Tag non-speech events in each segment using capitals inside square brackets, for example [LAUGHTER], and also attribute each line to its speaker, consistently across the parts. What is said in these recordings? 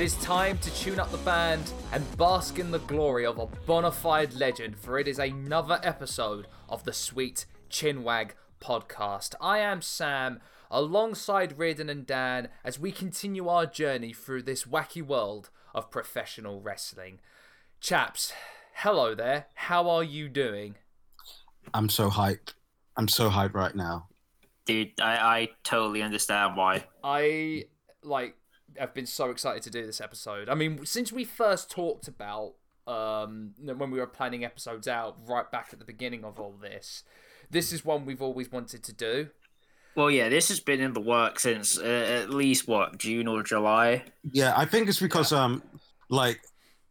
Speaker 1: It is time to tune up the band and bask in the glory of a bona fide legend, for it is another episode of the Sweet Chinwag podcast. I am Sam, alongside Riordan and Dan, as we continue our journey through this wacky world of professional wrestling. Chaps, hello there. How are you doing?
Speaker 2: I'm so hyped. I'm so hyped right now.
Speaker 3: Dude, I, I totally understand why.
Speaker 1: I like have been so excited to do this episode. I mean, since we first talked about um when we were planning episodes out right back at the beginning of all this, this is one we've always wanted to do.
Speaker 3: Well, yeah, this has been in the works since uh, at least what June or July.
Speaker 2: Yeah, I think it's because um like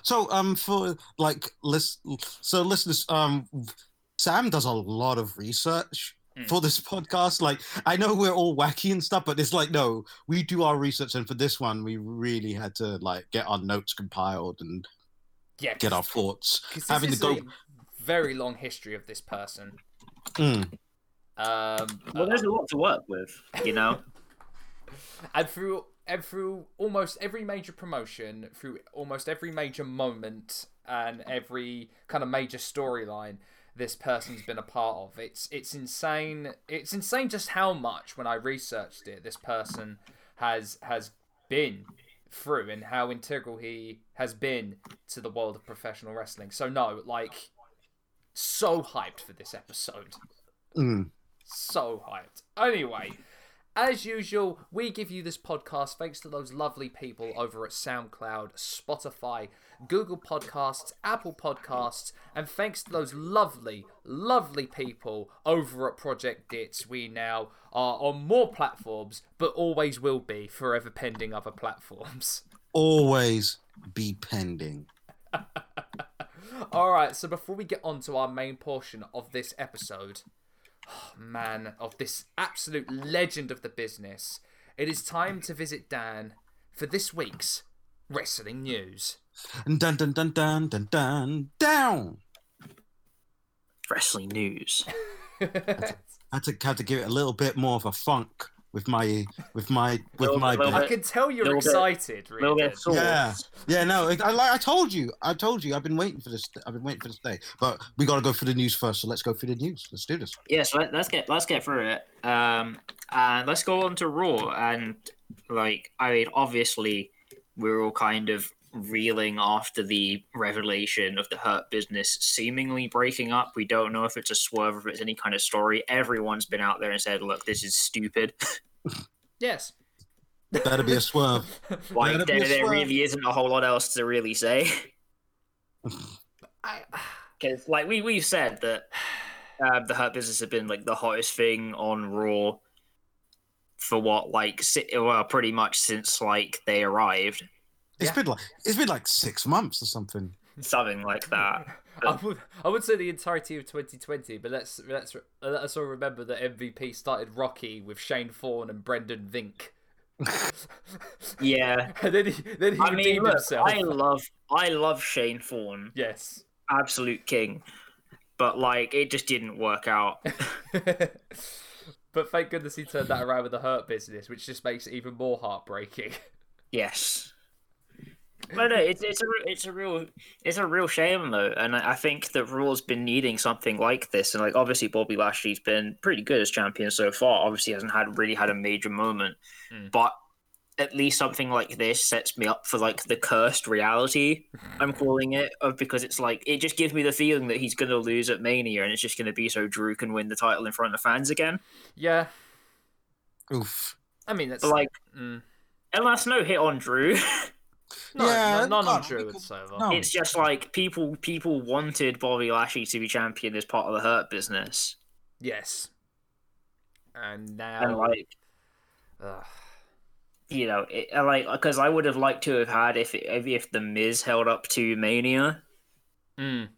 Speaker 2: so um for like list so listeners um Sam does a lot of research
Speaker 1: Mm.
Speaker 2: for this podcast. Like I know we're all wacky and stuff, but it's like no, we do our research and for this one we really had to like get our notes compiled and
Speaker 1: Yeah,
Speaker 2: get our thoughts. having to
Speaker 1: is
Speaker 2: go-
Speaker 1: a very long history of this person.
Speaker 2: Mm.
Speaker 1: Um,
Speaker 3: Well, there's a lot to work with, you know. [LAUGHS]
Speaker 1: and through and through almost every major promotion, through almost every major moment, and every kind of major storyline this person's been a part of. It's it's insane. It's insane just how much when I researched it, this person has has been through and how integral he has been to the world of professional wrestling. So no, like so hyped for this episode
Speaker 2: Mm.
Speaker 1: so hyped. Anyway, as usual, we give you this podcast thanks to those lovely people over at SoundCloud, Spotify, Google Podcasts, Apple Podcasts, and thanks to those lovely, lovely people over at Project Dits, we now are on more platforms, but always will be, forever pending other platforms. [LAUGHS]
Speaker 2: Always be pending.
Speaker 1: Alright, so before we get on to our main portion of this episode, oh man, of this absolute legend of the business, it is time to visit Dan for this week's wrestling news.
Speaker 2: Dun dun dun dun dun dun down.
Speaker 3: Wrestling news. [LAUGHS]
Speaker 2: had to had to give it a little bit more of a funk with my with my with my
Speaker 3: bit,
Speaker 1: I can tell you're
Speaker 3: Little
Speaker 1: excited,
Speaker 3: A little bit
Speaker 1: Regan.
Speaker 2: yeah yeah no I, I I told you I told you I've been waiting for this I've been waiting for this day but we got to go for the news first so let's go for the news let's do this
Speaker 3: Yeah, so let, let's get let's get through it. Um, and let's go on to Raw. And like, I mean, obviously, we're all kind of reeling after the revelation of the Hurt Business seemingly breaking up. We don't know if it's a swerve, or if it's any kind of story. Everyone's been out there and said, "Look, this is stupid." [LAUGHS]
Speaker 1: Yes.
Speaker 2: better be a swerve [LAUGHS]
Speaker 3: like, there, there really isn't a whole lot else to really say. Because, like, we we've said that uh, the Hurt Business have been like the hottest thing on Raw for what, like, si- well, pretty much since like they arrived,
Speaker 2: It's
Speaker 1: Yeah.
Speaker 2: been like it's been like six months or something
Speaker 3: something like that. [LAUGHS]
Speaker 1: I would, I would say the entirety of 2020, but let's let's let us all remember that MVP started Rocky with Shane Thorne and Brendan Vink, [LAUGHS]
Speaker 3: Yeah, [LAUGHS]
Speaker 1: and then he then he
Speaker 3: I mean, look,
Speaker 1: himself.
Speaker 3: I love, I love Shane Thorne,
Speaker 1: Yes.
Speaker 3: absolute king, but like, it just didn't work out.
Speaker 1: but thank goodness he turned that around with the Hurt Business, which just makes it even more heartbreaking.
Speaker 3: Yes. No, no, it's it's a it's a real it's a real shame though, and I I think that Raw's been needing something like this, and like obviously Bobby Lashley's been pretty good as champion so far. Obviously, hasn't had really had a major moment,
Speaker 1: Mm.
Speaker 3: but at least something like this sets me up for like the cursed reality. I'm calling it of because it's like it just gives me the feeling that he's going to lose at Mania, and it's just going to be so Drew can win the title in front of fans again.
Speaker 1: yeah,
Speaker 2: oof
Speaker 1: I mean that's
Speaker 3: But like,
Speaker 1: mm,
Speaker 3: and that's no hit on Drew. [LAUGHS]
Speaker 1: no,
Speaker 2: Yeah,
Speaker 1: no, none on
Speaker 2: God,
Speaker 1: Drew
Speaker 2: we
Speaker 1: and Silver.
Speaker 2: no.
Speaker 3: it's just like people people wanted Bobby Lashley to be champion as part of the Hurt business,
Speaker 1: Yes. And now,
Speaker 3: and like
Speaker 1: ugh,
Speaker 3: you know, it, like because I would have liked to have had if if, if the Miz held up to Mania,
Speaker 1: mm,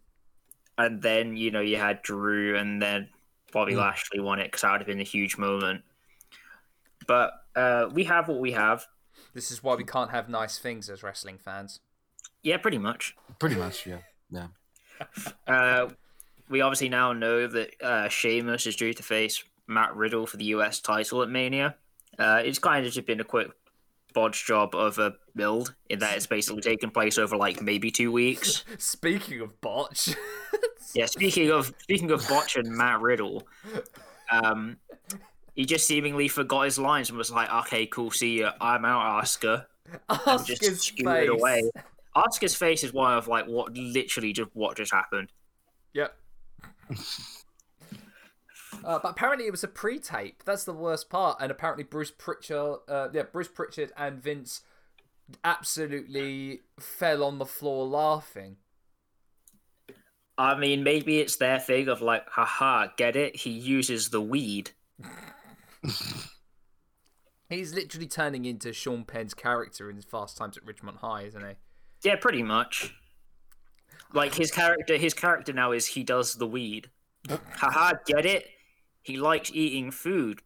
Speaker 3: and then you know you had Drew, and then Bobby
Speaker 2: Mm.
Speaker 3: Lashley won it because that would have been a huge moment. But uh, we have what we have.
Speaker 1: This is why we can't have nice things as wrestling fans.
Speaker 3: Yeah, pretty much.
Speaker 2: pretty much yeah yeah [LAUGHS]
Speaker 3: Uh, we obviously now know that uh, Sheamus is due to face Matt Riddle for the US title at Mania. Uh, it's kind of just been a quick bodge job of a build in that it's basically taken place over like maybe two weeks. [LAUGHS]
Speaker 1: Speaking of botch,
Speaker 3: Yeah, speaking of speaking of botch and Matt Riddle, um, he just seemingly forgot his lines and was like, "Okay, cool, see ya. I'm out, Oscar." And just
Speaker 1: Oscar's
Speaker 3: scooted
Speaker 1: face.
Speaker 3: away. Oscar's face is one of like what literally just what just happened.
Speaker 1: Yep. [LAUGHS] Uh, but apparently it was a pre-tape. That's the worst part. And apparently Bruce Pritchard, uh, yeah, Bruce Pritchard and Vince absolutely fell on the floor laughing.
Speaker 3: I mean, maybe it's their thing of like, haha, get it? He uses the weed. [LAUGHS] [LAUGHS]
Speaker 1: He's literally turning into Sean Penn's character in Fast Times at Ridgemont High, isn't he?
Speaker 3: Yeah, pretty much. Like his character, his character now is he does the weed. Haha, get it? He likes eating food.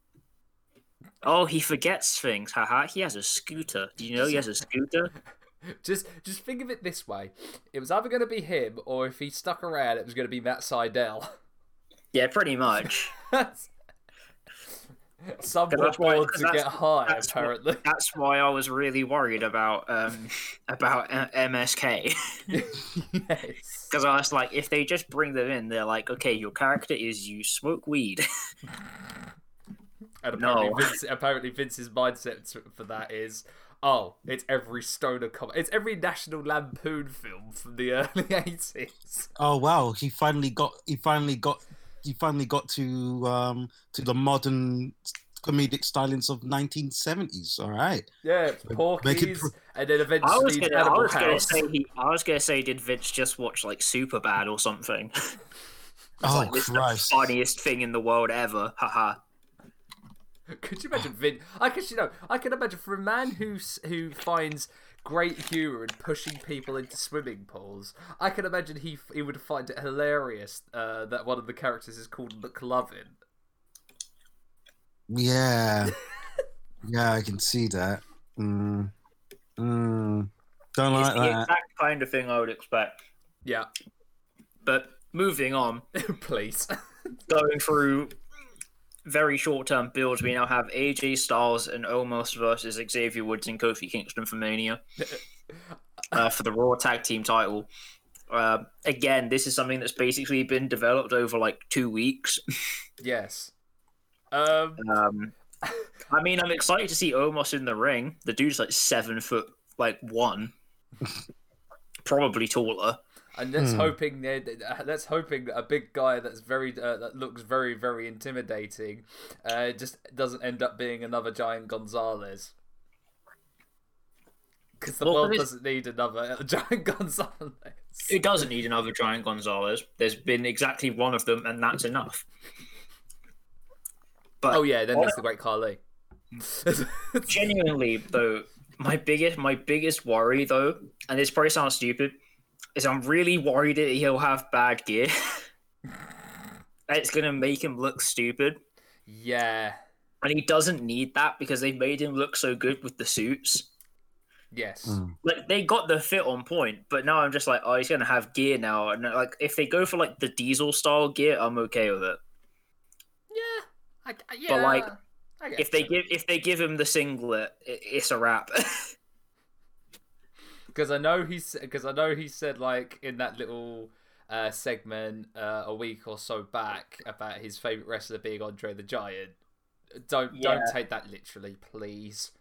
Speaker 3: Oh, he forgets things. Haha, he has a scooter. Do you know he has a scooter? [LAUGHS]
Speaker 1: Just, just think of it this way: it was either going to be him, or if he stuck around, it was going to be Matt Sydal.
Speaker 3: Yeah, pretty much. [LAUGHS]
Speaker 1: Some were
Speaker 3: that's why-
Speaker 1: bored to
Speaker 3: that's-
Speaker 1: get high,
Speaker 3: that's what-
Speaker 1: apparently. [LAUGHS]
Speaker 3: That's why I was really worried about um about uh, MSK [LAUGHS]
Speaker 1: yes. [LAUGHS]
Speaker 3: because I was like, if they just bring them in, they're like, okay, your character is you smoke weed.
Speaker 1: And apparently,
Speaker 3: No.
Speaker 1: Vince, apparently Vince's mindset for that is, oh, it's every stoner com- It's every National Lampoon film from the early eighties.
Speaker 2: Oh wow, he finally got he finally got he finally got to um to the modern comedic stylings of 1970s. All right.
Speaker 1: Yeah, it's
Speaker 2: Make it
Speaker 1: Porky's,
Speaker 2: pr-
Speaker 1: and then
Speaker 3: I
Speaker 1: eventually
Speaker 3: was gonna, I was gonna say he, I was gonna say, did Vince just watch like Superbad or something? [LAUGHS]
Speaker 2: Oh
Speaker 3: like, this is
Speaker 2: Christ.
Speaker 3: the funniest thing in the world ever. Haha.
Speaker 1: Could you imagine Vince? I can, you know, I can imagine for a man who's who finds great humor in pushing people into swimming pools. I can imagine he he would find it hilarious uh, that one of the characters is called McLovin.
Speaker 2: Yeah. [LAUGHS] yeah, I can see that. Mm. Mm. Don't
Speaker 3: It's
Speaker 2: like
Speaker 3: the
Speaker 2: that.
Speaker 3: exact kind of thing I would expect.
Speaker 1: Yeah,
Speaker 3: But moving on, [LAUGHS]
Speaker 1: please. [LAUGHS]
Speaker 3: going through very short term builds, we now have AJ Styles and Omos versus Xavier Woods and Kofi Kingston for Mania [LAUGHS] uh, for the Raw Tag Team title. Uh, again, this is something that's basically been developed over like two weeks. [LAUGHS]
Speaker 1: yes. Um.
Speaker 3: Um, I mean, I'm excited to see Omos in the ring. The dude's like seven foot, like one, [LAUGHS] probably taller.
Speaker 1: And let's
Speaker 2: Hmm.
Speaker 1: hoping that uh, let's hoping that a big guy that's very uh, that looks very very intimidating, uh, just doesn't end up being another giant Gonzalez. Because the
Speaker 3: Well,
Speaker 1: world doesn't need another [LAUGHS] giant Gonzalez.
Speaker 3: It doesn't need another giant Gonzalez. There's been exactly one of them, and that's enough. But
Speaker 1: Oh yeah, then there's the Great Khali.
Speaker 3: genuinely though my biggest my biggest worry though and this probably sounds stupid is i'm really worried that he'll have bad gear [LAUGHS] it's going to make him look stupid
Speaker 1: yeah.
Speaker 3: and he doesn't need that because they made him look so good with the suits
Speaker 1: Yes.
Speaker 2: Mm.
Speaker 3: like they got the fit on point but now i'm just like oh he's going to have gear now and like if they go for like the diesel style gear i'm okay with it
Speaker 1: Yeah. I, I- yeah.
Speaker 3: like,
Speaker 1: I
Speaker 3: if they
Speaker 1: so.
Speaker 3: give if they give him the singlet it, it's a wrap [LAUGHS]
Speaker 1: because I know he's because I know he said like in that little uh, segment uh, a week or so back about his favorite wrestler being Andre the Giant. Don't don't take that literally, please.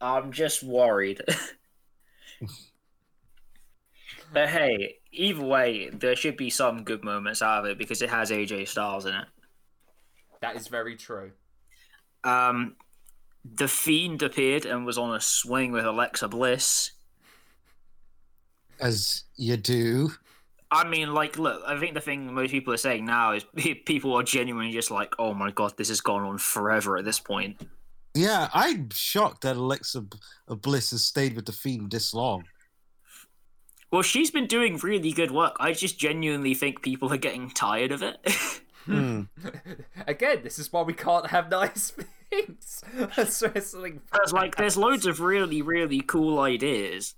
Speaker 3: I'm just worried. but hey, either way, there should be some good moments out of it because it has AJ Styles in it.
Speaker 1: That is very true.
Speaker 3: Um, the Fiend appeared and was on a swing with Alexa Bliss.
Speaker 2: As you do.
Speaker 3: I mean, like, look, I think the thing most people are saying now is [LAUGHS] people are genuinely just like, oh my god, this has gone on forever at this point.
Speaker 2: Yeah, I'm shocked that Alexa Bliss has stayed with the Fiend this long.
Speaker 3: Well, she's been doing really good work. I just genuinely think people are getting tired of it. [LAUGHS]
Speaker 2: Hmm. [LAUGHS]
Speaker 1: Again, this is why we can't have nice things as wrestling.
Speaker 3: There's like there's loads of really really cool ideas,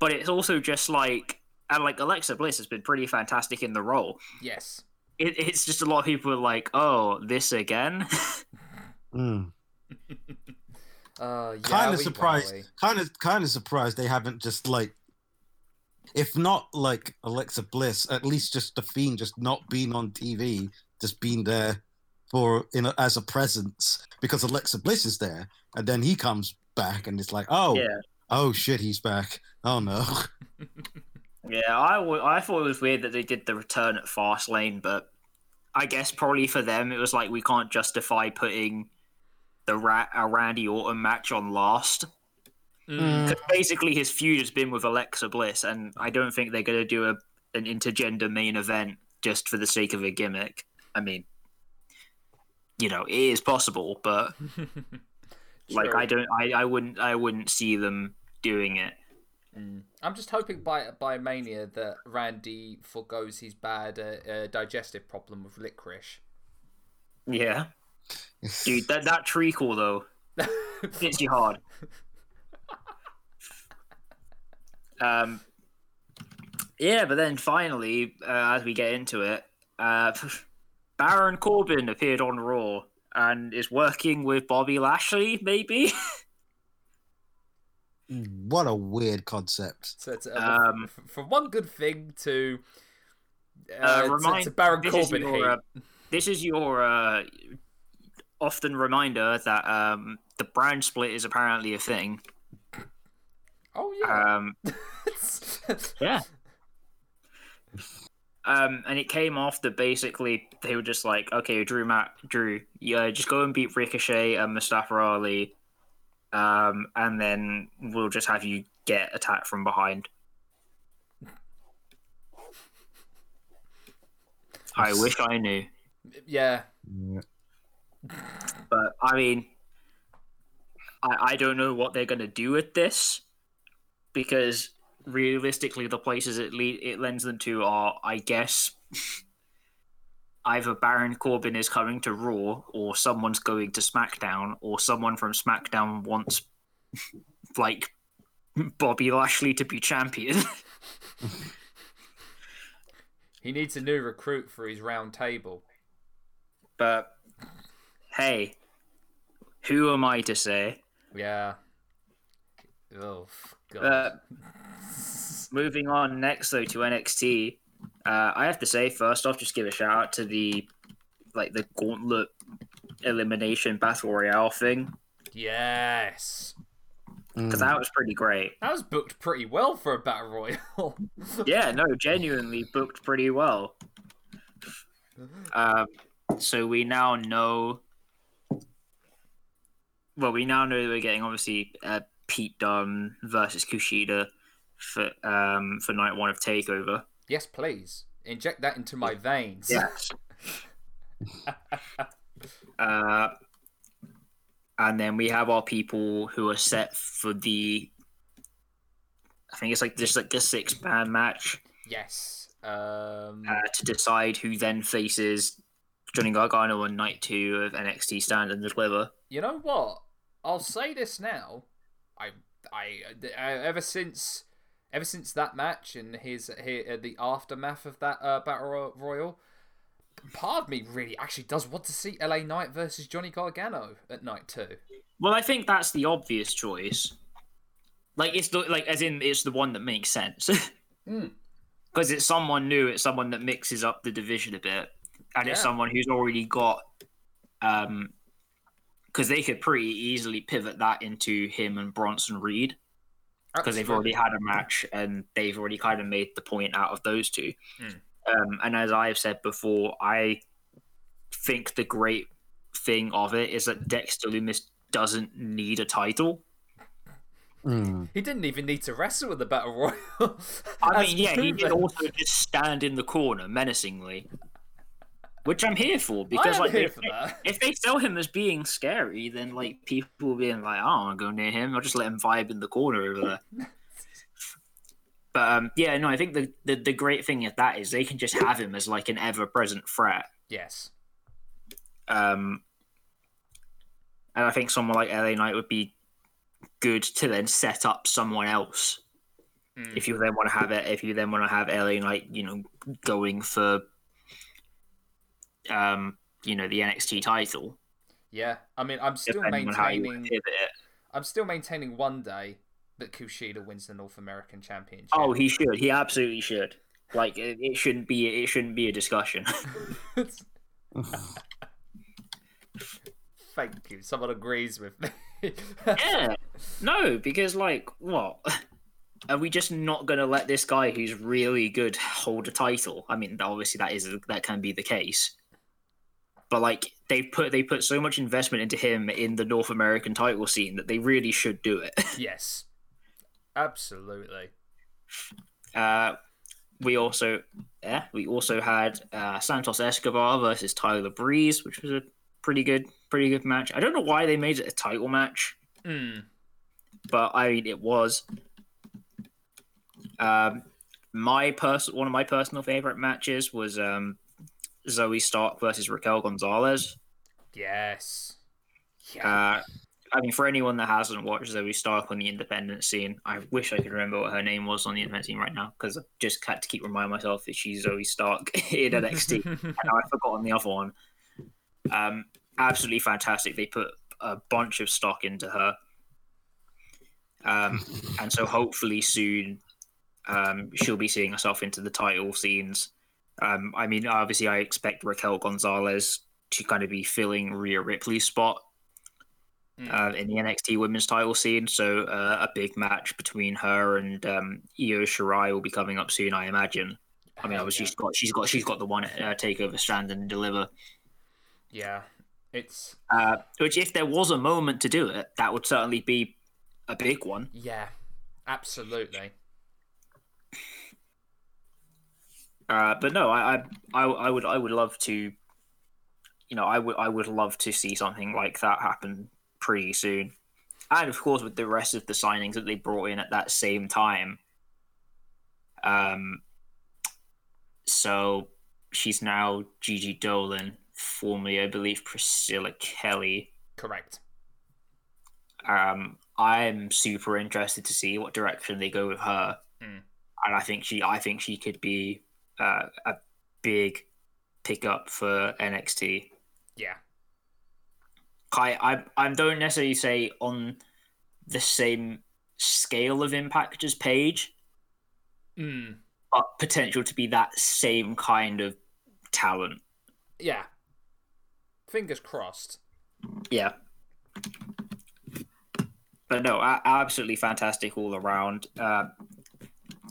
Speaker 3: but it's also just like and like Alexa Bliss has been pretty fantastic in the role.
Speaker 1: Yes.
Speaker 3: It, it's just a lot of people are like, oh, this again. [LAUGHS]
Speaker 2: Hmm.
Speaker 1: Uh, yeah,
Speaker 2: kind of surprised. Kind of, kind of surprised they haven't just like, if not like Alexa Bliss, at least just the Fiend just not being on TV, just being there for in a, as a presence because Alexa Bliss is there, and then he comes back and it's like, oh,
Speaker 3: Yeah.
Speaker 2: oh shit, he's back. Oh no. [LAUGHS]
Speaker 3: Yeah, I, w- I thought it was weird that they did the return at Fastlane, but I guess probably for them it was like we can't justify putting the Ra- a Randy Orton match on last.
Speaker 1: Mm.
Speaker 3: Because basically his feud has been with Alexa Bliss, and I don't think they're going to do a, an intergender main event just for the sake of a gimmick. I mean, you know, it is possible, but [LAUGHS] like
Speaker 1: True.
Speaker 3: I don't, I, I wouldn't, I wouldn't see them doing it.
Speaker 1: Mm. I'm just hoping by by Mania that Randy forgoes his bad uh, uh, digestive problem with licorice.
Speaker 3: Yeah, [LAUGHS] dude, that that treacle though hits you hard. Um, yeah, but then finally, uh, as we get into it, uh, [LAUGHS] Baron Corbin appeared on Raw and is working with Bobby Lashley, maybe. [LAUGHS]
Speaker 2: what a weird concept.
Speaker 1: So it's, uh,
Speaker 3: Um,
Speaker 1: from one good thing to uh,
Speaker 3: Uh, remind
Speaker 1: to, Baron
Speaker 3: this is
Speaker 1: Corbin
Speaker 3: your, uh, this is your uh, often reminder that um, the brand split is apparently a thing.
Speaker 1: oh yeah.
Speaker 3: Um, [LAUGHS] Yeah. Um, and it came after basically they were just like, okay, Drew, Matt, Drew, yeah, just go and beat Ricochet and Mustafa Ali, um, and then we'll just have you get attacked from behind. I wish I knew,
Speaker 1: yeah.
Speaker 3: but I mean, I I don't know what they're gonna do with this because realistically, the places it le- it lends them to are, I guess, either Baron Corbin is coming to Raw, or someone's going to SmackDown, or someone from SmackDown wants like Bobby Lashley to be champion. [LAUGHS]
Speaker 1: He needs a new recruit for his round table.
Speaker 3: but hey, who am I to say?
Speaker 1: Yeah. Oh god.
Speaker 3: Uh, moving on next though to NXT, uh, I have to say first off, just give a shout out to the like the gauntlet elimination battle royale thing
Speaker 1: yes.
Speaker 3: because
Speaker 2: Mm.
Speaker 3: that was pretty great.
Speaker 1: That was booked pretty well for a battle royal. [LAUGHS]
Speaker 3: Yeah, no, genuinely booked pretty well. Um, so we now know. Well, we now know that we're getting obviously uh, Pete Dunne versus Kushida for um for night one of Takeover.
Speaker 1: Yes, please. Inject that into my veins.
Speaker 3: Yes. [LAUGHS] uh, and then we have our people who are set for the. I think it's like just like a six man match
Speaker 1: Yes. Um
Speaker 3: uh, to decide who then faces Johnny Gargano on night two of NXT Stand and Deliver.
Speaker 1: you know what? I'll say this now. I, I, I ever since, ever since that match and his, his uh, the aftermath of that uh, battle royal, part of me really actually does want to see LA Knight versus Johnny Gargano at night two.
Speaker 3: Well, I think that's the obvious choice. Like it's the like as in it's the one that makes sense. [LAUGHS]
Speaker 1: Mm.
Speaker 3: Because it's someone new, it's someone that mixes up the division a bit, and it's someone who's already got, um, because they could pretty easily pivot that into him and Bronson Reed because they've already had a match and they've already kind of made the point out of those two.
Speaker 1: Mm.
Speaker 3: Um, and as I've said before, I think the great thing of it is that Dexter Lumis doesn't need a title.
Speaker 2: Mm.
Speaker 1: He didn't even need to wrestle with the battle royal.
Speaker 3: I [LAUGHS] mean, yeah, he did also just stand in the corner menacingly, which I'm here for
Speaker 1: I
Speaker 3: because like
Speaker 1: here
Speaker 3: if,
Speaker 1: for that.
Speaker 3: if they sell him as being scary, then like people being like, I don't want to go near him. I'll just let him vibe in the corner over there. [LAUGHS] but um, yeah, no, I think the, the the great thing of that is they can just have him as like an ever present threat.
Speaker 1: Yes.
Speaker 3: Um, and I think someone like LA Knight would be good to then set up someone else
Speaker 1: Mm.
Speaker 3: if you then want to have it. If you then want to have LA Knight, you know, going for um, you know, the NXT title.
Speaker 1: Yeah. I mean, I'm still
Speaker 3: depending on how you want
Speaker 1: maintaining.
Speaker 3: to pivot it.
Speaker 1: I'm still maintaining one day that Kushida wins the North American Championship.
Speaker 3: Oh, he should. He absolutely should. Like it, it shouldn't be. It shouldn't be a discussion. [LAUGHS]
Speaker 1: Thank you. Someone agrees with me. [LAUGHS]
Speaker 3: yeah. No, because like what? Are we just not going to let this guy who's really good hold a title? I mean, obviously that is that can be the case, but like they put they put so much investment into him in the North American title scene that they really should do it. [LAUGHS]
Speaker 1: yes, absolutely.
Speaker 3: Uh, we also, yeah, we also had uh, Santos Escobar versus Tyler Breeze, which was a pretty good, pretty good match. I don't know why they made it a title match,
Speaker 1: Mm.
Speaker 3: but I mean it was. Um, my person, one of my personal favorite matches was um, Zoey Stark versus Raquel Gonzalez.
Speaker 1: Yes. Yeah.
Speaker 3: Uh, I mean, for anyone that hasn't watched Zoey Stark on the independent scene, I wish I could remember what her name was on the independent scene right now because I just had to keep reminding myself that she's Zoey Stark [LAUGHS] in NXT. and [LAUGHS] I've forgotten the other one. Um, absolutely fantastic. They put a bunch of stock into her. Um, and so hopefully soon um, she'll be seeing herself into the title scenes. Um, I mean, obviously, I expect Raquel Gonzalez to kind of be filling Rhea Ripley's spot
Speaker 1: Mm.
Speaker 3: uh, in the NXT Women's Title scene. So uh, a big match between her and um, Io Shirai will be coming up soon, I imagine. I mean, obviously
Speaker 1: yeah.
Speaker 3: she's got she's got she's got the one uh, Takeover Stand and Deliver.
Speaker 1: Yeah. It's
Speaker 3: Uh, which, if there was a moment to do it, that would certainly be a big one.
Speaker 1: yeah. Absolutely.
Speaker 3: Uh, but no, I, I, I, would, I would love to, you know, I would, I would love to see something like that happen pretty soon, and of course with the rest of the signings that they brought in at that same time. Um. So she's now Gigi Dolan, formerly, I believe, Priscilla Kelly.
Speaker 1: Correct.
Speaker 3: Um, I'm super interested to see what direction they go with her,
Speaker 1: Mm.
Speaker 3: and I think she, I think she could be uh, a big pickup for NXT.
Speaker 1: Yeah.
Speaker 3: I, I, I don't necessarily say on the same scale of impact as Paige,
Speaker 1: Mm.
Speaker 3: but potential to be that same kind of talent.
Speaker 1: Yeah. Fingers crossed.
Speaker 3: Yeah. But no, absolutely fantastic all around. Uh,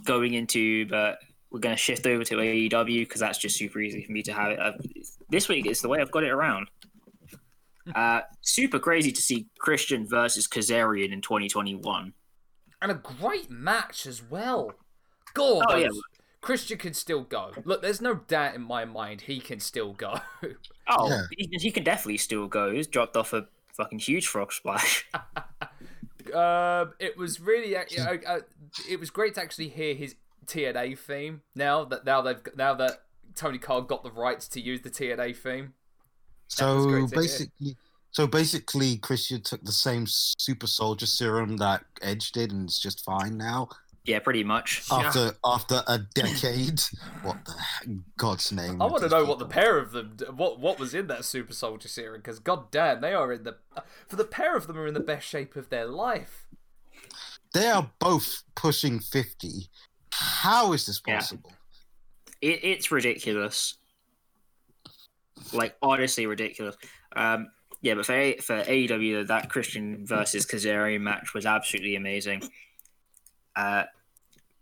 Speaker 3: going into, but we're going to shift over to AEW because that's just super easy for me to have it. Uh, this week is the way I've got it around. [LAUGHS] Uh, super crazy to see Christian versus Kazarian in 2021.
Speaker 1: And a great match as well. God,
Speaker 3: Oh, yeah.
Speaker 1: Christian can still go. Look, there's no doubt in my mind he can still go.
Speaker 3: Oh,
Speaker 2: Yeah.
Speaker 3: he, he can definitely still go. He's dropped off a fucking huge frog splash. [LAUGHS]
Speaker 1: um, it was really, [LAUGHS] uh, uh, it was great to actually hear his TNA theme. Now that now they've now that Tony Khan got the rights to use the TNA theme. That was
Speaker 2: So
Speaker 1: great hear.
Speaker 2: basically, so basically, Christian took the same super soldier serum that Edge did, and it's just fine now.
Speaker 3: yeah, pretty much.
Speaker 1: Yeah.
Speaker 2: After after a decade, what the heck- God's name?
Speaker 1: I want to
Speaker 2: these
Speaker 1: know what the pair of them, what what was in that Super Soldier serum, because god damn, they are in the, for the pair of them are in the best shape of their life.
Speaker 2: They are both pushing fifty. How is this
Speaker 3: Yeah.
Speaker 2: possible?
Speaker 3: It, it's ridiculous. Like honestly ridiculous. Um, yeah, but for A- for AEW, that Christian versus Kazarian match was absolutely amazing. Uh,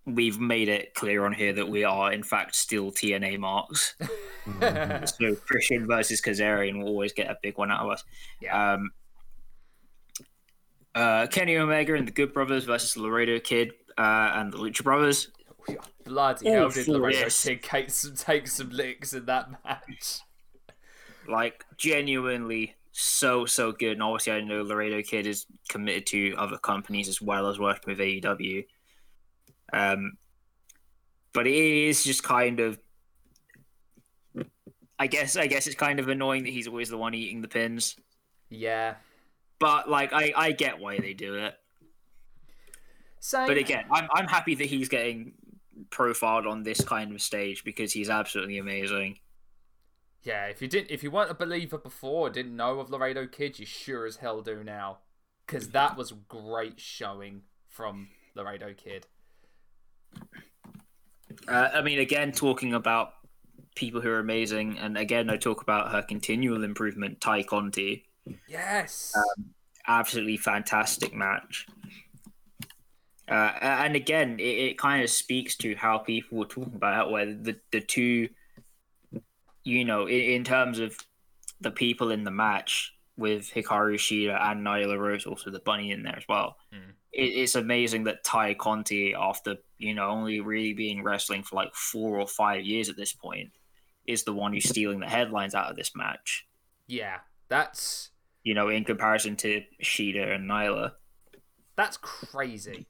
Speaker 3: we've made it clear on here that we are in fact still TNA marks. [LAUGHS] So Christian versus Kazarian will always get a big one out of us.
Speaker 1: Yeah.
Speaker 3: Um, uh, Kenny Omega and the Good Brothers versus Laredo Kid uh, and the Lucha Brothers.
Speaker 1: Bloody
Speaker 3: All
Speaker 1: hell did
Speaker 3: for
Speaker 1: Laredo. Kid take some, take some licks in that match.
Speaker 3: like genuinely so so good and obviously i know laredo kid is committed to other companies as well as working with aew um but it is just kind of i guess i guess it's kind of annoying that he's always the one eating the pins
Speaker 1: Yeah.
Speaker 3: but like i i get why they do it
Speaker 1: Same.
Speaker 3: but again i'm, I'm happy that he's getting profiled on this kind of stage because he's absolutely amazing
Speaker 1: Yeah, if you didn't, if you weren't a believer before, or didn't know of Laredo Kid, you sure as hell do now. because that was great showing from Laredo Kid.
Speaker 3: Uh, I mean, again, talking about people who are amazing, and again, I talk about her continual improvement, Ty Conti.
Speaker 1: Yes.
Speaker 3: Absolutely fantastic match. Uh, and again, it, it kind of speaks to how people were talking about it, where the, the two, you know, in, in terms of the people in the match with Hikaru Shida and Nyla Rose, also the bunny in there as well.
Speaker 1: Mm.
Speaker 3: It, it's amazing that Ty Conti, after, you know, only really being wrestling for like four or five years at this point, is the one who's stealing the headlines out of this match,
Speaker 1: yeah, that's
Speaker 3: you know, in comparison to Shida and Nyla.
Speaker 1: that's crazy.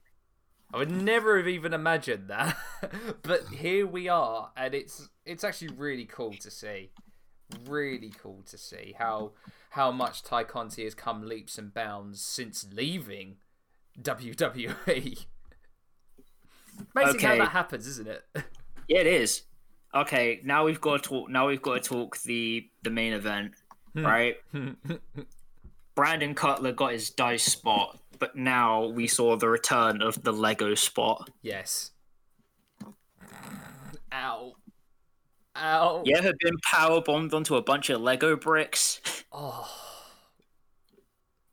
Speaker 1: I would never have even imagined that, [LAUGHS] but here we are, and it's it's actually really cool to see. Really cool to see how how much Ty Conti has come leaps and bounds since leaving WWE. Amazing how
Speaker 3: Okay.
Speaker 1: that happens, isn't it? [LAUGHS]
Speaker 3: Yeah, it is. Okay, now we've got to talk. Now we've got to talk the the main event, hmm. right? [LAUGHS] Brandon Cutler got his dice spot, but now we saw the return of the Lego spot.
Speaker 1: yes. Ow. Ow.
Speaker 3: You ever been power bombed onto a bunch of Lego bricks?
Speaker 1: Oh.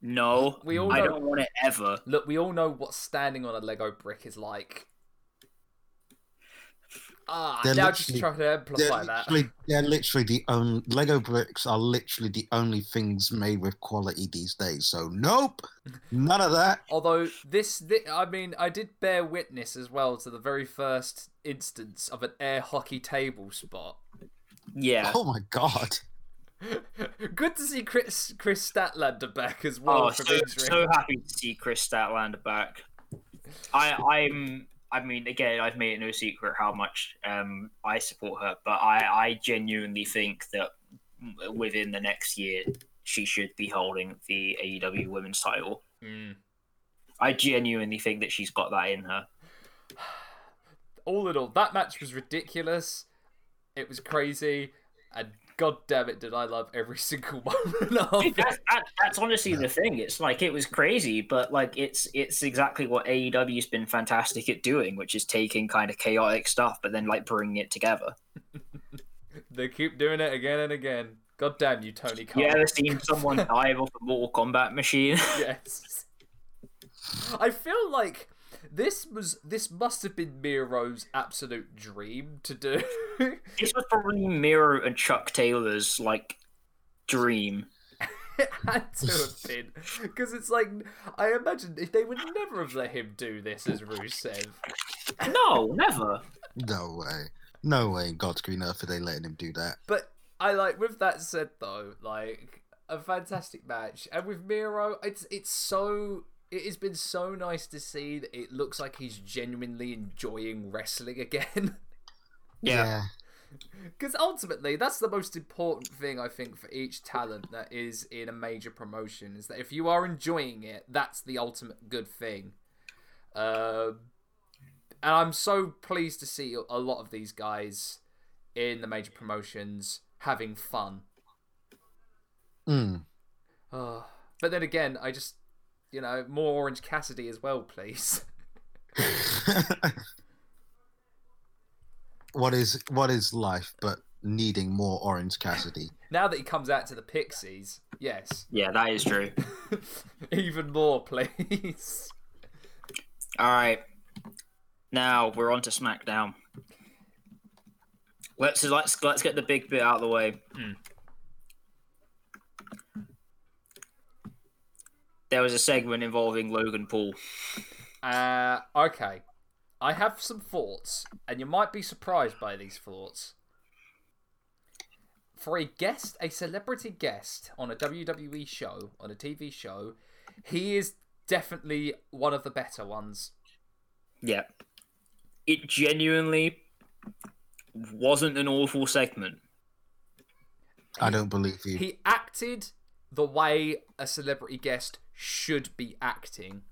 Speaker 3: No,
Speaker 1: We all
Speaker 3: I don't want it ever.
Speaker 1: Look, we all know what standing on a Lego brick is like. Ah,
Speaker 2: They're
Speaker 1: now just
Speaker 2: literally-
Speaker 1: trying to
Speaker 2: They're
Speaker 1: amplify that.
Speaker 2: literally, they're literally the only Lego bricks are literally the only things made with quality these days. So nope, none of that. [LAUGHS]
Speaker 1: Although this, thi- I mean, I did bear witness as well to the very first instance of an air hockey table spot.
Speaker 3: Yeah.
Speaker 2: Oh my god. [LAUGHS]
Speaker 1: Good to see Chris Kris Statlander back as well
Speaker 3: Oh, so, so happy to see Kris Statlander back. I, I'm. I mean, again, I've made it no secret how much um, I support her, but I, I genuinely think that within the next year, she should be holding the AEW Women's Title.
Speaker 1: Mm.
Speaker 3: I genuinely think that she's got that in her. [SIGHS]
Speaker 1: All in all, that match was ridiculous. It was crazy, and god damn it, did I love every [LAUGHS] single moment of it.
Speaker 3: that, that, that's honestly the thing. It's like it was crazy, but like it's it's exactly what AEW's been fantastic at doing, which is taking kind of chaotic stuff, but then like bringing it together. [LAUGHS]
Speaker 1: They keep doing it again and again. God damn you, Tony Khan.
Speaker 3: You ever seen someone [LAUGHS] dive off a Mortal Kombat machine?
Speaker 1: yes. I feel like this was this must have been Miro's absolute dream to do. [LAUGHS]
Speaker 3: this was probably Miro and Chuck Taylor's like dream.
Speaker 1: it [LAUGHS] had to have been because it's like I imagine if they would never have let him do this as Rusev.
Speaker 3: No, never. [LAUGHS]
Speaker 2: No way. No way. in God's green earth are they letting him do that.
Speaker 1: But I like with that said though, like a fantastic match, and with Miro, it's it's so it has been so nice to see that it looks like he's genuinely enjoying wrestling again. [LAUGHS]
Speaker 3: Yeah.
Speaker 1: Because ultimately, that's the most important thing I think for each talent that is in a major promotion is that if you are enjoying it, that's the ultimate good thing. Um, and I'm so pleased to see a lot of these guys in the major promotions having fun.
Speaker 2: Mm.
Speaker 1: Oh, but then again, I just, you know, more Orange Cassidy as well, please. [LAUGHS]
Speaker 2: what is what is life but needing more Orange Cassidy?
Speaker 1: now that he comes out to the Pixies, yes,
Speaker 3: Yeah, that is true. [LAUGHS]
Speaker 1: even more, please.
Speaker 3: All right. Now we're on to SmackDown. Let's let's let's get the big bit out of the way.
Speaker 1: Hmm.
Speaker 3: There was a segment involving Logan Paul.
Speaker 1: Uh, okay. I have some thoughts, and you might be surprised by these thoughts. For a guest, a celebrity guest on a WWE show, on a TV show, he is definitely one of the better ones.
Speaker 3: Yeah. It genuinely wasn't an awful segment.
Speaker 2: I don't believe you.
Speaker 1: He acted the way a celebrity guest should be acting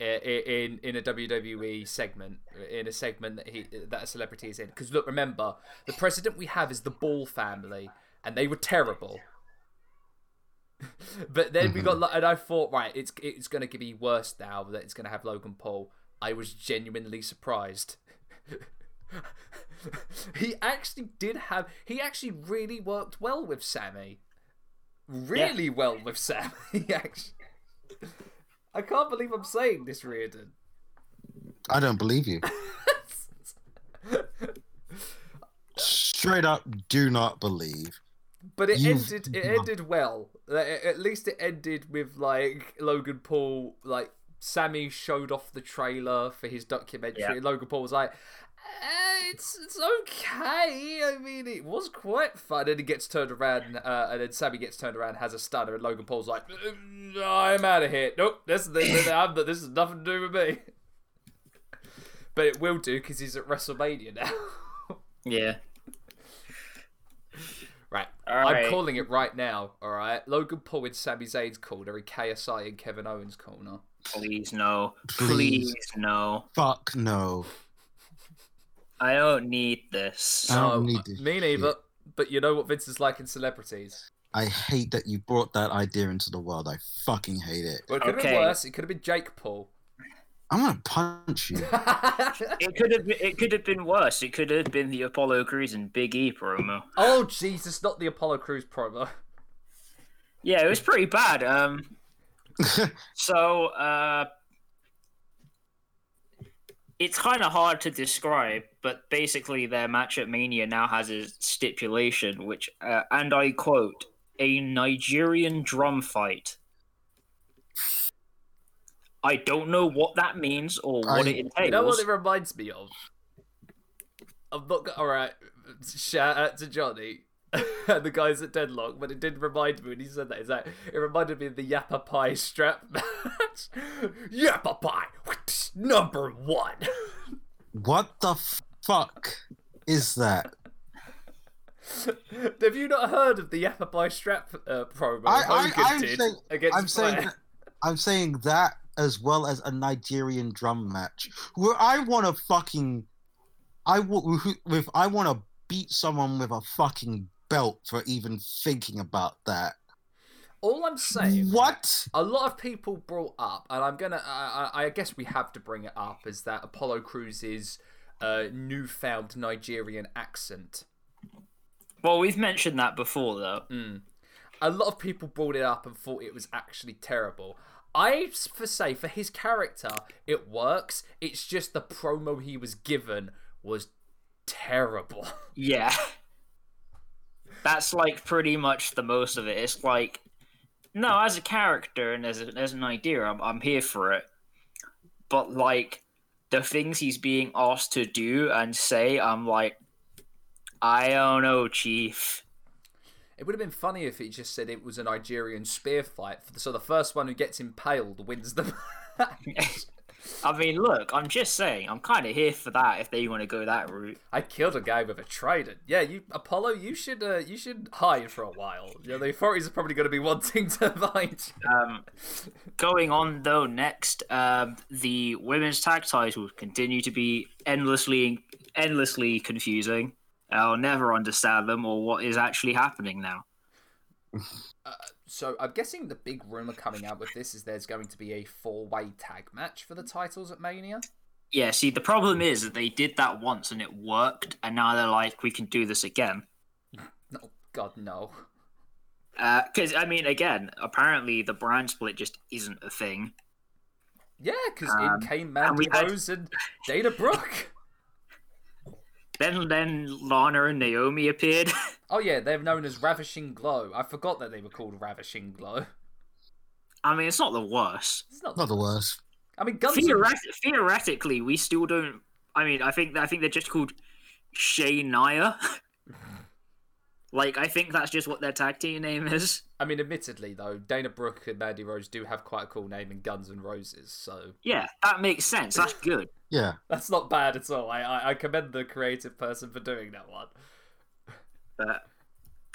Speaker 1: eh, i- in in a WWE segment, in a segment that he that a celebrity is in. Because look, remember, the president we have is the Ball family, and they were terrible. [LAUGHS] but then we got, mm-hmm. and I thought, right, it's it's going to be worse now that it's going to have Logan Paul. I was genuinely surprised. [LAUGHS] he actually did have. He actually really worked well with Sami. Really yeah. well with Sam. [LAUGHS] actually. I can't believe I'm saying this, Riordan.
Speaker 2: I don't believe you. Straight up, do not believe.
Speaker 1: But it You've... ended. It ended well. Uh, at least it ended with like Logan Paul. Like Sami showed off the trailer for his documentary. Yeah. Logan Paul was like, eh, "It's it's okay. I mean, it was quite fun." And he gets turned around, uh, and then Sami gets turned around, has a stunner, and Logan Paul's like, mm, "I'm out of here. Nope, this this, this, this is nothing to do with me." but it will do because he's at WrestleMania now.
Speaker 3: yeah.
Speaker 1: Right. I'm calling it right now. All right. Logan Paul in Sami Zayn's corner and KSI in Kevin Owens' corner.
Speaker 3: Please no. Please, Please no.
Speaker 2: Fuck no.
Speaker 3: I don't need this.
Speaker 2: I don't need this.
Speaker 1: Me neither. Shit. But you know what Vince is like in celebrities.
Speaker 2: I hate that you brought that idea into the world. I fucking hate it.
Speaker 1: Well, it could okay. have been worse. It could have been Jake Paul.
Speaker 2: I'm gonna punch you. [LAUGHS]
Speaker 3: it could have been, it could have been worse. It could have been the Apollo Crews and Big E promo.
Speaker 1: Oh Jesus, not the Apollo Crews promo.
Speaker 3: Yeah, it was pretty bad. Um, [LAUGHS] so uh, it's kind of hard to describe, but basically their match at Mania now has a stipulation, which, uh, and I quote, a Nigerian drum fight I don't know what that means or what I, it entails.
Speaker 1: You know what it reminds me of? I'm not all right. Shout out to Johnny [LAUGHS] and the guys at Deadlock, but it did remind me when he said that. Is that it reminded me of the Yappapi strap [LAUGHS] match? Yappapi number one.
Speaker 2: What the fuck is that?
Speaker 1: Have you not heard of the Yappapi strap uh, promo? I, am saying, I'm saying,
Speaker 2: I'm saying that as well as a Nigerian drum match where I want to fucking I w- if I want to beat someone with a fucking belt for even thinking about that.
Speaker 1: All I'm saying,
Speaker 2: what
Speaker 1: a lot of people brought up, and I'm gonna, I, I guess we have to bring it up, is that Apollo Crews's uh, newfound Nigerian accent.
Speaker 3: Well, we've mentioned that before, though.
Speaker 1: Mm. A lot of people brought it up and thought it was actually terrible. I for say for his character, it works. It's just the promo he was given was terrible. [LAUGHS]
Speaker 3: Yeah. That's like pretty much the most of it. It's like no, as a character and as, a, as an idea, I'm, I'm here for it. But like the things he's being asked to do and say, I'm like, I don't know, Chief.
Speaker 1: It would have been funny if he just said it was a Nigerian spear fight. So the first one who gets impaled wins the [LAUGHS] match. [LAUGHS]
Speaker 3: I mean, look, I'm just saying, I'm kind of here for that if they want to go that route.
Speaker 1: I killed a guy with a trident. Yeah, you Apollo, you should uh, you should hide for a while. You know, the authorities are probably going to be [LAUGHS] wanting to find
Speaker 3: you. Um, going on though, next, um, the women's tag titles continue to be endlessly endlessly confusing. I'll never understand them or what is actually happening now.
Speaker 1: Uh, so I'm guessing the big rumor coming out with this is there's going to be a four-way tag match for the titles at Mania.
Speaker 3: Yeah, see, the problem is that they did that once and it worked, and now they're like, we can do this again. [LAUGHS]
Speaker 1: Oh, God, no.
Speaker 3: Because uh, I mean, again, apparently the brand split just isn't a thing.
Speaker 1: Yeah, because um, in came Mandy and Rose had... and Dana Brooke.
Speaker 3: Then then Lana and Naomi appeared. [LAUGHS]
Speaker 1: oh yeah, they're known as Ravishing Glow. I forgot that they were called Ravishing Glow.
Speaker 3: I mean, it's not the worst.
Speaker 2: It's not, not the worst.
Speaker 1: I mean, Guns
Speaker 3: Theoret- theoretically, we still don't. I mean, I think I think they're just called Shay Naya. [LAUGHS] like, I think that's just what their tag team name is.
Speaker 1: I mean, admittedly, though, Dana Brooke and Mandy Rose do have quite a cool name in Guns and Roses, so.
Speaker 3: Yeah, that makes sense. That's good.
Speaker 2: yeah.
Speaker 1: That's not bad at all. I, I, I commend the creative person for doing that one.
Speaker 3: But,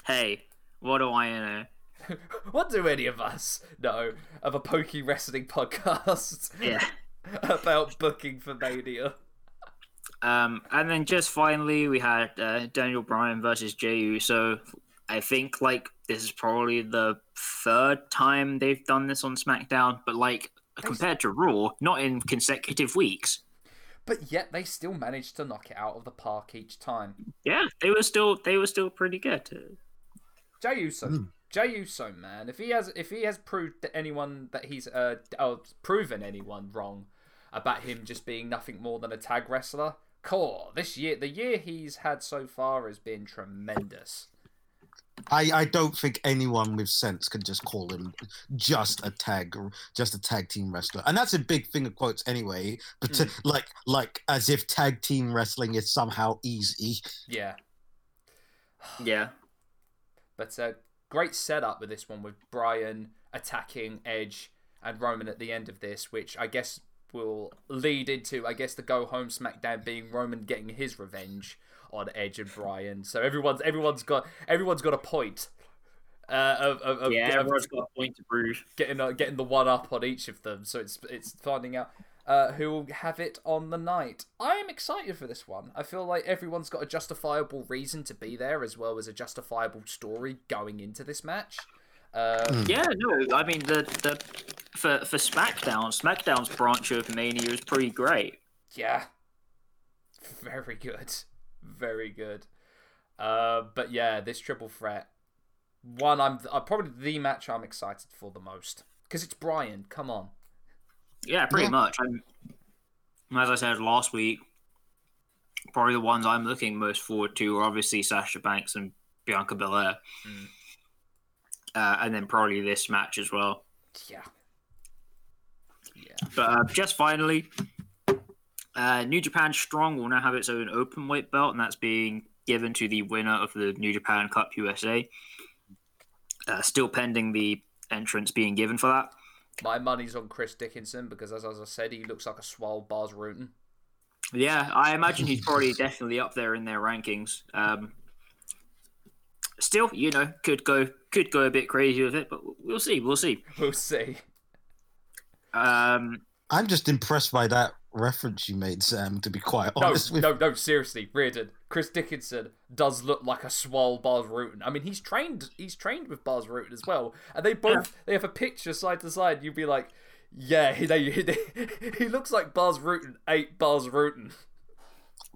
Speaker 3: hey, what do I know? [LAUGHS]
Speaker 1: what do any of us know of a pokey wrestling [LAUGHS] podcast?
Speaker 3: Yeah. [LAUGHS]
Speaker 1: about booking for Mania?
Speaker 3: Um, and then just finally, we had uh, Daniel Bryan versus Jey Uso. I think like this is probably the third time they've done this on SmackDown, but like compared to Raw, not in consecutive weeks.
Speaker 1: But yet they still managed to knock it out of the park each time.
Speaker 3: Yeah, they were still they were still pretty good.
Speaker 1: Jey Uso,
Speaker 2: Mm.
Speaker 1: Jey Uso, man. If he has, if he has proved to anyone that he's uh, uh proven anyone wrong about him just being nothing more than a tag wrestler, cool. This year, the year he's had so far has been tremendous.
Speaker 2: I, I don't think anyone with sense can just call him just a tag just a tag team wrestler, and that's a big thing of quotes anyway. But to, like like as if tag team wrestling is somehow easy.
Speaker 1: Yeah, [SIGHS]
Speaker 3: Yeah.
Speaker 1: but uh, great setup with this one with Brian attacking Edge and Roman at the end of this, which I guess will lead into I guess the go home SmackDown being Roman getting his revenge on Edge and Brian. So everyone's everyone's got everyone's got a point. Uh, of, of, of,
Speaker 3: yeah, everyone's got a point to prove.
Speaker 1: getting uh, getting the one up on each of them. So it's it's finding out uh, who will have it on the night. I am excited for this one. I feel like everyone's got a justifiable reason to be there, as well as a justifiable story going into this match. Um,
Speaker 3: Yeah, no, I mean the the for for SmackDown, SmackDown's branch of Mania is pretty great.
Speaker 1: Yeah. Very good. Very good. Uh, but yeah, this triple threat. One, I'm uh, probably the match I'm excited for the most because it's Brian. Come on.
Speaker 3: Yeah, pretty
Speaker 2: Yeah.
Speaker 3: much. I'm, as I said last week, probably the ones I'm looking most forward to are obviously Sasha Banks and Bianca Belair,
Speaker 1: Mm.
Speaker 3: Uh, and then probably this match as well.
Speaker 1: Yeah. Yeah.
Speaker 3: But uh, just finally, uh, New Japan Strong will now have its own open weight belt, and that's being given to the winner of the New Japan Cup USA. Uh, still pending the entrance being given for that.
Speaker 1: My money's on Chris Dickinson because, as, as I said, he looks like a swole Bas Rutten.
Speaker 3: Yeah, I imagine he's probably definitely up there in their rankings. Um, still, you know, could go could go a bit crazy with it, but we'll see. We'll see. [LAUGHS]
Speaker 1: We'll see.
Speaker 3: Um,
Speaker 2: I'm just impressed by that reference you made, Sam. To be quite
Speaker 1: No,
Speaker 2: honest with
Speaker 1: no, no, seriously, Riordan. Chris Dickinson does look like a swole Bas Rutten. I mean, he's trained. He's trained with Bas Rutten as well, and they both they have a picture side to side. You'd be like, yeah, he [LAUGHS] they, [LAUGHS] he, he looks like Bas Rutten ate Bas Rutten.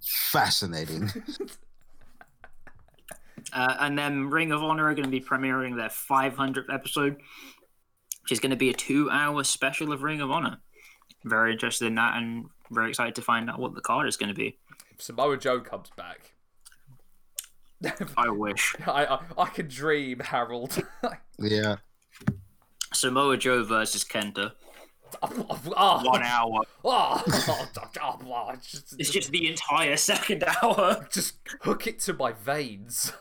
Speaker 2: fascinating.
Speaker 3: Uh, and then Ring of Honor are going to be premiering their 500th episode, which is going to be a two-hour special of Ring of Honor. Very interested in that, and very excited to find out what the card is going to be.
Speaker 1: If Samoa Joe comes back,
Speaker 3: I wish [LAUGHS]
Speaker 1: I, I I can dream, Harold. [LAUGHS]
Speaker 2: yeah.
Speaker 3: Samoa Joe versus Kenta,
Speaker 1: oh,
Speaker 3: one hour.
Speaker 1: Oh, oh, oh, oh, just,
Speaker 3: It's just the entire second hour. [LAUGHS]
Speaker 1: just hook it to my veins.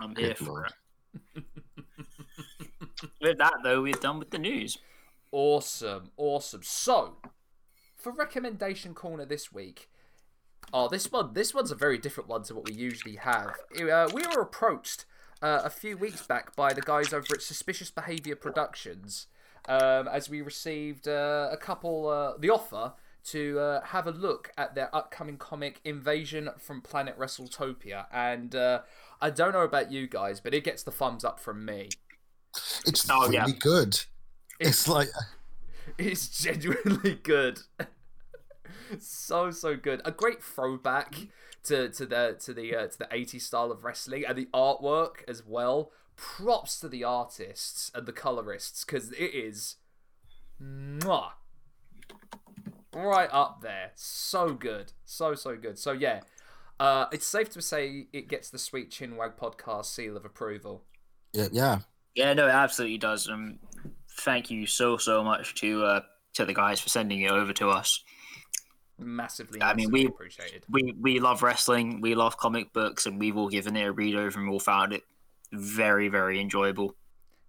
Speaker 3: I'm here
Speaker 2: Good
Speaker 3: for
Speaker 2: lord.
Speaker 3: it. [LAUGHS] With that, though, we're done with the news.
Speaker 1: Awesome, awesome. So, for recommendation corner this week, oh, this one, this one's a very different one to what we usually have. Uh, we were approached uh, a few weeks back by the guys over at Suspicious Behavior Productions, um, as we received uh, a couple uh, the offer to uh, have a look at their upcoming comic Invasion from Planet WrestleTopia, and uh, I don't know about you guys, but it gets the thumbs up from me.
Speaker 2: It's
Speaker 3: Oh,
Speaker 2: really
Speaker 3: yeah.
Speaker 2: good. It's like [LAUGHS]
Speaker 1: It's genuinely good. [LAUGHS] so so good. A great throwback to to the to the uh, to the 80s style of wrestling and the artwork as well. Props to the artists and the colorists because it is mwah, right up there. So good, so so good. So yeah, uh, it's safe to say it gets the Sweet Chinwag podcast seal of approval.
Speaker 2: yeah, yeah.
Speaker 3: Yeah, no, it absolutely does. Um, thank you so so much to uh, to the guys for sending it over to us.
Speaker 1: Massively,
Speaker 3: I mean,
Speaker 1: massively
Speaker 3: we-
Speaker 1: appreciated.
Speaker 3: We we love wrestling, we love comic books, and we've all given it a read over, and we all found it very very enjoyable.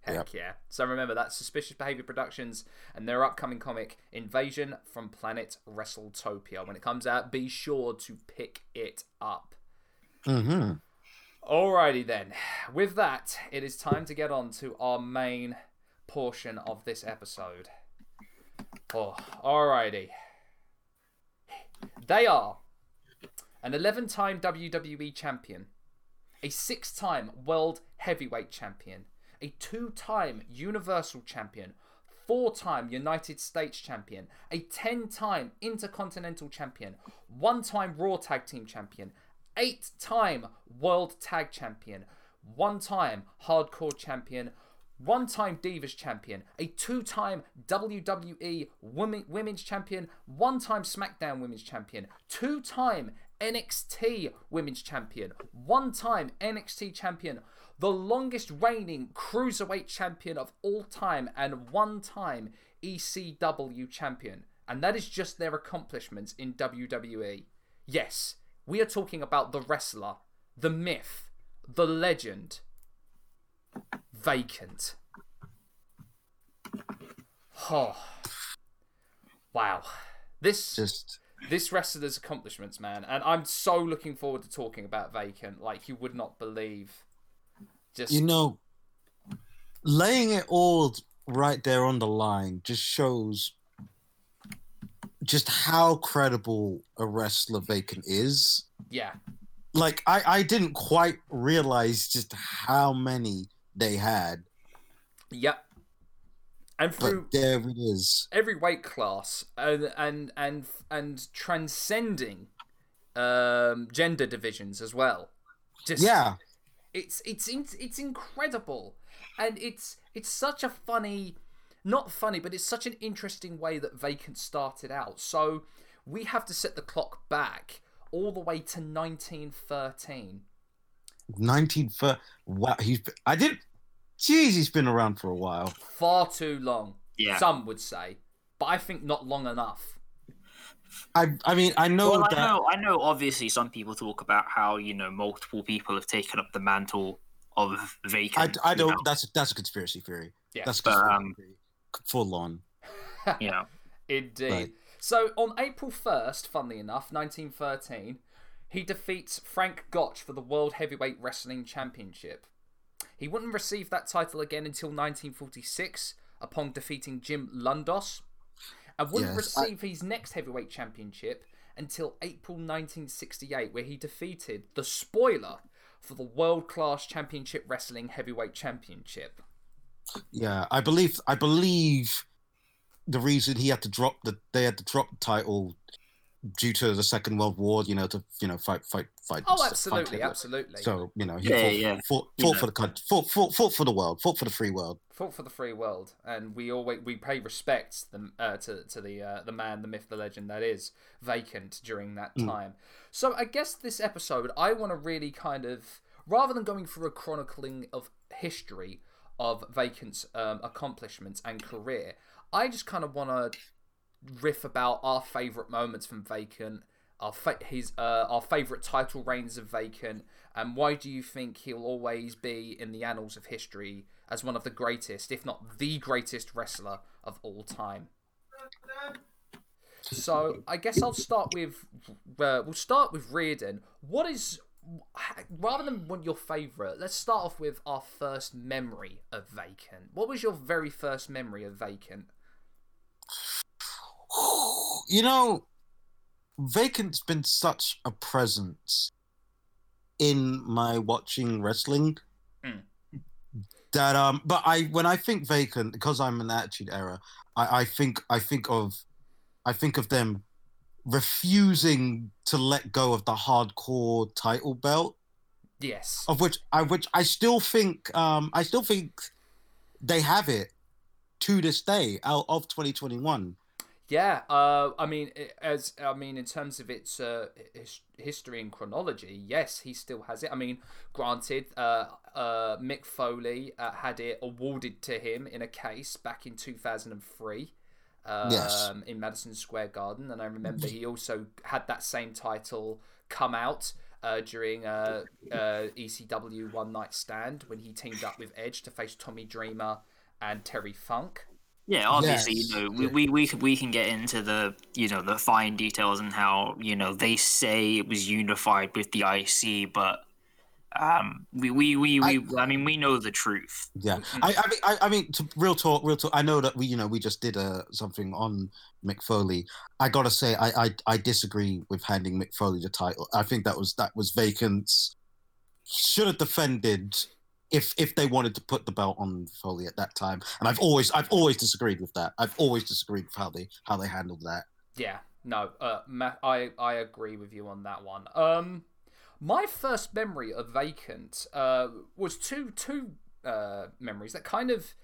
Speaker 1: Heck yeah. So remember, that's Suspicious Behavior Productions and their upcoming comic, Invasion from Planet WrestleTopia. When it comes out, be sure to pick it up.
Speaker 2: Mm-hmm.
Speaker 1: Alrighty then. With that, it is time to get on to our main portion of this episode. Oh, alrighty. They are an 11 time WWE champion, a six time World Heavyweight Champion, a two time Universal Champion, four time United States Champion, a 10 time Intercontinental Champion, one time Raw Tag Team Champion, eight time World Tag Champion, one time Hardcore Champion, one time Divas Champion, a two time WWE Women, Women's Champion, one time SmackDown Women's Champion, two time NXT Women's Champion, one time NXT Champion, the longest reigning Cruiserweight Champion of all time, and one time ECW Champion. And that is just their accomplishments in WWE. Yes, we are talking about the wrestler, the myth, the legend, vacant. Oh. Wow. This
Speaker 2: Just
Speaker 1: this wrestler's accomplishments, man, and I'm so looking forward to talking about Vacant like you would not believe. Just
Speaker 2: you know, laying it all right there on the line just shows just how credible a wrestler Vacant is.
Speaker 1: yeah,
Speaker 2: Like I, I didn't quite realize just how many they had,
Speaker 1: yep. And through
Speaker 2: but there it is.
Speaker 1: every weight class and and and and transcending um gender divisions as well. Just
Speaker 2: Yeah,
Speaker 1: it's it's it's it's incredible and it's it's such a funny not funny but it's such an interesting way that vacant started out so we have to set the clock back all the way to 1913
Speaker 2: nineteen for wow. He's I did. Jeez, he's been around for a while.
Speaker 1: far too long
Speaker 3: Yeah.
Speaker 1: some would say but i think not long enough
Speaker 2: I, I mean, I know
Speaker 3: Well,
Speaker 2: that.
Speaker 3: I know, I know. Obviously, some people talk about how you know multiple people have taken up the mantle of vacant.
Speaker 2: I
Speaker 3: you
Speaker 2: don't.
Speaker 3: know,
Speaker 2: That's that's a conspiracy theory.
Speaker 1: Yeah.
Speaker 2: that's a
Speaker 3: But,
Speaker 2: conspiracy
Speaker 3: um,
Speaker 2: theory. Full on. [LAUGHS]
Speaker 3: you know.
Speaker 1: Indeed.
Speaker 2: Right.
Speaker 1: So on April 1st, funnily enough, 1913, he defeats Frank Gotch for the World Heavyweight Wrestling Championship. He wouldn't receive that title again until 1946 upon defeating Jim Londos, and wouldn't
Speaker 2: Yes, I-
Speaker 1: receive his next heavyweight championship until April 1968, where he defeated the spoiler for the World Class Championship Wrestling Heavyweight Championship.
Speaker 2: Yeah, I believe. I believe the reason he had to drop the they had to drop the title due to the Second World War. You know, to you know fight fight fight.
Speaker 1: Oh, absolutely,
Speaker 2: Hitler.
Speaker 1: absolutely.
Speaker 2: So you know, he
Speaker 3: Yeah,
Speaker 2: fought,
Speaker 3: yeah.
Speaker 2: fought,
Speaker 3: You
Speaker 2: fought
Speaker 3: know.
Speaker 2: for the country, fought, fought, fought for the world, fought for the free world.
Speaker 1: fought for the free world, and we always we pay respect the, uh, to to the uh, the man, the myth, the legend that is vacant during that
Speaker 2: Mm.
Speaker 1: time. So I guess this episode, I want to really kind of rather than going through a chronicling of history of vacant's um, accomplishments and career, I just kind of want to riff about our favorite moments from vacant. Our fa- his uh, our favorite title reigns of Vacant, and why do you think he'll always be in the annals of history as one of the greatest, if not the greatest wrestler of all time? So I guess I'll start with uh, we'll start with Riordan. What is rather than what your favorite? Let's start off with our first memory of Vacant. What was your very first memory of Vacant?
Speaker 2: You know, Vacant's been such a presence in my watching wrestling
Speaker 1: Mm.
Speaker 2: that um. But I when I think Vacant because I'm an Attitude Era, I, I think I think of I think of them refusing to let go of the hardcore title belt
Speaker 1: Yes.
Speaker 2: of which I which I still think um I still think they have it to this day out of 2021.
Speaker 1: Yeah, uh, I mean, as I mean, in terms of its uh, his, history and chronology, yes, he still has it. I mean, granted, uh, uh, Mick Foley uh, had it awarded to him in a case back in two thousand and three. Um,
Speaker 2: Yes.
Speaker 1: in Madison Square Garden, and I remember he also had that same title come out uh, during uh, uh, ECW One Night Stand when he teamed up with Edge to face Tommy Dreamer and Terry Funk.
Speaker 3: Yeah, obviously,
Speaker 2: Yes.
Speaker 3: you know, we, we, we, can, we can get into the, you know, the fine details and how, you know, they say it was unified with the IC, but um, we, we, we, we I, mean, we know the truth.
Speaker 2: Yeah, I, I mean, I, I mean, to, real talk, real talk. I know that we, you know, we just did uh, something on Mick Foley. I gotta say, I, I, I disagree with handing Mick Foley the title. I think that was that was Vacant's should have defended if if they wanted to put the belt on Foley at that time. And I've always I've always disagreed with that. I've always disagreed with how they how they handled that.
Speaker 1: Yeah, no, uh, I I agree with you on that one. Um, my first memory of Vacant uh was two two uh memories that kind of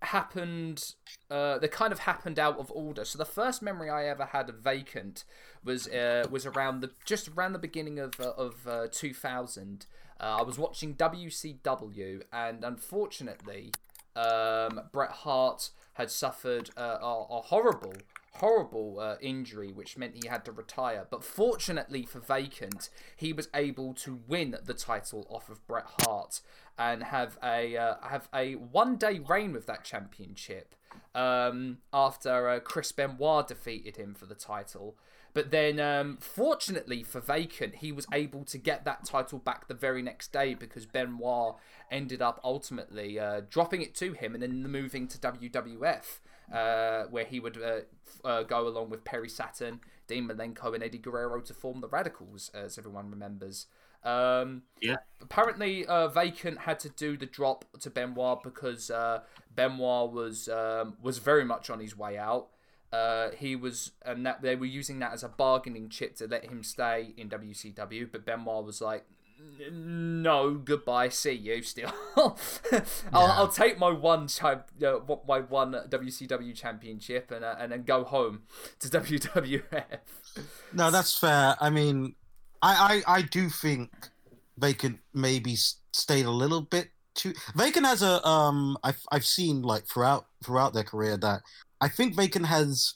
Speaker 1: happened uh they kind of happened out of order so the first memory i ever had of vacant was uh was around the just around the beginning of uh, of uh, 2000 uh, i was watching wcw and unfortunately um bret hart had suffered uh, a, a horrible horrible uh, injury which meant he had to retire but fortunately for vacant he was able to win the title off of bret hart and have a uh, have a one day reign with that championship um, after uh, Chris Benoit defeated him for the title. But then, um, fortunately for Vacant, he was able to get that title back the very next day because Benoit ended up ultimately uh, dropping it to him and then moving to WWF, uh, where he would uh, uh, go along with Perry Saturn, Dean Malenko, and Eddie Guerrero to form the Radicalz, as everyone remembers. Um,
Speaker 3: Yeah.
Speaker 1: Apparently, uh, Vacant had to do the drop to Benoit because uh, Benoit was um, was very much on his way out. Uh, he was, and that they were using that as a bargaining chip to let him stay in WCW. But Benoit was like, "No, goodbye, see you." Still, [LAUGHS] I'll, I'll take my one uh, my one WCW championship, and uh, and then go home to [LAUGHS] WWF.
Speaker 2: No, that's fair. I mean, I I, I do think they Vacant maybe s- stayed a little bit too. Vacant has a um. I've I've seen like throughout throughout their career that I think Vacant has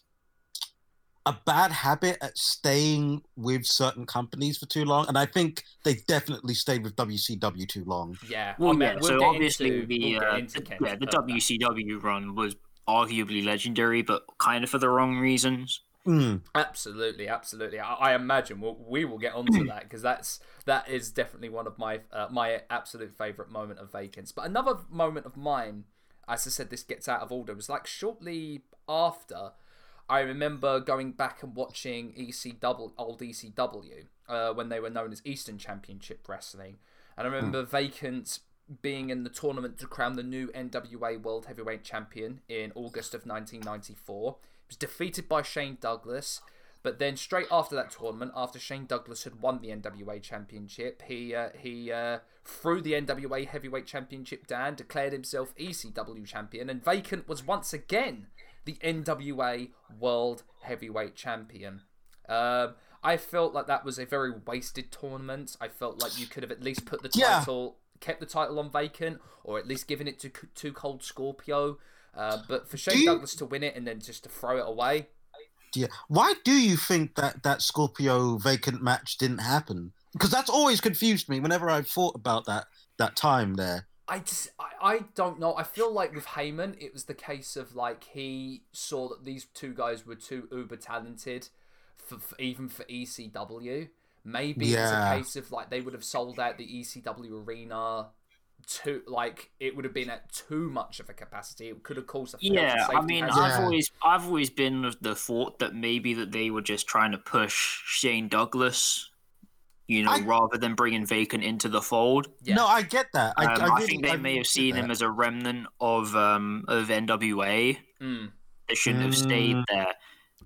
Speaker 2: a bad habit at staying with certain companies for too long, and I think they definitely stayed with WCW too long.
Speaker 1: Yeah.
Speaker 3: Well,
Speaker 1: I
Speaker 3: yeah.
Speaker 1: we'll
Speaker 3: so obviously
Speaker 1: into-
Speaker 3: the
Speaker 1: we'll
Speaker 3: uh,
Speaker 1: into
Speaker 3: the-
Speaker 1: Ken's
Speaker 3: yeah the. WCW run was arguably legendary, but kind of for the wrong reasons.
Speaker 2: Mm.
Speaker 1: Absolutely, absolutely. I, I imagine we'll, we will get onto that because that's that is definitely one of my uh, my absolute favorite moment of Vacants. But another moment of mine, as I said, this gets out of order. It Was like shortly after. I remember going back and watching ECW, old ECW, uh, when they were known as Eastern Championship Wrestling, and I remember Vacant being in the tournament to crown the new NWA World Heavyweight Champion in August of 1994. He was defeated by Shane Douglas, but then straight after that tournament, after Shane Douglas had won the NWA Championship, he uh, he uh, threw the NWA Heavyweight Championship down, declared himself ECW Champion, and Vacant was once again the NWA World Heavyweight Champion. Um, I felt like that was a very wasted tournament. I felt like you could have at least put the
Speaker 2: Yeah.
Speaker 1: title, kept the title on vacant, or at least given it to Too Cold Scorpio. Uh, but for Shane Douglas to win it and then just to throw it away,
Speaker 2: Yeah. Why do you think that that Scorpio Vacant match didn't happen? Because that's always confused me whenever I've thought about that that time there.
Speaker 1: I just I, I don't know. I feel like with Heyman, it was the case of like he saw that these two guys were too uber talented for, for even for ECW. Maybe
Speaker 2: Yeah.
Speaker 1: it's a case of like they would have sold out the ECW arena too like it would have been at too much of a capacity. It could have caused a health and
Speaker 3: Yeah, I mean,
Speaker 1: hazard.
Speaker 3: I've
Speaker 2: Yeah.
Speaker 3: always I've always been of the thought that maybe that they were just trying to push Shane Douglas, you know,
Speaker 2: I-
Speaker 3: rather than bringing Vacant into the fold.
Speaker 1: Yeah.
Speaker 2: No, I get that. I,
Speaker 3: Um,
Speaker 2: I,
Speaker 3: I,
Speaker 2: really,
Speaker 3: think they
Speaker 2: I
Speaker 3: may have
Speaker 2: get
Speaker 3: seen him as a remnant of um of NWA.
Speaker 1: Mm.
Speaker 3: They shouldn't have stayed
Speaker 2: Mm.
Speaker 3: there.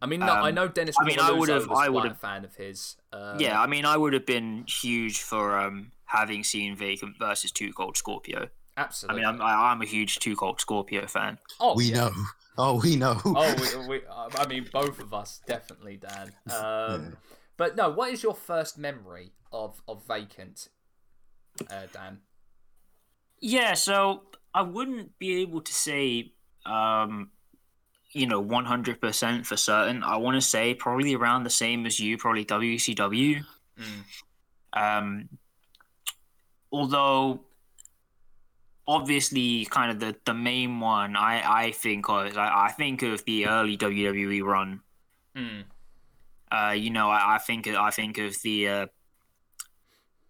Speaker 1: I mean, no, I
Speaker 3: Um,
Speaker 1: know Dennis.
Speaker 3: I mean, I would've- I would've-
Speaker 1: a fan of his. Uh,
Speaker 3: yeah, I mean, I would have been huge for um having seen Vacant versus Two Cold Scorpio.
Speaker 1: Absolutely.
Speaker 3: I mean, I'm I- I'm a huge Two Cold Scorpio fan.
Speaker 1: oh,
Speaker 2: We
Speaker 1: yeah.
Speaker 2: know. Oh, we know.
Speaker 1: Oh, we, we, I mean, both of us definitely, Dan. [LAUGHS] Um, But no, what is your first memory of of Vacant, uh, Dan?
Speaker 3: Yeah, so I wouldn't be able to say, um, you know, 100% for certain. I want to say probably around the same as you, probably WCW.
Speaker 1: Mm.
Speaker 3: Um, although, obviously, kind of the, the main one I, I think of, is I, I think of the early WWE run.
Speaker 1: Mm.
Speaker 3: Uh, you know, I, I think I think of the, uh,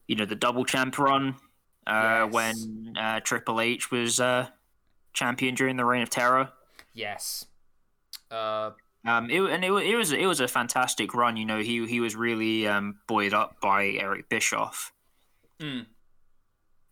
Speaker 3: you know, the double champ run uh,
Speaker 1: Yes.
Speaker 3: when uh, Triple H was uh, champion during the Reign of Terror.
Speaker 1: Yes. Uh,
Speaker 3: Um, it, and it, it was it was a fantastic run. You know, he he was really um, buoyed up by Eric Bischoff.
Speaker 1: mm.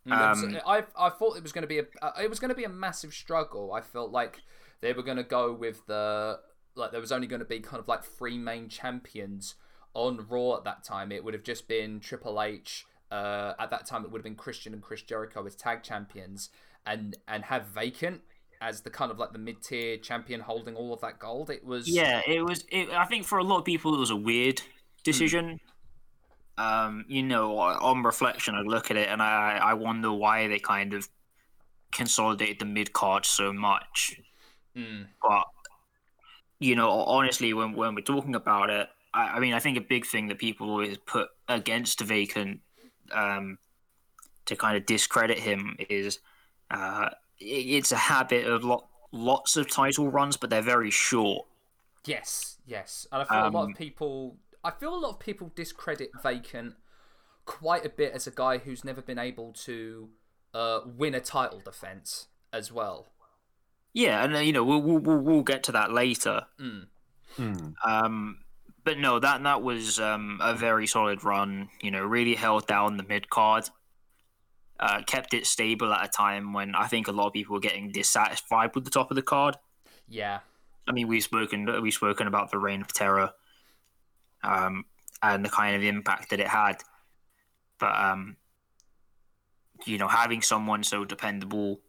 Speaker 1: Was-
Speaker 3: Um,
Speaker 1: I I thought it was going to be a it was going to be a massive struggle. I felt like they were going to go with the like there was only going to be kind of like three main champions on Raw at that time. It would have just been Triple H. Uh, at that time, it would have been Christian and Chris Jericho as tag champions, and and have Vacant as the kind of like the mid tier champion holding all of that gold. It was
Speaker 3: Yeah, it was. It, I think for a lot of people, it was a weird decision. Um, you know, on reflection, I look at it and I, I wonder why they kind of consolidated the mid card so much.
Speaker 1: Mm,
Speaker 3: But you know, honestly, when when we're talking about it, I, I mean, I think a big thing that people always put against Vacant um, to kind of discredit him is uh, it- it's a habit of lot, lots of title runs, but they're very short.
Speaker 1: Yes, yes, and I feel a lot
Speaker 3: Um,
Speaker 1: of people. I feel a lot of people discredit Vacant quite a bit as a guy who's never been able to uh, win a title defense as well.
Speaker 3: Yeah, and uh, you know we'll we'll, we'll, we'll get to that later.
Speaker 1: Mm.
Speaker 2: Hmm.
Speaker 3: Um, but no, that that was um, a very solid run. You know, really held down the mid card, uh, kept it stable at a time when I think a lot of people were getting dissatisfied with the top of the card.
Speaker 1: Yeah,
Speaker 3: I mean, we've spoken we've spoken about the reign of terror, um, and the kind of impact that it had. But um, you know, having someone so dependable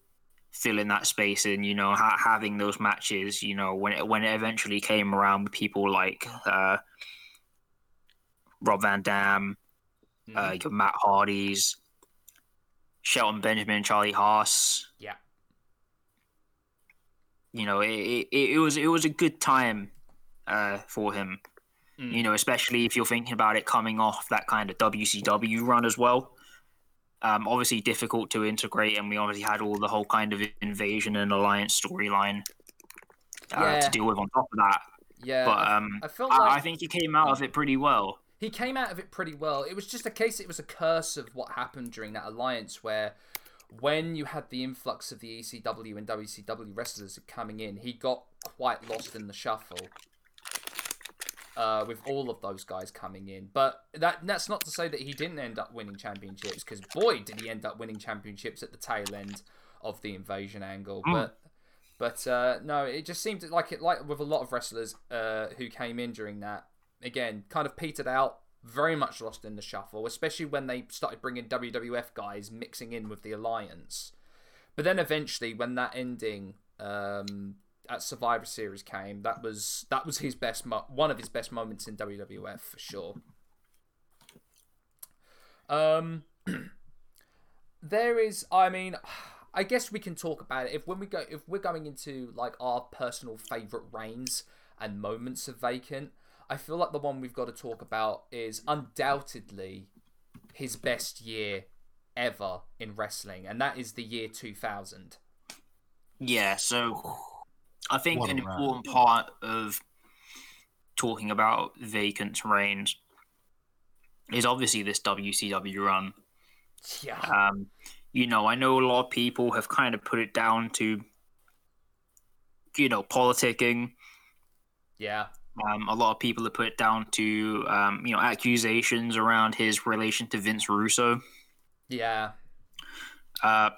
Speaker 3: fill in that space, and you know, ha- having those matches, you know, when it when it eventually came around with people like uh, Rob Van Dam,
Speaker 1: Mhm.
Speaker 3: uh, your Matt Hardy's, Shelton Benjamin, Charlie Haas.
Speaker 1: yeah,
Speaker 3: you know, it, it, it was it was a good time uh, for him.
Speaker 1: Mm.
Speaker 3: You know, especially if you're thinking about it coming off that kind of WCW run as well. Um, obviously difficult to integrate, and we obviously had all the whole kind of invasion and alliance storyline uh,
Speaker 1: Yeah.
Speaker 3: to deal with on top of that.
Speaker 1: yeah.
Speaker 3: But um,
Speaker 1: I felt like
Speaker 3: I, I think he came out of it pretty well.
Speaker 1: he came out of it pretty well. It was just a case. It was a curse of what happened during that alliance, where when you had the influx of the ECW and WCW wrestlers coming in, he got quite lost in the shuffle. Uh, with all of those guys coming in, but that that's not to say that he didn't end up winning championships, because boy, did he end up winning championships at the tail end of the invasion angle. But but uh, no, it just seemed like it like with a lot of wrestlers uh, who came in during that again, kind of petered out, very much lost in the shuffle, especially when they started bringing WWF guys mixing in with the alliance. But then eventually, when that ending um, at Survivor Series came, that was that was his best mo- one of his best moments in WWF for sure. Um, [CLEARS THROAT] there is, I mean, I guess we can talk about it if when we go if we're going into like our personal favorite reigns and moments of vacant. I feel like the one we've got to talk about is undoubtedly his best year ever in wrestling, and that is the year 2000.
Speaker 3: Yeah, so I think
Speaker 2: What
Speaker 3: an
Speaker 2: run.
Speaker 3: important part of talking about vacant reigns is obviously this WCW run.
Speaker 1: Yeah.
Speaker 3: Um, you know, I know a lot of people have kind of put it down to, you know, politicking.
Speaker 1: Yeah.
Speaker 3: Um, a lot of people have put it down to, um, you know, accusations around his relation to Vince Russo.
Speaker 1: Yeah.
Speaker 3: Uh,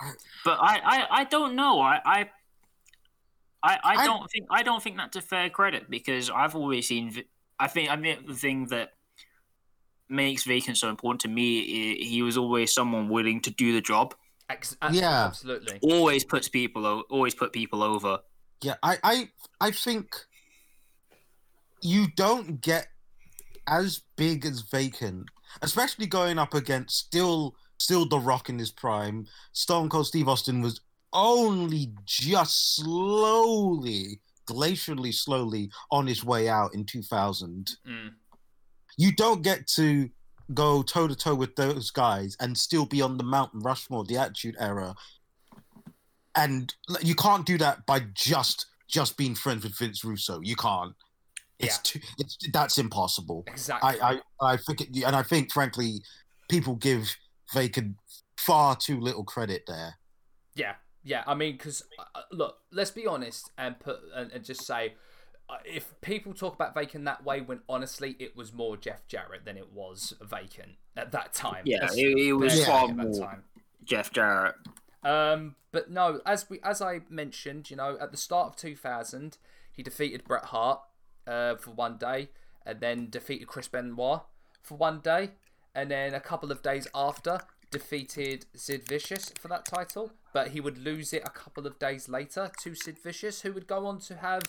Speaker 3: but I, I, I don't know. I, I, I, I
Speaker 2: I-
Speaker 3: don't think I don't think that's a fair credit because I've always seen. I think I mean the thing that makes Vacant so important to me. he was always someone willing to do the job.
Speaker 1: Ex-
Speaker 2: Yeah.
Speaker 1: Absolutely.
Speaker 3: Always puts people. Always put people over.
Speaker 2: Yeah, I, I, I think you don't get as big as Vacant, especially going up against still, still The Rock in his prime. Stone Cold Steve Austin was only just slowly, glacially slowly on his way out in 2000.
Speaker 1: Mm.
Speaker 2: You don't get to go toe to toe with those guys and still be on the Mountain Rushmore, the Attitude Era. And you can't do that by just just being friends with Vince Russo. You can't. It's
Speaker 1: Yeah.
Speaker 2: too. It's that's impossible.
Speaker 1: Exactly.
Speaker 2: I I I think it, and I think frankly, people give Vacant far too little credit there.
Speaker 1: Yeah, yeah. I mean, because uh, look, let's be honest and put and, and just say, uh, if people talk about Vacant that way, when honestly it was more Jeff Jarrett than it was Vacant at that time.
Speaker 3: Yeah,
Speaker 1: That's
Speaker 3: it, it was far
Speaker 1: that
Speaker 3: more.
Speaker 1: time.
Speaker 3: Jeff Jarrett.
Speaker 1: Um, but no, as we as I mentioned, you know, at the start of 2000, he defeated Bret Hart uh, for one day, and then defeated Chris Benoit for one day, and then a couple of days after defeated Sid Vicious for that title, but he would lose it a couple of days later to Sid Vicious, who would go on to have,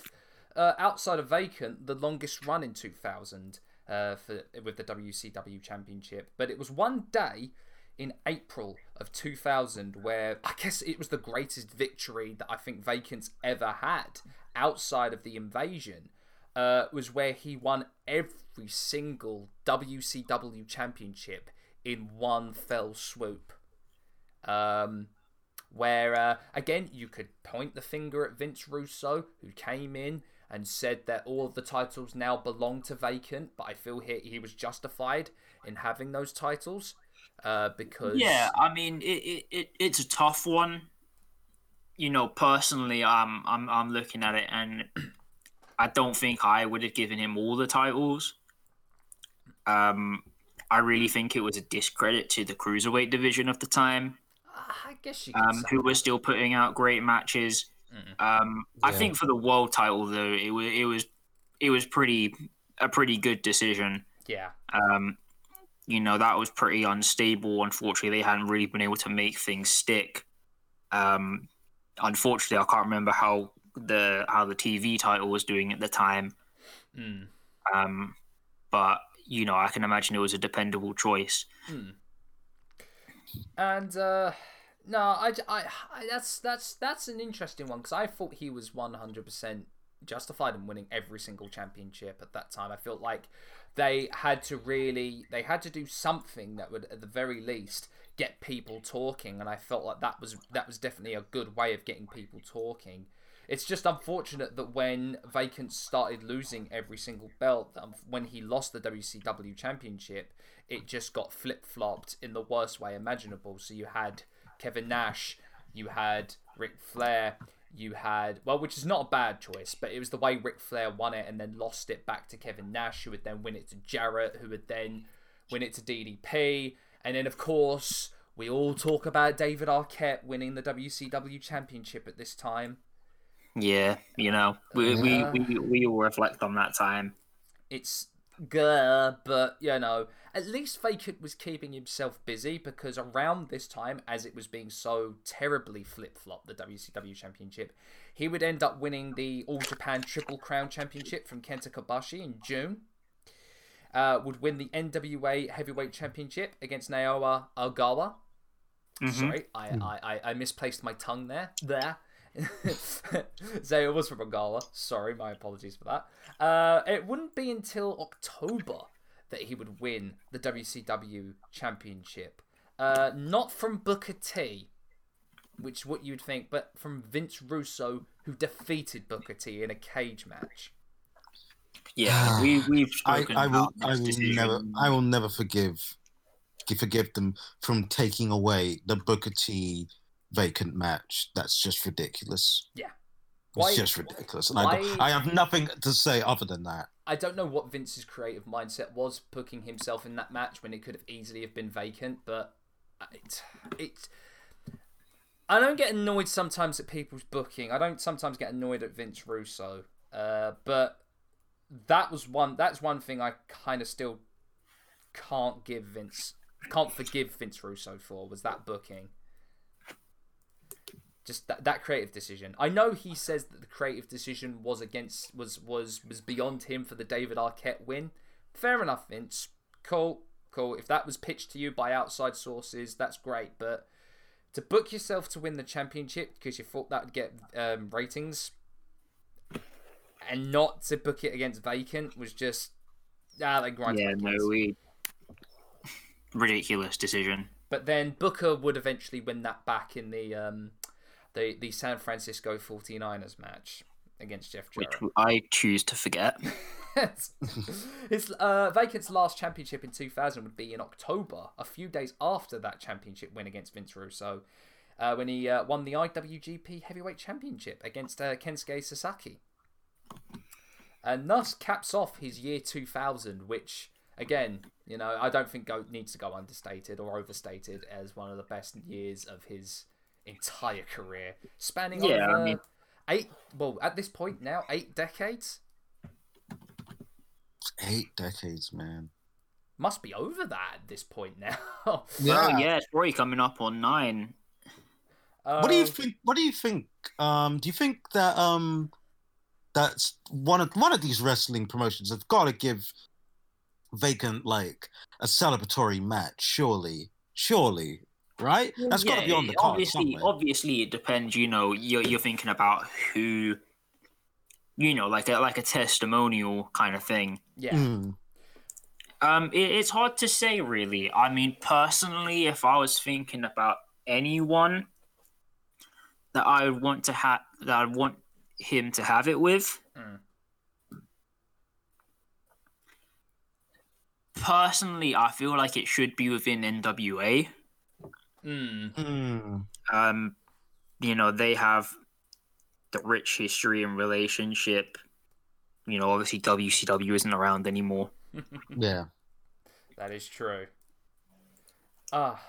Speaker 1: uh, outside of Vacant, the longest run in 2000 uh, for with the WCW Championship. But it was one day in April of 2000 where I guess it was the greatest victory that I think Vacant's ever had outside of the invasion. Uh, was where he won every single WCW championship in one fell swoop. Um, where uh, again you could point the finger at Vince Russo, who came in and said that all of the titles now belong to Vacant, but I feel he he was justified in having those titles uh, because
Speaker 3: Yeah, I mean, it, it, it it's a tough one. You know, personally, I'm I'm I'm looking at it, and I don't think I would have given him all the titles. Um, I really think it was a discredit to the cruiserweight division of the time,
Speaker 1: I guess you
Speaker 3: um, who were still putting out great matches. Um, I think for the world title though, it was it was it was pretty a pretty good decision.
Speaker 1: yeah.
Speaker 3: Um, you know that was pretty unstable. Unfortunately, they hadn't really been able to make things stick. Um, unfortunately, I can't remember how the how the TV title was doing at the time.
Speaker 1: Mm.
Speaker 3: Um, but you know, I can imagine it was a dependable choice.
Speaker 1: And uh, no, I, I, I- that's that's that's an interesting one because I thought he was one hundred percent justified in winning every single championship at that time. I felt like they had to really they had to do something that would at the very least get people talking, and I felt like that was that was definitely a good way of getting people talking. It's just unfortunate that when Vacant started losing every single belt, um, when he lost the WCW Championship, it just got flip flopped in the worst way imaginable. So you had Kevin Nash, you had Ric Flair, you had well, which is not a bad choice, but it was the way Ric Flair won it and then lost it back to Kevin Nash, who would then win it to Jarrett, who would then win it to DDP, and then of course we all talk about David Arquette winning the WCW Championship at this time.
Speaker 3: Yeah, you know, we we, we we all reflect on that time.
Speaker 1: it's but you know, at least Vacant was keeping himself busy because around this time, as it was being so terribly flip flop, the WCW Championship, he would end up winning the All Japan Triple Crown Championship from Kenta Kobashi in June. Uh, would win the NWA Heavyweight Championship against Naoya Ogawa. Sorry, I, I, I, I misplaced my tongue there. There. [LAUGHS] so it was from Ogawa. Sorry, my apologies for that. Uh, it wouldn't be until October that he would win the WCW Championship. Uh, not from Booker T, which is what you'd think, but from Vince Russo, who defeated Booker T in a cage match.
Speaker 3: Yeah, we we've
Speaker 2: I,
Speaker 3: spoken
Speaker 2: I will I will
Speaker 3: decision.
Speaker 2: never I will never forgive forgive them from taking away the Booker T vacant match. That's just ridiculous.
Speaker 1: Yeah.
Speaker 2: It's just ridiculous. And I, don't- I have nothing to say other than that.
Speaker 1: I don't know what Vince's creative mindset was booking himself in that match when it could have easily have been vacant, but it, it I don't get annoyed sometimes at people's booking. I don't sometimes get annoyed at Vince Russo. Uh, but that was one that's one thing I kind of still can't give Vince can't forgive Vince Russo for was that booking. Just that, that creative decision. I know he says that the creative decision was against was was was beyond him for the David Arquette win. Fair enough, Vince. Cool, cool. If that was pitched to you by outside sources, that's great. But to book yourself to win the championship because you thought that would get um, ratings, and not to book it against vacant was just ah, they grind
Speaker 3: Yeah,
Speaker 1: my
Speaker 3: no, we ridiculous decision.
Speaker 1: But then Booker would eventually win that back in the um, the the San Francisco 49ers match against Jeff Jarrett.
Speaker 3: which I choose to forget. [LAUGHS]
Speaker 1: His uh, Vacant's last championship in 2000 would be in October, a few days after that championship win against Vince Russo, uh, when he uh, won the IWGP Heavyweight Championship against uh, Kensuke Sasaki. And thus caps off his year 2000, which again, you know, I don't think go needs to go understated or overstated as one of the best years of his entire career, spanning
Speaker 3: Yeah, I mean-
Speaker 1: eight. Well, at this point now, eight decades
Speaker 2: Eight decades, man.
Speaker 1: must be over that at this point now. [LAUGHS]
Speaker 3: Oh yeah, it's probably coming up on nine.
Speaker 2: What do you
Speaker 1: Um,
Speaker 2: think? What do you think? Um, do you think that um, that's one of one of these wrestling promotions have got to give Vacant like a celebratory match? Surely, surely, right? That's got to
Speaker 3: Yeah,
Speaker 2: be on the card
Speaker 3: Obviously,
Speaker 2: somewhere.
Speaker 3: obviously, it depends. You know, you're you're thinking about who, you know, like a like a testimonial kind of thing.
Speaker 1: Yeah.
Speaker 2: Mm,
Speaker 3: Um, it, it's hard to say, really. I mean, personally, if I was thinking about anyone that I would want to have, that I want him to have it with,
Speaker 1: Mm.
Speaker 3: personally, I feel like it should be within NWA.
Speaker 1: Mm.
Speaker 2: mm,
Speaker 3: Um, you know, they have the rich history and relationship. You know, obviously WCW isn't around anymore. [LAUGHS]
Speaker 2: yeah.
Speaker 1: That is true. Ah.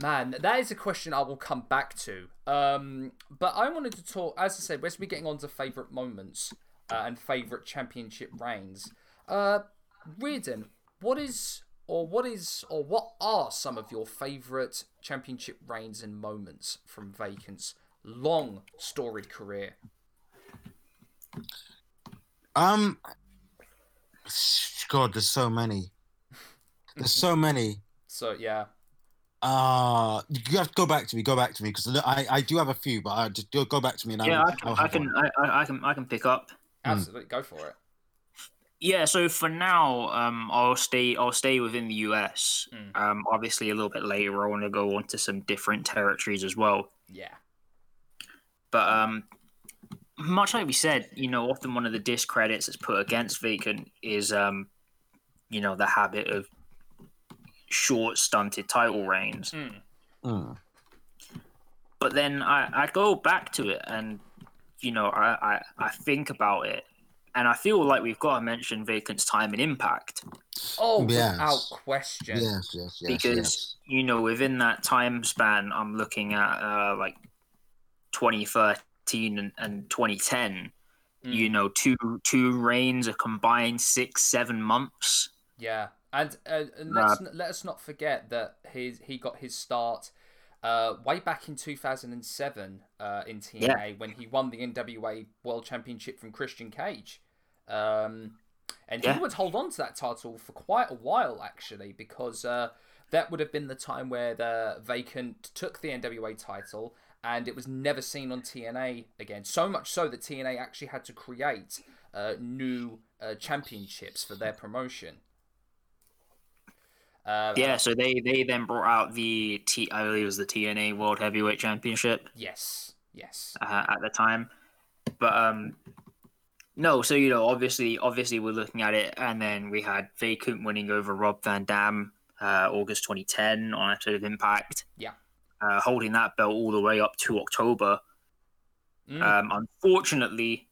Speaker 1: Man, that is a question I will come back to. Um, but I wanted to talk, as I said, as we're getting on to favourite moments uh, and favourite championship reigns. Uh, Riordan, what is, or what is, or what are some of your favourite championship reigns and moments from Vacant's long storied career?
Speaker 2: Um, God, there's so many. There's so many. [LAUGHS]
Speaker 1: So, yeah.
Speaker 2: Uh you have to go back to me. Go back to me because I I do have a few, but I just go back to me. And
Speaker 3: Yeah,
Speaker 2: I'll,
Speaker 3: I can,
Speaker 2: I'll
Speaker 3: I can,
Speaker 2: one.
Speaker 3: I, I, I can, I can pick up.
Speaker 1: Absolutely, go for it.
Speaker 3: Yeah, so for now, um, I'll stay. I'll stay within the US.
Speaker 1: Mm.
Speaker 3: Um, obviously, a little bit later, I want to go on to some different territories as well.
Speaker 1: Yeah.
Speaker 3: But um, much like we said, you know, often one of the discredits that's put against Vacant is, um, you know, the habit of short, stunted title reigns.
Speaker 1: Mm.
Speaker 2: Mm.
Speaker 3: But then I, I go back to it, and you know, I, I, I think about it, and I feel like we've got to mention Vacant's time and impact.
Speaker 1: Oh,
Speaker 2: Yes.
Speaker 1: without question.
Speaker 2: Yes, yes, yes.
Speaker 3: because
Speaker 2: yes.
Speaker 3: you know within that time span i'm looking at uh, like 2013 and, and 2010
Speaker 1: Mm.
Speaker 3: you know two two reigns a combined six seven months
Speaker 1: Yeah, and, uh, and let's n let us not forget that his he got his start uh, way back in 2007 uh, in TNA
Speaker 3: Yeah.
Speaker 1: when he won the NWA World Championship from Christian Cage. Um, and
Speaker 3: Yeah.
Speaker 1: he would hold on to that title for quite a while actually because uh, that would have been the time where the Vacant took the NWA title and it was never seen on TNA again. So much so that TNA actually had to create uh, new uh, championships for their promotion. Uh,
Speaker 3: yeah so they they then brought out the t i believe it was the tna world heavyweight championship
Speaker 1: Yes. Yes.
Speaker 3: uh, at the time but um no so you know obviously obviously we're looking at it and then we had vacant winning over rob van dam uh, august 2010 on episode of impact
Speaker 1: Yeah.
Speaker 3: uh, holding that belt all the way up to october
Speaker 1: Mm.
Speaker 3: Um, unfortunately,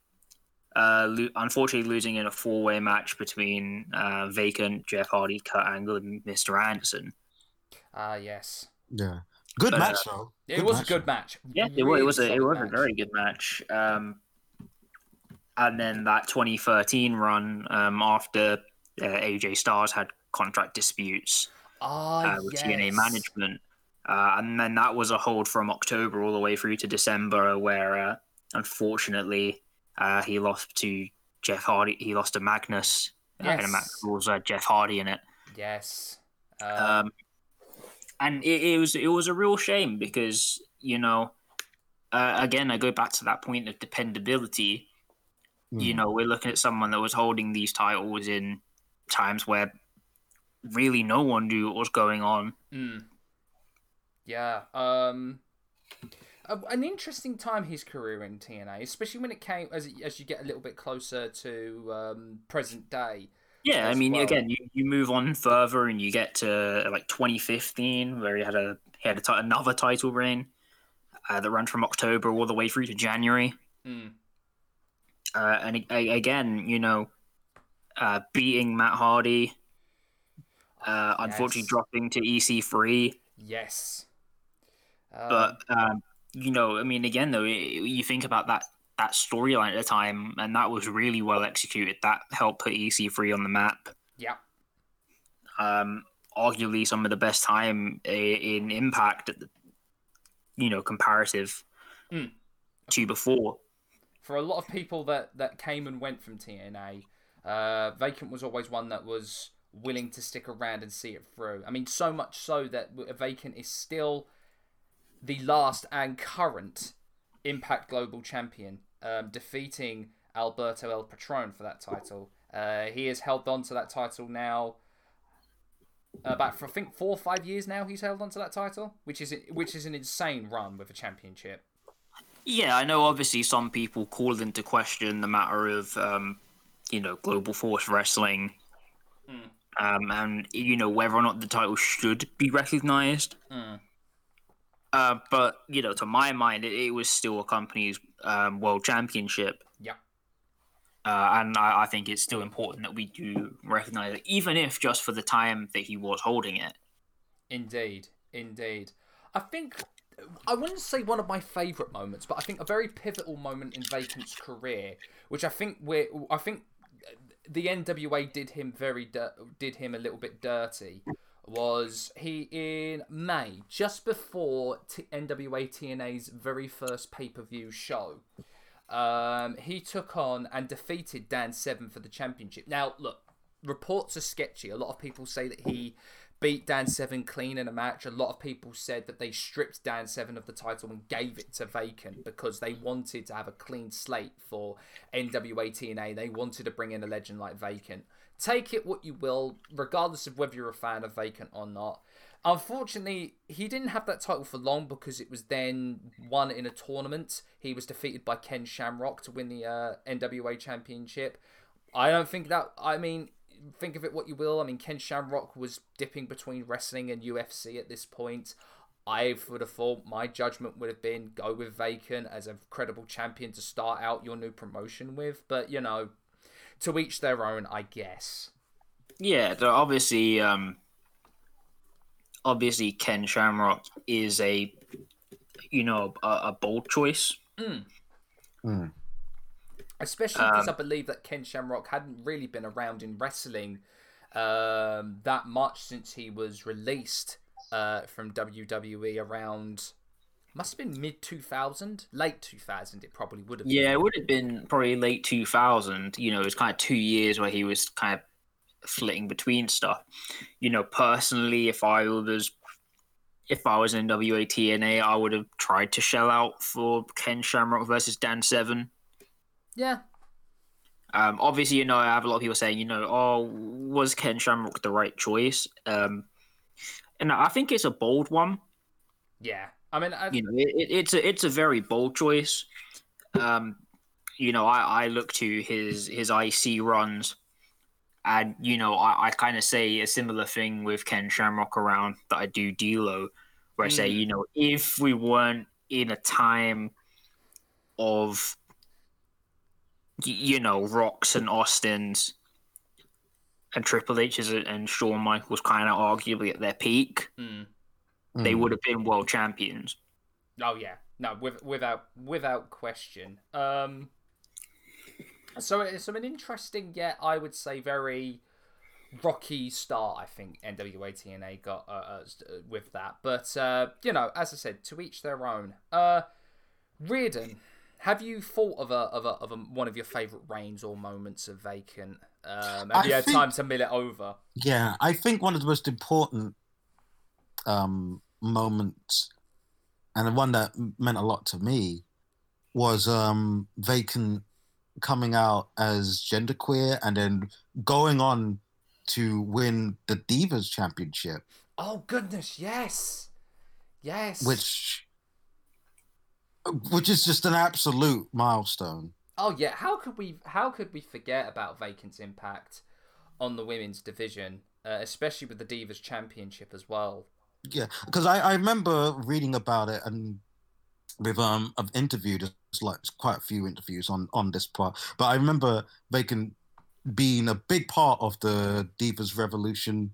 Speaker 3: uh, lo- unfortunately, losing in a four-way match between uh, Vacant, Jeff Hardy, Kurt Angle, and Mr. Anderson.
Speaker 1: Ah, yes.
Speaker 2: yeah, good
Speaker 3: But,
Speaker 2: match
Speaker 3: uh,
Speaker 2: though.
Speaker 1: It
Speaker 2: Good
Speaker 1: was
Speaker 2: match.
Speaker 1: a good match.
Speaker 3: Yeah, it, wa- it was a it was a very good match. Um, and then that 2013 run um, after uh, AJ Styles had contract disputes
Speaker 1: Ah,
Speaker 3: uh, with
Speaker 1: yes.
Speaker 3: TNA management. Uh, and then that was a hold from October all the way through to December, where uh, unfortunately uh, he lost to Jeff Hardy. He lost to Magnus, uh, and a match
Speaker 1: Yes.
Speaker 3: was uh, Jeff Hardy in it.
Speaker 1: Yes. Uh,
Speaker 3: Um, and it, it was it was a real shame because you know, uh, again, I go back to that point of dependability. You
Speaker 2: Mm.
Speaker 3: know, we're looking at someone that was holding these titles in times where really no one knew what was going on.
Speaker 1: mm. Yeah. Um. An interesting time his career in TNA, especially when it came as as you get a little bit closer to um, present day.
Speaker 3: Yeah, I mean,
Speaker 1: well.
Speaker 3: again, you, you move on further and you get to like 2015, where he had a he had a ti- another title reign uh, that ran from October all the way through to January.
Speaker 1: Mm.
Speaker 3: Uh, and again, you know, uh, beating Matt Hardy, uh, unfortunately dropping to EC3.
Speaker 1: Yes. Um,
Speaker 3: But um, you know, I mean, again though, it, you think about that that storyline at the time, and that was really well executed. That helped put EC3 on the map.
Speaker 1: yeah.
Speaker 3: Um, arguably some of the best time in Impact, at the, you know, comparative
Speaker 1: Mm.
Speaker 3: to before.
Speaker 1: For a lot of people that that came and went from TNA, uh, Vacant was always one that was willing to stick around and see it through. I mean, so much so that Vacant is still the last and current Impact Global Champion, um, defeating Alberto El Patron for that title. Uh, he has held on to that title now. About for I think four or five years now, he's held on to that title, which is which is an insane run with a championship.
Speaker 3: Yeah, I know. Obviously, some people call into question the matter of, um, you know, Global Force Wrestling,
Speaker 1: Mm.
Speaker 3: um, and you know whether or not the title should be recognized.
Speaker 1: Mm.
Speaker 3: Uh, but you know, to my mind, it, it was still a company's um, world championship.
Speaker 1: Yeah.
Speaker 3: Uh, and I, I think it's still important that we do recognize it, even if just for the time that he was holding it.
Speaker 1: Indeed, indeed. I think I wouldn't say one of my favourite moments, but I think a very pivotal moment in Vacant's career, which I think we're I think the NWA did him very dir- did him a little bit dirty. Was he in May, just before T- NWA TNA's very first pay per view show? Um, he took on and defeated Dan Severn for the championship. Now, look, reports are sketchy. A lot of people say that he beat Dan Severn clean in a match. A lot of people said that they stripped Dan Severn of the title and gave it to Vacant because they wanted to have a clean slate for NWA TNA. They wanted to bring in a legend like Vacant. Take it what you will, regardless of whether you're a fan of Vacant or not. Unfortunately, he didn't have that title for long because it was then won in a tournament. He was defeated by Ken Shamrock to win the uh, NWA Championship. I don't think that. I mean, think of it what you will. I mean, Ken Shamrock was dipping between wrestling and UFC at this point. I would have thought my judgment would have been go with Vacant as a credible champion to start out your new promotion with. But you know, to each their own, I guess.
Speaker 3: Yeah, obviously, um, obviously Ken Shamrock is a, you know, a, a bold choice.
Speaker 2: Mm.
Speaker 1: Especially because I believe that Ken Shamrock hadn't really been around in wrestling um, that much since he was released uh, from WWE around. Must have been mid 2000, late 2000. It probably would have. been.
Speaker 3: Yeah, it would have been probably late 2000. You know, it was kind of two years where he was kind of flitting between stuff. You know, personally, if I was if I was in WATNA, I would have tried to shell out for Ken Shamrock versus Dan Severn.
Speaker 1: Yeah.
Speaker 3: Um, obviously, you know, I have a lot of people saying, you know, oh, was Ken Shamrock the right choice? Um, and I think it's a bold one.
Speaker 1: Yeah. I mean, I,
Speaker 3: You know, it, it, it's a it's a very bold choice. Um, you know, I, I look to his his IC runs, and you know, I, I kind of say a similar thing with Ken Shamrock around that I do D'Lo, where I say,
Speaker 1: Mm.
Speaker 3: you know, if we weren't in a time of you know Rocks and Austins and Triple H's and Shawn Michaels kind of arguably at their peak,
Speaker 1: mm.
Speaker 3: they
Speaker 2: Mm.
Speaker 3: would have been world champions.
Speaker 1: Oh yeah, no, with, without without question. Um, so it's an interesting, yet I would say very rocky start. I think NWA TNA got uh, uh, uh, with that, but uh, you know, as I said, to each their own. Uh, Riordan, have you thought of a of a of a, one of your favorite reigns or moments of Vacant? Um, have
Speaker 2: I
Speaker 1: you had
Speaker 2: think-
Speaker 1: time to mill it over?
Speaker 2: Yeah, I think one of the most important um, moments, and the one that meant a lot to me, was um, Vacant coming out as genderqueer and then going on to win the Divas Championship,
Speaker 1: Oh goodness, yes, yes.
Speaker 2: which which is just an absolute milestone.
Speaker 1: Oh yeah, how could we how could we forget about Vacant's impact on the women's division, uh, especially with the Divas Championship as well?
Speaker 2: Yeah, because I, I remember reading about it and with um I've interviewed like quite a few interviews on on this part, but I remember Bacon being a big part of the Divas Revolution,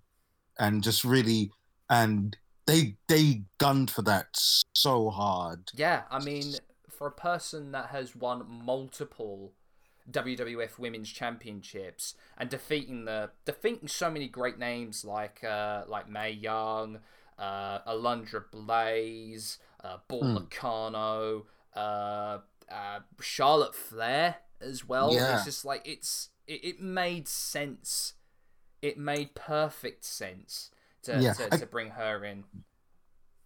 Speaker 2: and just really and they they gunned for that so hard.
Speaker 1: Yeah, I mean, for a person that has won multiple WWF Women's Championships and defeating the defeating so many great names like uh, like Mae Young, uh, Alundra Blaze, uh,
Speaker 2: Hmm.
Speaker 1: Nakano, uh, uh, Charlotte Flair as well.
Speaker 2: Yeah.
Speaker 1: It's just like it's it, it made sense. It made perfect sense to,
Speaker 2: Yeah,
Speaker 1: to,
Speaker 2: I-
Speaker 1: bring her in.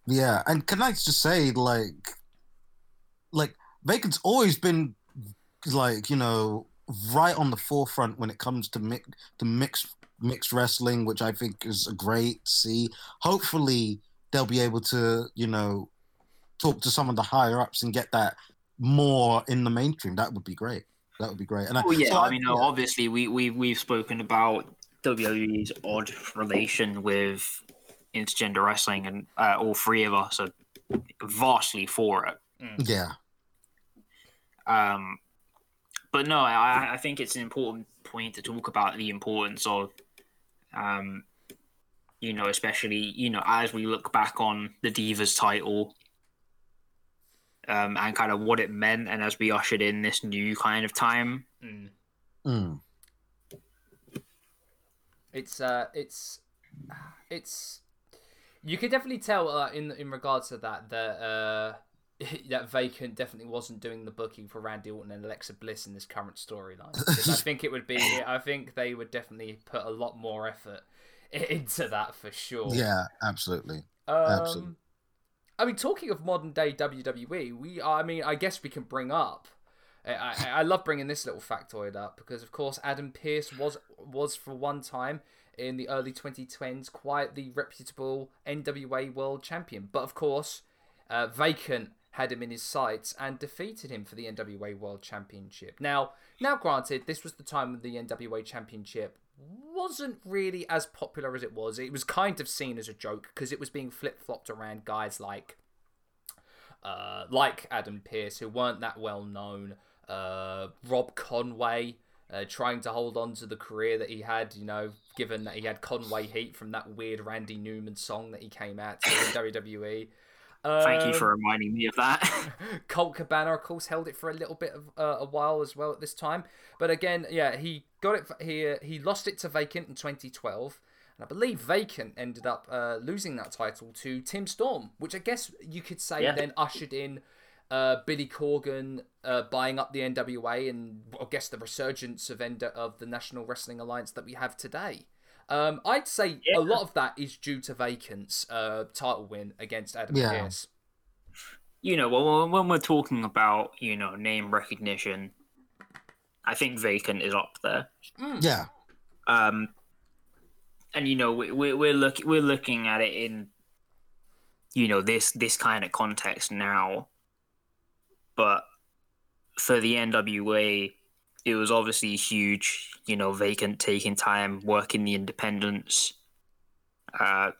Speaker 2: Yeah, and can I just say, like, like Bacon's always been like you know right on the forefront when it comes to mix to mixed mixed wrestling, which I think is a great see. Hopefully, they'll be able to you know talk to some of the higher ups and get that more in the mainstream. That would be great. That would be great. And I,
Speaker 3: Oh yeah,
Speaker 2: so
Speaker 3: I mean, uh,
Speaker 2: yeah.
Speaker 3: obviously we we we've spoken about WWE's odd relation with intergender wrestling, and uh, all three of us are vastly for it.
Speaker 2: yeah,
Speaker 3: Um, but no, I, I think it's an important point to talk about the importance of, um, you know, especially you know as we look back on the Divas title, um, and kind of what it meant, and as we ushered in this new kind of time.
Speaker 1: Mm.
Speaker 2: Mm.
Speaker 1: It's uh, it's it's you could definitely tell uh, in in regards to that that uh [LAUGHS] that Vacant definitely wasn't doing the booking for Randy Orton and Alexa Bliss in this current storyline. I think it would be. [LAUGHS] I think they would definitely put a lot more effort [LAUGHS] into that for sure.
Speaker 2: yeah, absolutely.
Speaker 1: Um,
Speaker 2: Absolutely.
Speaker 1: I mean, talking of modern day WWE, we I mean, I guess we can bring up. I, I, love bringing this little factoid up because, of course, Adam Pearce was was for one time in the early 2010s quite the reputable NWA World Champion, but of course, uh, Vacant had him in his sights and defeated him for the NWA World Championship. Now, now, granted, this was the time when the NWA Championship wasn't really as popular as it was. It was kind of seen as a joke because it was being flip flopped around guys like, uh, like Adam Pearce who weren't that well known. Uh, Rob Conway. Uh, trying to hold on to the career that he had, you know, given that he had Conway heat from that weird Randy Newman song that he came out to in WWE.
Speaker 3: Thank you
Speaker 1: Um,
Speaker 3: for reminding me of that. [LAUGHS]
Speaker 1: Colt Cabana, of course, held it for a little bit of uh, a while as well at this time. But again, yeah, he got it. He uh, he lost it to Vacant in 2012, and I believe Vacant ended up uh, losing that title to Tim Storm, which I guess you could say
Speaker 3: Yeah.
Speaker 1: then ushered in uh, Billy Corgan uh, buying up the NWA and I guess the resurgence of N- of the National Wrestling Alliance that we have today. Um, I'd say
Speaker 3: Yeah.
Speaker 1: a lot of that is due to Vacant's uh, title win against Adam
Speaker 2: Yeah.
Speaker 1: Pearce.
Speaker 3: you know, when, when we're talking about you know name recognition, I think Vacant is up there.
Speaker 2: Yeah,
Speaker 3: Um, and you know, we, we, we're looking we're looking at it in you know this this kind of context now, but for the NWA, it was obviously huge. You know, Vacant taking time working the independents. Uh,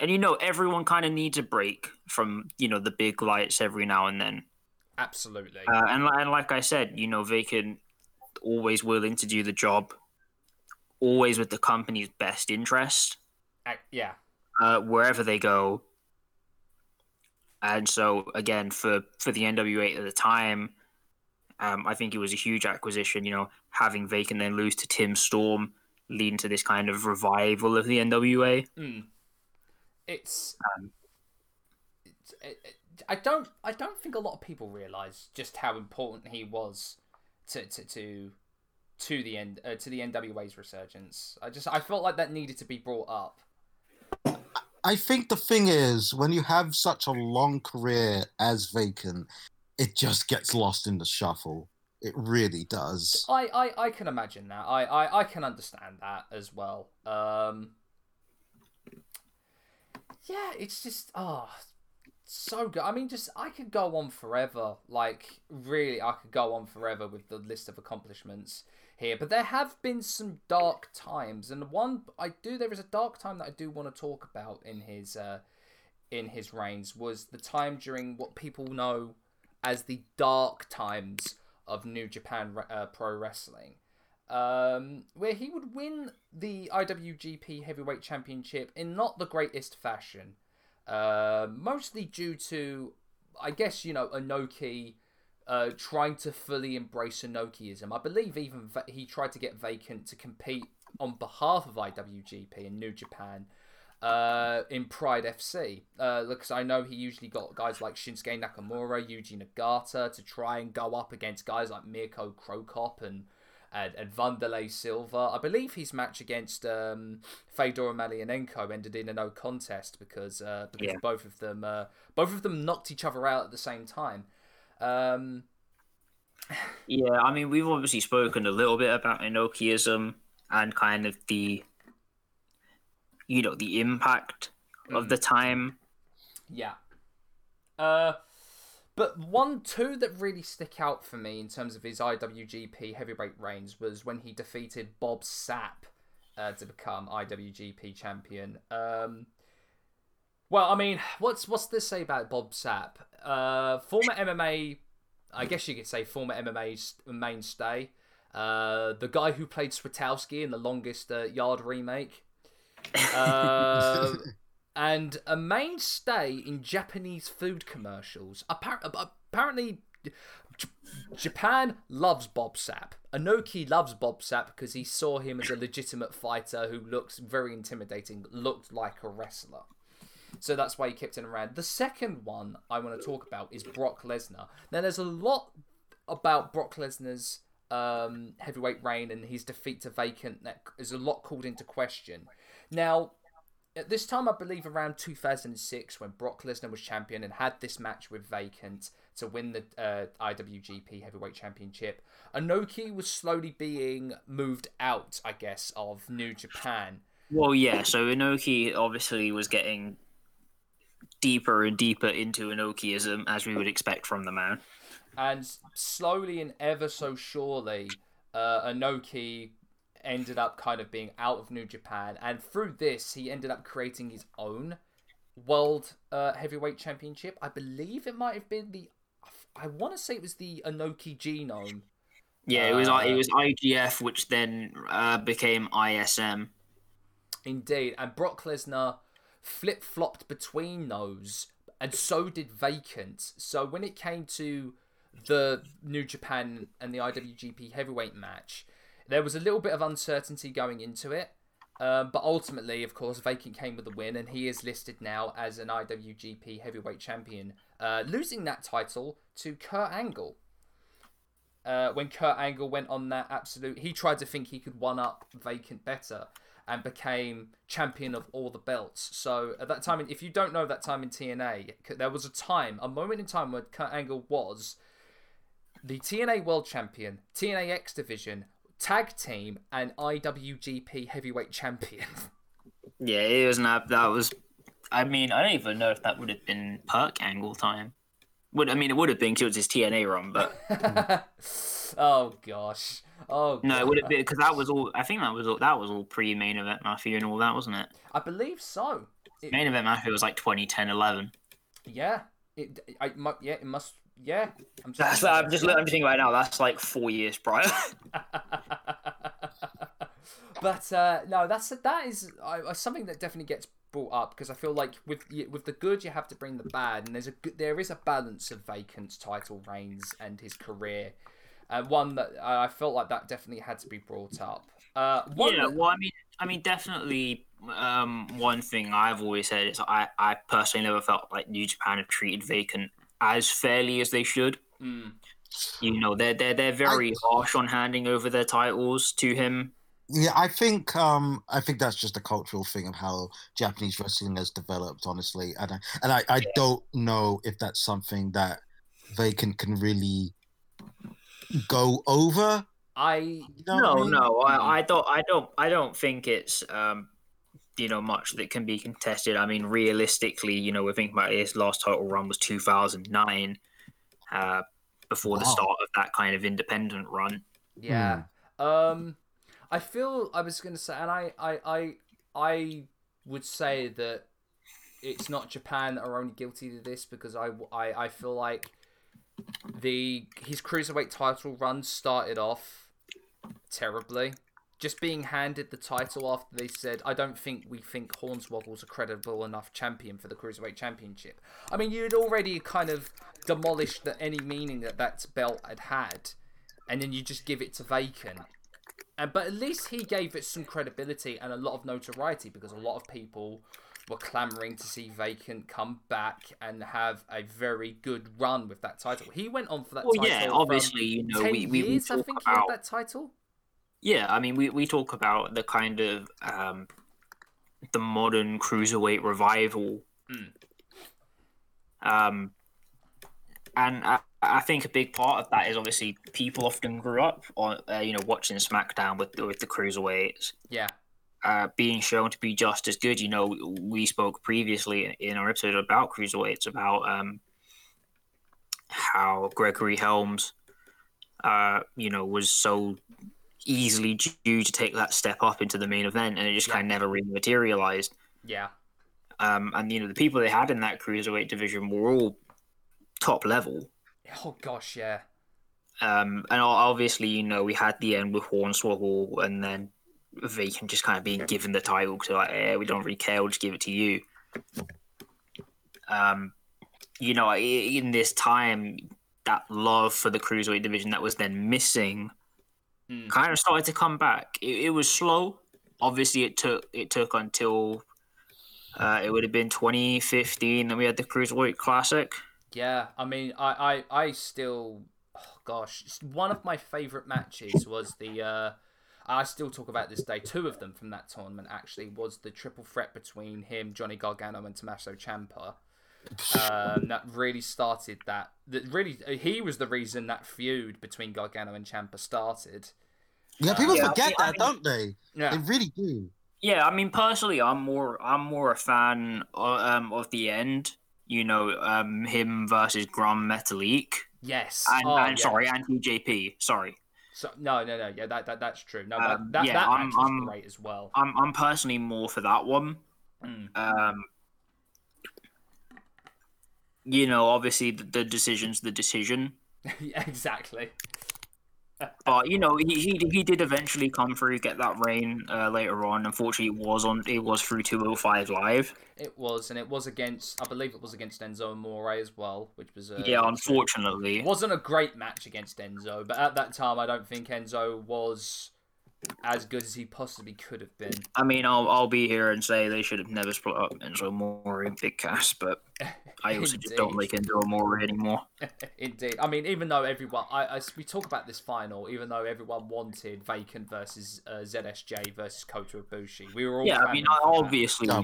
Speaker 3: and you know, everyone kind of needs a break from you know the big lights every now and then.
Speaker 1: Absolutely.
Speaker 3: Uh, and, and like I said, you know, Vacant always willing to do the job, always with the company's best interest
Speaker 1: Ac- yeah.
Speaker 3: uh, wherever they go. And so again, for for the NWA at the time, um, I think it was a huge acquisition. You know, having Vacant then lose to Tim Storm, leading to this kind of revival of the NWA.
Speaker 1: Mm. It's,
Speaker 3: Um,
Speaker 1: it's it, it- I don't I don't think a lot of people realize just how important he was to to to, to the end uh, to the NWA's resurgence. I just I felt like that needed to be brought up.
Speaker 2: I think the thing is, when you have such a long career as Vacant, it just gets lost in the shuffle. It really does.
Speaker 1: I, I, I can imagine that. I, I, I can understand that as well. Um, yeah, it's just oh, so good. I mean, just I could go on forever. Like really, I could go on forever with the list of accomplishments here. But there have been some dark times, and one I do. There is a dark time that I do want to talk about in his uh, in his reigns was the time during what people know as the dark times of New Japan uh, Pro Wrestling. um, where he would win the IWGP Heavyweight Championship in not the greatest fashion, uh, mostly due to, I guess, you know, Inoki uh, trying to fully embrace Inokiism. I believe even va- he tried to get Vacant to compete on behalf of IWGP in New Japan uh, in Pride FC. Uh, because I know he usually got guys like Shinsuke Nakamura, Yuji Nagata to try and go up against guys like Mirko Cro Cop and and, and Vanderlei Silva. I believe his match against um, Fedor Emelianenko ended in a no contest because uh, because
Speaker 3: Yeah.
Speaker 1: both of them uh, both of them knocked each other out at the same time. Um,
Speaker 3: Yeah, I mean, we've obviously spoken a little bit about Inokiism and kind of the, you know, the impact of the time.
Speaker 1: Yeah. Uh, but one, two that really stick out for me in terms of his IWGP heavyweight reigns was when he defeated Bob Sapp uh, to become IWGP champion. Um, well, I mean, what's what's this say about Bob Sapp? Uh, former MMA, I guess you could say former MMA mainstay. Uh, the guy who played Switowski in the longest uh, yard remake. [LAUGHS] Uh, and a mainstay in Japanese food commercials. Appar- apparently, J- Japan loves Bob Sapp. Inoki loves Bob Sapp because he saw him as a legitimate fighter who looks very intimidating, looked like a wrestler. So that's why he kept him around. The second one I want to talk about is Brock Lesnar. Now, there's a lot about Brock Lesnar's um, heavyweight reign and his defeat to Vacant that is a lot called into question. Now, at this time, I believe around 2006, when Brock Lesnar was champion and had this match with Vacant to win the uh, IWGP Heavyweight Championship, Inoki was slowly being moved out, I guess, of New Japan.
Speaker 3: Well, yeah, so Inoki obviously was getting deeper and deeper into Inokiism, as we would expect from the man.
Speaker 1: And slowly and ever so surely, uh, Inoki ended up kind of being out of New Japan. And through this, he ended up creating his own World uh, Heavyweight Championship. I believe it might have been the. I want to say it was the Inoki Genome.
Speaker 3: Yeah, it was
Speaker 1: Uh,
Speaker 3: it was IGF, which then uh, became ISM.
Speaker 1: Indeed. And Brock Lesnar flip flopped between those, and so did Vacant. So when it came to the New Japan and the IWGP heavyweight match, there was a little bit of uncertainty going into it. Um, but ultimately, of course, Vacant came with the win, and he is listed now as an IWGP heavyweight champion, uh, losing that title to Kurt Angle. Uh, when Kurt Angle went on that absolute, he tried to think he could one up Vacant better and became champion of all the belts. So at that time, if you don't know that time in TNA, there was a time, a moment in time where Kurt Angle was the TNA World Champion, TNA X Division, Tag Team, and IWGP Heavyweight Champion. [LAUGHS]
Speaker 3: Yeah, it was not. That was. I mean, I don't even know if that would have been Perk Angle time. Would I mean it would have been because it was his TNA run, but [LAUGHS] [LAUGHS]
Speaker 1: oh gosh. Oh
Speaker 3: no, it
Speaker 1: God.
Speaker 3: would have been because that was all. I think that was all. That was all pre main event Mafia and all that, wasn't it?
Speaker 1: I believe so. It-
Speaker 3: Main event Mafia was like 2010, 11.
Speaker 1: yeah. It, I, mu- yeah, it must. Yeah. I'm
Speaker 3: That's, I'm just I'm just thinking right now. That's like four years prior. [LAUGHS] [LAUGHS]
Speaker 1: but uh, no, that's that is uh, something that definitely gets brought up because I feel like with with the good you have to bring the bad, and there's a good, there is a balance of Vacant's title reigns and his career. Uh, one that uh, I felt like that definitely had to be brought up. Uh, one
Speaker 3: yeah,
Speaker 1: that-
Speaker 3: well, I mean, I mean, definitely. Um, one thing I've always said is I, I personally never felt like New Japan have treated Vacant as fairly as they should.
Speaker 1: Mm,
Speaker 3: You know, they're they're they're very harsh on handing over their titles to him.
Speaker 2: Yeah, I think um, I think that's just a cultural thing of how Japanese wrestling has developed, honestly, and I, and I, I don't know if that's something that they can can really go over.
Speaker 1: I
Speaker 2: You know
Speaker 3: No,
Speaker 2: I mean?
Speaker 3: no, I, I don't, I don't, I don't think it's um, you know, much that can be contested. I mean, realistically, you know, we're thinking about his last title run was 2009, uh, before the start of that kind of independent run.
Speaker 1: Yeah. Um, I feel I was gonna say, and I, I, I, I would say that it's not Japan that are only guilty to this because I, I, I feel like the his cruiserweight title run started off terribly. Just being handed the title after they said, I don't think we think Hornswoggle's a credible enough champion for the Cruiserweight Championship. I mean, you'd already kind of demolished the, any meaning that that belt had had, and then you just give it to Vacant. And, but at least he gave it some credibility and a lot of notoriety because a lot of people were clamoring to see Vacant come back and have a very good run with that title. He went on for that
Speaker 3: Well,
Speaker 1: title.
Speaker 3: yeah, obviously, you know,
Speaker 1: 10
Speaker 3: we, we, we
Speaker 1: years, I
Speaker 3: talk
Speaker 1: think he had
Speaker 3: about
Speaker 1: that title.
Speaker 3: Yeah, I mean, we, we talk about the kind of um, the modern cruiserweight revival,
Speaker 1: Mm.
Speaker 3: um, and I, I think a big part of that is obviously people often grew up on uh, you know watching SmackDown with with the cruiserweights.
Speaker 1: Yeah.
Speaker 3: Uh, being shown to be just as good. You know, we spoke previously in our episode about cruiserweights about um, how Gregory Helms, uh, you know, was so easily due to take that step up into the main event, and it just
Speaker 1: Yeah.
Speaker 3: kind of never really materialized.
Speaker 1: Yeah.
Speaker 3: Um, and you know, the people they had in that cruiserweight division were all top level.
Speaker 1: Oh gosh, yeah.
Speaker 3: Um, and obviously, you know, we had the end with Hornswoggle, and then Vacant just kind of being given the title because like, eh, we don't really care, we'll just give it to you. Um, you know, in this time, that love for the cruiserweight division that was then missing
Speaker 1: Mm.
Speaker 3: kind of started to come back. It, it was slow. Obviously, it took it took until uh, it would have been 2015 that we had the cruiserweight classic.
Speaker 1: Yeah, I mean, I, I, I still, oh gosh, one of my favorite matches was the. Uh, I still talk about this day. Two of them from that tournament actually was the triple threat between him, Johnny Gargano, and Tommaso Ciampa. Um, that really started that. That really, he was the reason that feud between Gargano and Ciampa started.
Speaker 2: Yeah, people
Speaker 3: Yeah, I
Speaker 2: forget
Speaker 3: mean- I
Speaker 2: that, don't they?
Speaker 1: Yeah,
Speaker 2: They really do.
Speaker 3: Yeah, I mean, personally, I'm more I'm more a fan of, um, of the end. You know, um, him versus Gran Metalik,
Speaker 1: yes.
Speaker 3: and,
Speaker 1: oh,
Speaker 3: and
Speaker 1: yeah.
Speaker 3: sorry, and TJP. Sorry,
Speaker 1: So, no, no, no. Yeah, that, that that's true. No,
Speaker 3: Um,
Speaker 1: that that,
Speaker 3: yeah,
Speaker 1: that
Speaker 3: I'm- I'm-
Speaker 1: great as well.
Speaker 3: I'm I'm personally more for that one.
Speaker 1: Mm.
Speaker 3: Um, you know, obviously the, the decision's the decision, [LAUGHS]
Speaker 1: yeah, exactly.
Speaker 3: But you know he, he he did eventually come through, get that reign uh, later on. Unfortunately, it was on it was through 205 live.
Speaker 1: It was, and it was against, I believe it was against Enzo Amore as well, which was a.
Speaker 3: yeah,
Speaker 1: It
Speaker 3: unfortunately.
Speaker 1: wasn't a great match against Enzo, but at that time, I don't think Enzo was as good as he possibly could have been.
Speaker 3: I mean, I'll I'll be here and say they should have never split up Enzo Amore and Big Cass, but [LAUGHS] I also just don't like
Speaker 1: Indeed.
Speaker 3: Enzo Amore anymore. [LAUGHS]
Speaker 1: Indeed. I mean, even though everyone, I, I, we talk about this final, even though everyone wanted Vacant versus uh, ZSJ versus Kota Ibushi, we were all.
Speaker 3: Yeah, I mean,
Speaker 1: clamoring
Speaker 3: obviously,
Speaker 2: yeah.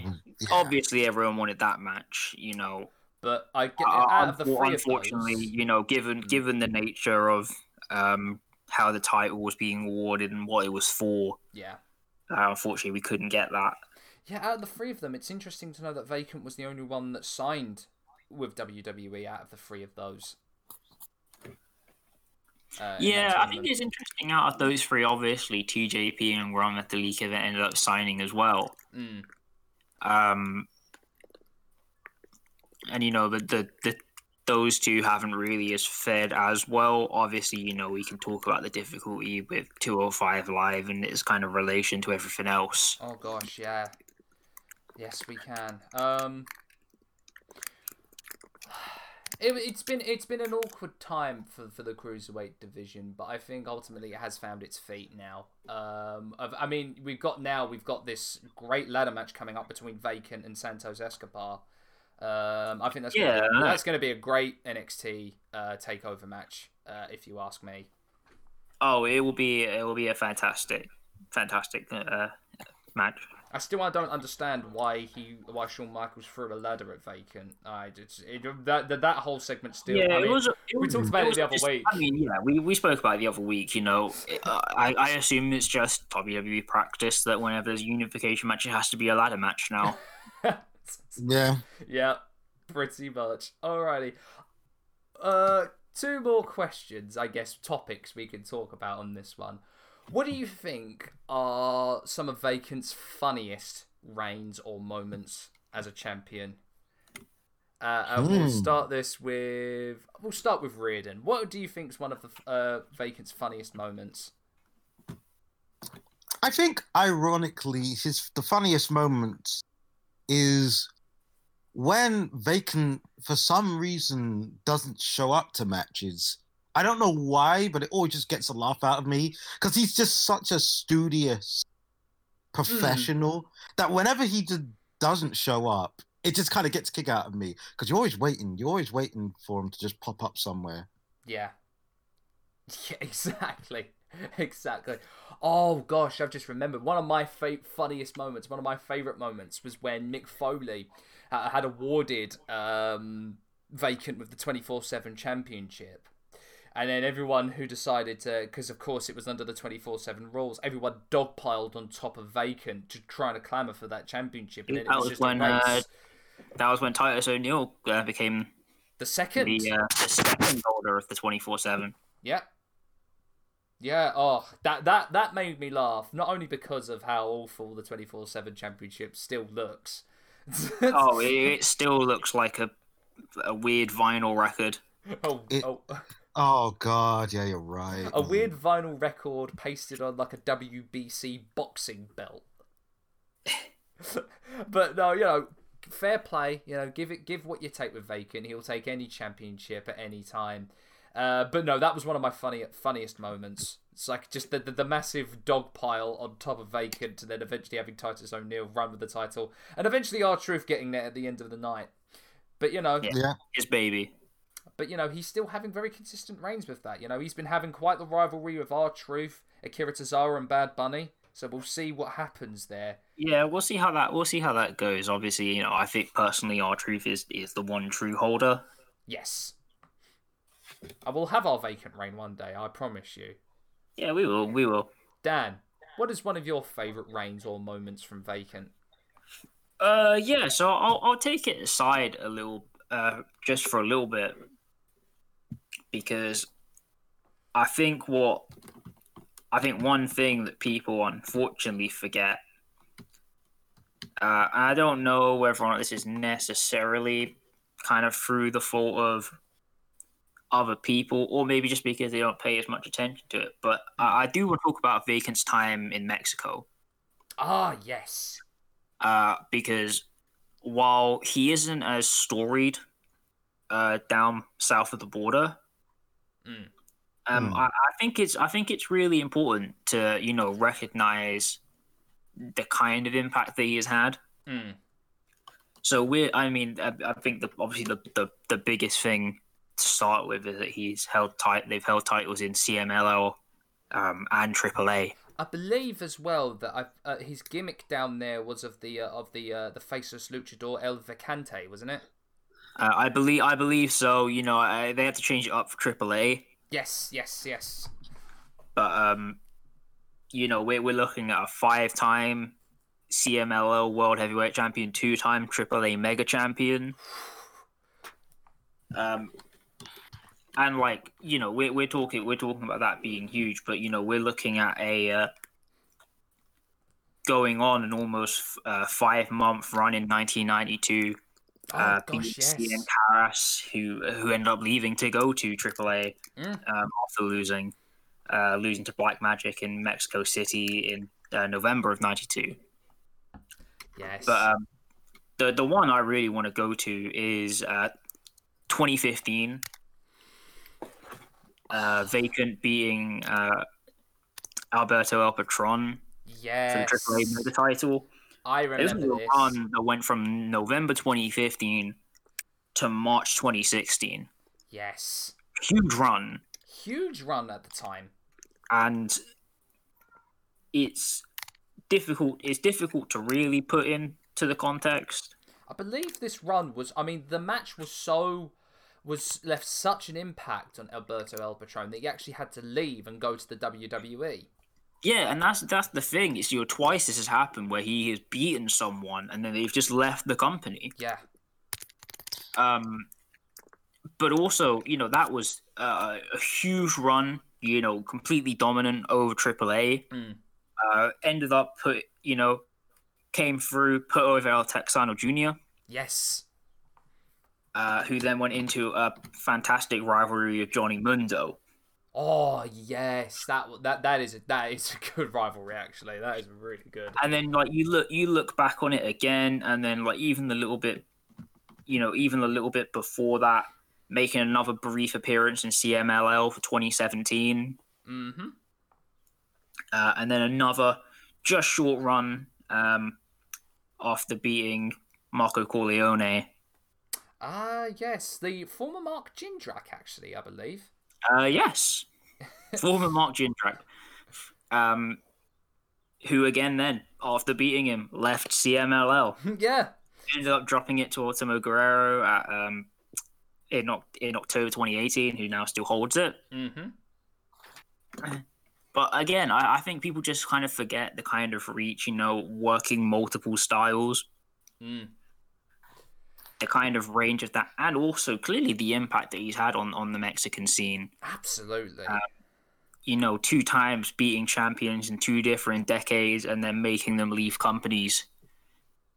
Speaker 3: obviously, everyone wanted that match. You know,
Speaker 1: But I get
Speaker 3: Uh,
Speaker 1: out of the
Speaker 3: unfor-
Speaker 1: three
Speaker 3: unfortunately,
Speaker 1: of those,
Speaker 3: you know, given given the nature of um, how the title was being awarded and what it was for,
Speaker 1: yeah.
Speaker 3: uh, unfortunately, we couldn't get that.
Speaker 1: Yeah, out of the three of them, it's interesting to know that Vacant was the only one that signed with WWE out of the three of those. Uh,
Speaker 3: Yeah, I think it's interesting. Out of those three, obviously, TJP and Gran Metalik have ended up signing as well.
Speaker 1: Mm,
Speaker 3: Um, and you know the, the the those two haven't really as fared as well. Obviously, you know we can talk about the difficulty with 205 live and its kind of relation to everything else.
Speaker 1: Oh gosh, yeah. Yes, we can. Um, [SIGHS] it, it's been it's been an awkward time for, for the cruiserweight division, but I think ultimately it has found its feet now. Um, I mean, we've got now we've got this great ladder match coming up between Vacant and Santos Escobar. Um, I think that's gonna be,
Speaker 3: Yeah.
Speaker 1: that's going to be a great NXT uh, takeover match, uh, if you ask me.
Speaker 3: Oh, it will be it will be a fantastic, fantastic uh, match.
Speaker 1: I still I don't understand why he why Shawn Michaels threw a ladder at Vacant. I just it, that, that that whole segment still.
Speaker 3: yeah,
Speaker 1: I mean,
Speaker 3: it was. It
Speaker 1: we talked about it
Speaker 3: was
Speaker 1: the other
Speaker 3: just-
Speaker 1: week.
Speaker 3: I mean, yeah, we, we spoke about it the other week. You know, I I assume it's just WWE practice that whenever there's a unification match, it has to be a ladder match now. [LAUGHS]
Speaker 2: Yeah.
Speaker 1: yeah, pretty much. Alrighty. Uh, two more questions, I guess, topics we can talk about on this one. What do you think are some of Vacant's funniest reigns or moments as a champion? Uh, and we'll
Speaker 2: Hmm.
Speaker 1: start this with. We'll start with Riordan. What do you think is one of the uh, Vacant's funniest moments?
Speaker 2: I think, ironically, his the funniest moment is when Vacant, for some reason, doesn't show up to matches. I don't know why, but it always just gets a laugh out of me because he's just such a studious professional hmm. that whenever he just doesn't show up, it just kind of gets a kick out of me because you're always waiting. You're always waiting for him to just pop up somewhere.
Speaker 1: Yeah. [LAUGHS] Yeah, exactly. [LAUGHS] Exactly. Oh gosh, I've just remembered one of my fa- funniest moments. One of my favorite moments was when Mick Foley uh, had awarded um, vacant with the twenty four seven championship, and then everyone who decided to, because of course it was under the twenty four seven rules, everyone dogpiled on top of vacant to try to clamour for that championship, and
Speaker 3: That
Speaker 1: was
Speaker 3: was
Speaker 1: just
Speaker 3: when, uh, That was when Titus O'Neil uh, became
Speaker 1: the second,
Speaker 3: the, uh, the second holder of the 24 7.
Speaker 1: Yeah. Yeah, oh, that that that made me laugh. Not only because of how awful the twenty four seven championship still looks. [LAUGHS]
Speaker 3: Oh, it, it still looks like a, a weird vinyl record.
Speaker 1: oh,
Speaker 2: It-
Speaker 1: oh,
Speaker 2: Oh God, yeah, you're right.
Speaker 1: a weird vinyl record pasted on like a WBC boxing belt. [LAUGHS] but no, you know, fair play. You know, give it, give what you take with Vacant. He'll take any championship at any time. Uh, but no, that was one of my funny, funniest moments. It's like just the, the, the massive dog pile on top of Vacant, and then eventually having Titus O'Neil run with the title, and eventually R-Truth getting there at the end of the night. But you know,
Speaker 3: Yeah.
Speaker 2: Yeah,
Speaker 3: His baby.
Speaker 1: but you know, he's still having very consistent reigns with that. You know, he's been having quite the rivalry with R-Truth, Akira Tozawa, and Bad Bunny. So we'll see what happens there.
Speaker 3: Yeah, we'll see how that we'll see how that goes. Obviously, you know, I think personally, R-Truth is is the one true holder.
Speaker 1: Yes. I will have our vacant reign one day, I promise you.
Speaker 3: Yeah, we will. We will.
Speaker 1: Dan, what is one of your favourite reigns or moments from Vacant?
Speaker 3: Uh, yeah. So I'll I'll take it aside a little, uh, just for a little bit, because I think what I think one thing that people unfortunately forget. Uh, I don't know whether or not this is necessarily kind of through the fault of other people, or maybe just because they don't pay as much attention to it. But I, I do want to talk about Vacant's time in Mexico
Speaker 1: Ah, yes.
Speaker 3: uh, because while he isn't as storied uh, down south of the border,
Speaker 1: Mm.
Speaker 3: um,
Speaker 2: Hmm.
Speaker 3: I, I think it's I think it's really important to you know recognize the kind of impact that he has had.
Speaker 1: Mm.
Speaker 3: So we're I mean I, I think the obviously the, the the biggest thing to start with is that he's held tight they've held titles in CMLL um, and AAA.
Speaker 1: I believe as well that I've, uh, his gimmick down there was of the uh, of the uh, the faceless luchador El Vacante, wasn't it?
Speaker 3: Uh, I believe I believe so. You know I, they had to change it up for AAA.
Speaker 1: Yes, yes, yes.
Speaker 3: but um, you know we're we're looking at a five-time CMLL World Heavyweight Champion, two-time AAA Mega Champion. [SIGHS] Um, and like you know we're we're talking we're talking about that being huge, but you know we're looking at a uh, going on an almost uh, five-month run in 1992.
Speaker 1: Oh
Speaker 3: uh,
Speaker 1: gosh, yes.
Speaker 3: Cien Caras, who who ended up leaving to go to AAA
Speaker 1: Mm.
Speaker 3: um, after losing uh, losing to Black Magic in Mexico City in uh, November of '92.
Speaker 1: Yes.
Speaker 3: But um, the the one I really want to go to is uh, 2015. Uh, vacant being uh, Alberto El Patron for the AAA Mega title.
Speaker 1: I remember
Speaker 3: It was a
Speaker 1: this.
Speaker 3: run that went from November 2015 to March 2016.
Speaker 1: Yes.
Speaker 3: Huge run,
Speaker 1: Huge run at the time.
Speaker 3: and it's difficult. It's difficult to really put into the context.
Speaker 1: I believe this run was. I mean, the match was so was left such an impact on Alberto El Patron that he actually had to leave and go to the. WWE.
Speaker 3: Yeah, and that's that's the thing. It's you know twice this has happened where he has beaten someone and then they've just left the company.
Speaker 1: Yeah.
Speaker 3: Um, but also, you know, that was uh, a huge run. You know, completely dominant over AAA.
Speaker 1: Mm.
Speaker 3: Uh, ended up put, you know, came through, put over El Texano Jr.,
Speaker 1: Yes.
Speaker 3: Uh, who then went into a fantastic rivalry with Johnny Mundo.
Speaker 1: Oh yes, that that that is a, that is a good rivalry. Actually, that is really good.
Speaker 3: And then like you look you look back on it again, and then like even the little bit, you know, even a little bit before that, making another brief appearance in CMLL for 2017,
Speaker 1: Mm-hmm.
Speaker 3: uh, and then another just short run um, after beating Marco Corleone.
Speaker 1: Ah yes, the former Mark Jindrak, actually, I believe.
Speaker 3: Uh, yes, [LAUGHS] former Mark Jindrak, um, who again then after beating him left CMLL, [LAUGHS]
Speaker 1: yeah.
Speaker 3: ended up dropping it to Ultimo Guerrero at, um, in in October 2018, who now still holds it.
Speaker 1: Mm-hmm. [CLEARS THROAT]
Speaker 3: But again, I, I think people just kind of forget the kind of reach, you know, working multiple styles,
Speaker 1: Mm.
Speaker 3: The kind of range of that, and also clearly the impact that he's had on, on the Mexican scene.
Speaker 1: Absolutely.
Speaker 3: Uh, You know, two times beating champions in two different decades and then making them leave companies.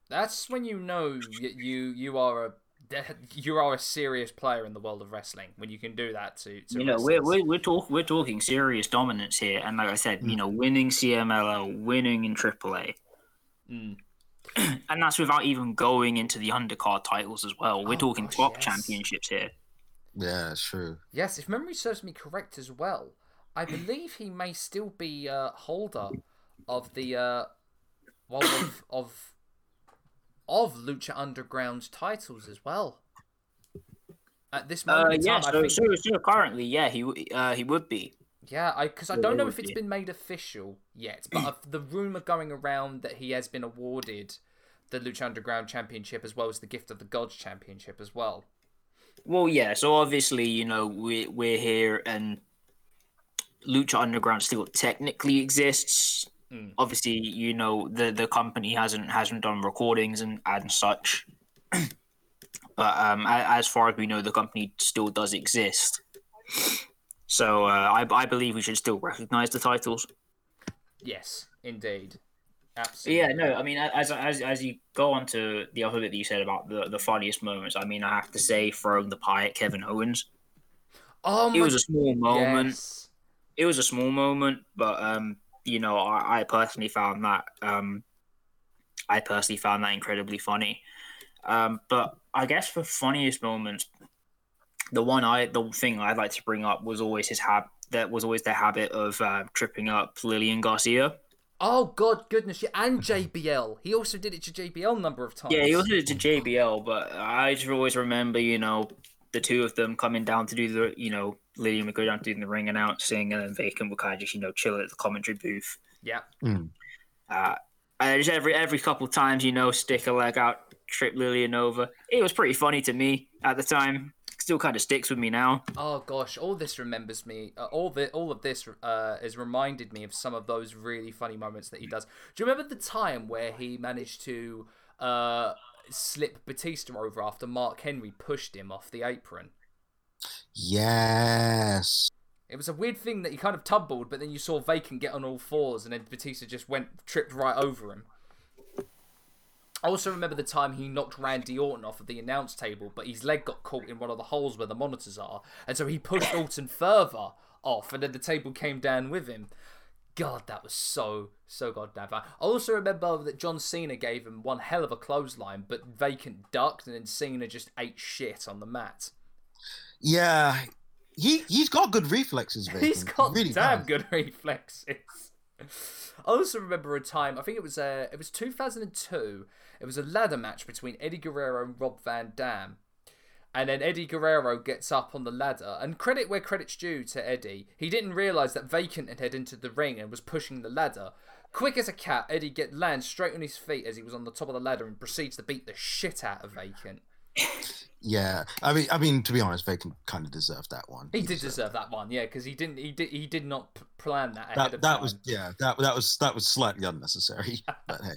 Speaker 1: That's when you know you you are a [LAUGHS] you are a serious player in the world of wrestling when you can do that to, to
Speaker 3: You know, we're, we're, we're, talk, we're talking serious dominance here. And like I said, you know, winning CMLL, winning in AAA.
Speaker 1: Mm. [CLEARS THROAT]
Speaker 3: And that's without even going into the undercard titles as well. We're
Speaker 1: Oh,
Speaker 3: talking
Speaker 1: gosh,
Speaker 3: top
Speaker 1: yes.
Speaker 3: championships here.
Speaker 2: Yeah, it's true.
Speaker 1: Yes, if memory serves me correct as well, I believe he may still be uh, holder of the uh, well of, [COUGHS] of of Lucha Underground's titles as well. At this moment
Speaker 3: Uh, yeah,
Speaker 1: time, I
Speaker 3: so,
Speaker 1: think,
Speaker 3: so, so currently, yeah, he uh, he would be.
Speaker 1: Yeah, I because I don't know if it's been made official yet, but the rumor going around that he has been awarded the Lucha Underground Championship as well as the Gift of the Gods Championship as well.
Speaker 3: Well, yeah. So obviously, you know, we we're here, and Lucha Underground still technically exists.
Speaker 1: Mm.
Speaker 3: Obviously, you know, the the company hasn't hasn't done recordings and and such. [CLEARS THROAT] but um, as far as we know, the company still does exist. So uh, I I believe we should still recognize the titles.
Speaker 1: Yes, indeed, absolutely.
Speaker 3: yeah, no, I mean, as as as you go on to the other bit that you said about the the funniest moments, I mean, I have to say, throwing the pie at Kevin Owens.
Speaker 1: Oh my...
Speaker 3: It was a small moment.
Speaker 1: yes.
Speaker 3: It was a small moment, but um, you know, I, I personally found that um, I personally found that incredibly funny. Um, but I guess for funniest moments, the one I the thing I'd like to bring up was always his hab that was always the habit of uh, tripping up Lillian Garcia.
Speaker 1: Oh God, goodness, yeah, and JBL. He also did it to JBL a number of times.
Speaker 3: Yeah, he also did it to JBL, but I just always remember, you know, the two of them coming down to do the, you know, Lillian would go down to do the ring announcing, and then Vacant would kind of just, you know, chill at the commentary booth.
Speaker 1: Yeah.
Speaker 3: Uh, and just every every couple times, you know, stick a leg out, trip Lillian over. It was pretty funny to me at the time. Still kind of sticks with me now.
Speaker 1: Oh gosh, all this remembers me. Uh, all the all of this uh, has reminded me of some of those really funny moments that he does. Do you remember the time where he managed to uh, slip Batista over after Mark Henry pushed him off the apron?
Speaker 2: Yes.
Speaker 1: It was a weird thing that he kind of tumbled, but then you saw Vacant get on all fours, and then Batista just went tripped right over him. I also remember the time he knocked Randy Orton off of the announce table, but his leg got caught in one of the holes where the monitors are, and so he pushed Orton further off, and then the table came down with him. God, that was so so goddamn bad. I also remember that John Cena gave him one hell of a clothesline, but Vacant ducked, and then Cena just ate shit on the mat.
Speaker 2: Yeah. He he's got good reflexes, [LAUGHS] Vacant.
Speaker 1: He's got
Speaker 2: really
Speaker 1: damn
Speaker 2: has.
Speaker 1: good reflexes. [LAUGHS] I also remember a time. I think it was uh, it was 2002. It was a ladder match between Eddie Guerrero and Rob Van Dam, and then Eddie Guerrero gets up on the ladder. And credit where credit's due to Eddie, he didn't realize that Vacant had head into the ring and was pushing the ladder. Quick as a cat, Eddie get lands straight on his feet as he was on the top of the ladder and proceeds to beat the shit out of Vacant.
Speaker 2: Yeah. I mean I mean to be honest, Vacant kind of deserved that one.
Speaker 1: He did
Speaker 2: deserved-
Speaker 1: deserve that one, yeah, because he didn't he did he did not p- plan that ahead
Speaker 2: that.
Speaker 1: of
Speaker 2: That
Speaker 1: time.
Speaker 2: was yeah, that that was that was slightly unnecessary. [LAUGHS] But hey.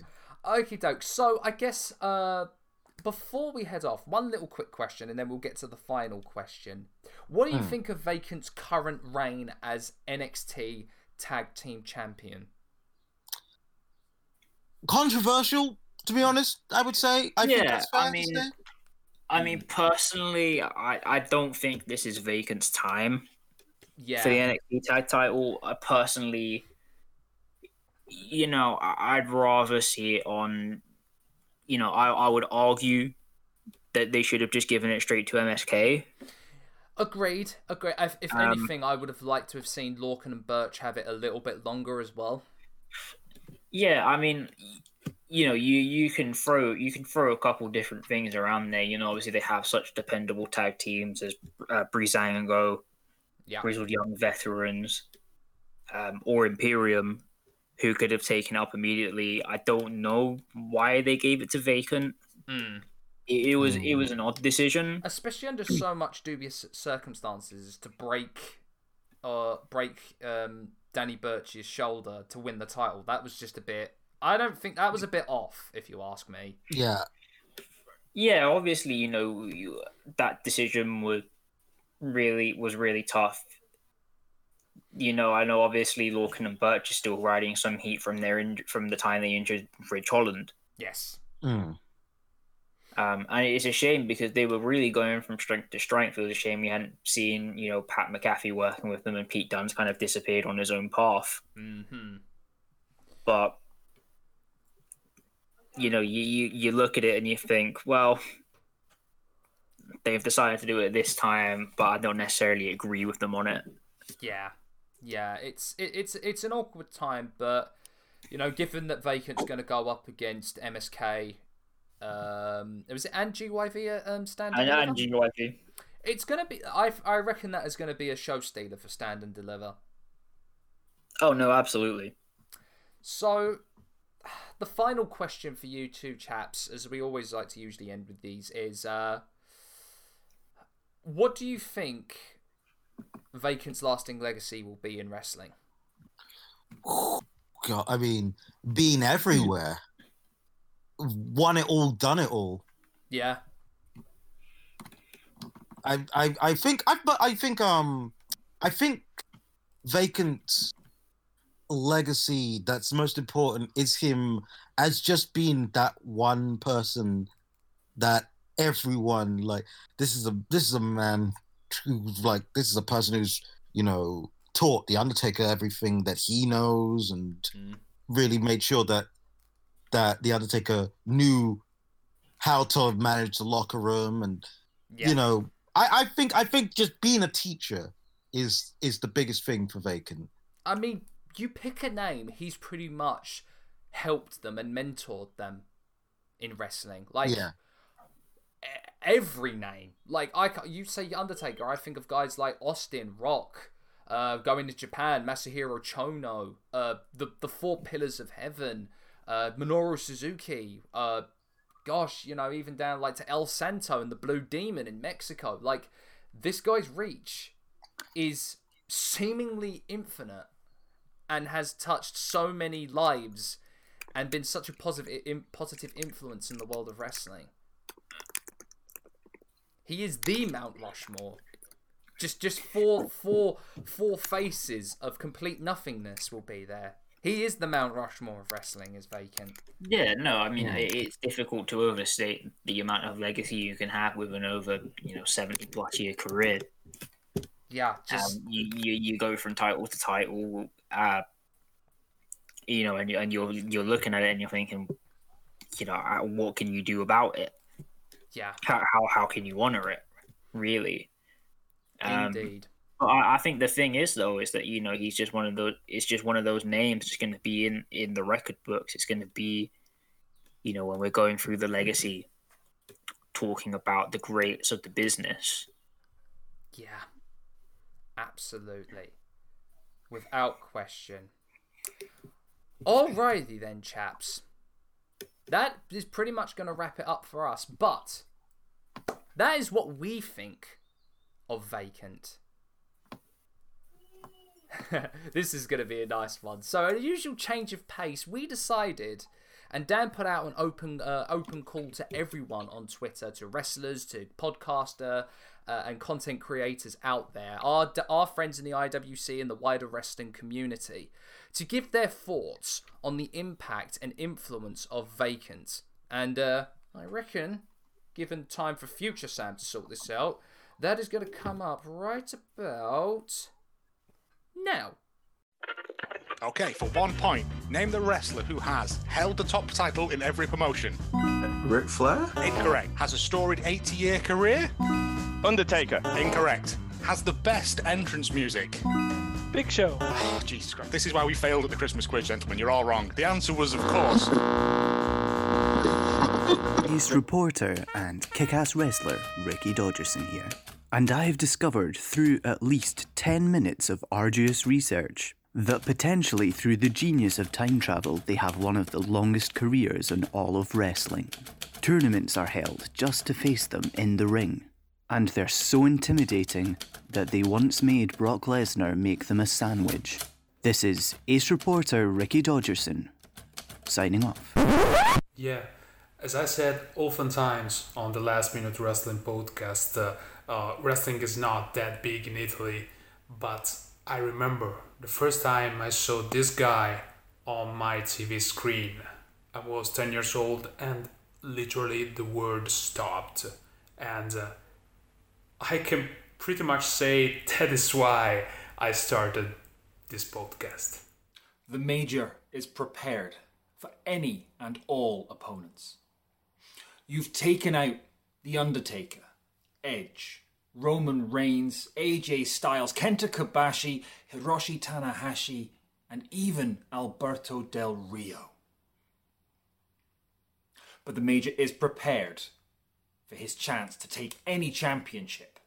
Speaker 1: Okie doke. So I guess uh, before we head off, one little quick question, and then we'll get to the final question. What do you
Speaker 2: Hmm.
Speaker 1: think of Vacant's current reign as NXT Tag Team Champion?
Speaker 2: Controversial, to be honest, I would say. I think
Speaker 3: Yeah,
Speaker 2: that's fair
Speaker 3: I
Speaker 2: to
Speaker 3: mean-
Speaker 2: say.
Speaker 3: I mean, personally, I, I don't think this is Vacant's time.
Speaker 1: Yeah.
Speaker 3: for the NXT tag title. I personally, you know, I'd rather see it on. You know, I I would argue that they should have just given it straight to MSK.
Speaker 1: Agreed. Agreed. If, if
Speaker 3: Um,
Speaker 1: anything, I would have liked to have seen Lorcan and Birch have it a little bit longer as well.
Speaker 3: Yeah, I mean, you know, you you can throw you can throw a couple different things around there. You know, obviously they have such dependable tag teams as uh, Breezango,
Speaker 1: Yeah.
Speaker 3: grizzled young veterans, um, or Imperium, who could have taken up immediately. I don't know why they gave it to Vacant.
Speaker 1: Mm.
Speaker 3: It, it was it
Speaker 2: Hmm.
Speaker 3: was an odd decision.
Speaker 1: Especially under so much dubious circumstances to break, uh, break um Danny Burch's shoulder to win the title. That was just a bit. I don't think that was a bit off, if you ask me.
Speaker 2: Yeah,
Speaker 3: Yeah, obviously, you know you, that decision was really was really tough. You know, I know obviously Lorcan and Burch are still riding some heat from their in, from the time they injured Ridge Holland.
Speaker 1: Yes.
Speaker 2: Mm.
Speaker 3: Um, and it's a shame because they were really going from strength to strength. It was a shame we hadn't seen, you know, Pat McAfee working with them and Pete Dunne's kind of disappeared on his own path.
Speaker 1: hmm
Speaker 3: But you know, you, you, you look at it and you think, well, they've decided to do it this time, but I don't necessarily agree with them on it.
Speaker 1: Yeah, yeah. It's it, it's it's an awkward time, but you know, given that Vacant's going to go up against MSK, um, was it and GYV at um, Stand and Deliver? It's going to be. I I reckon that is going to be a show stealer for Stand and Deliver.
Speaker 3: Oh no, absolutely.
Speaker 1: So, the final question for you two chaps, as we always like to usually end with these, is uh, what do you think Vacant's lasting legacy will be in wrestling? [SIGHS]
Speaker 2: God, I mean, being everywhere, won it all, done it all.
Speaker 1: Yeah,
Speaker 2: I, I, I think, I, but I think, um, I think Vacant's legacy that's most important is him as just being that one person that everyone like. This is a this is a man who's like this is a person who's you know taught the Undertaker everything that he knows and
Speaker 1: Mm.
Speaker 2: really made sure that that the Undertaker knew how to manage the locker room and
Speaker 1: yeah,
Speaker 2: you know I, I think I think just being a teacher is is the biggest thing for Vacant.
Speaker 1: I mean, you pick a name, he's pretty much helped them and mentored them in wrestling. Like
Speaker 2: yeah,
Speaker 1: every name. Like I, you say Undertaker, I think of guys like Austin, Rock, uh, going to Japan, Masahiro Chono, uh, the the Four Pillars of Heaven, uh, Minoru Suzuki, uh, gosh, you know, even down like to El Santo and the Blue Demon in Mexico. Like this guy's reach is seemingly infinite and has touched so many lives and been such a positive influence in the world of wrestling. He is the Mount Rushmore. Just just four four four faces of complete nothingness will be there. He is the Mount Rushmore of wrestling is vacant.
Speaker 3: Yeah, no, I mean
Speaker 2: Yeah.
Speaker 3: it's difficult to overstate the amount of legacy you can have with an over you know seventy plus year career.
Speaker 1: Yeah, just
Speaker 3: Um, you, you you go from title to title, uh, you know, and you and you're you're looking at it and you're thinking, you know, uh, what can you do about it?
Speaker 1: Yeah,
Speaker 3: How how how can you honor it? Really? Um,
Speaker 1: indeed.
Speaker 3: I, I think the thing is though is that you know he's just one of those. It's just one of those names. It's going to be in in the record books. It's going to be, you know, when we're going through the legacy, talking about the greats of the business.
Speaker 1: Yeah. Absolutely. Without question. Alrighty then, chaps. That is pretty much going to wrap it up for us, but that is what we think of Vacant. [LAUGHS] this is going to be a nice one. So, a usual change of pace, we decided, and Dan put out an open uh, open call to everyone on Twitter, to wrestlers, to podcaster, uh, and content creators out there, our our friends in the IWC and the wider wrestling community, to give their thoughts on the impact and influence of Vacant. And uh, I reckon, given time for future Sam to sort this out, that is going to come up right about now.
Speaker 4: Okay, for one point, name the wrestler who has held the top title in every promotion.
Speaker 5: Ric Flair?
Speaker 4: Incorrect. Has a storied 80 year career?
Speaker 6: Undertaker.
Speaker 4: Incorrect. Has the best entrance music.
Speaker 6: Big Show.
Speaker 4: Oh, Jesus Christ. This is why we failed at the Christmas quiz, gentlemen. You're all wrong. The answer was, of course.
Speaker 7: Ace reporter and kick ass wrestler Ricky Dodgerson here. And I have discovered through at least 10 minutes of arduous research that potentially through the genius of time travel, they have one of the longest careers in all of wrestling. Tournaments are held just to face them in the ring. And they're so intimidating that they once made Brock Lesnar make them a sandwich. This is Ace reporter Ricky Dodgerson signing off.
Speaker 8: Yeah, as I said oftentimes on the Last Minute Wrestling podcast, uh, uh, wrestling is not that big in Italy, but I remember the first time I saw this guy on my TV screen. I was 10 years old and literally the world stopped. And uh, I can pretty much say [LAUGHS] that is why I started this podcast.
Speaker 9: The Major is prepared for any and all opponents. You've taken out The Undertaker, Edge, Roman Reigns, AJ Styles, Kenta Kobashi, Hiroshi Tanahashi, and even Alberto Del Rio. But the Major is prepared for his chance to take any championship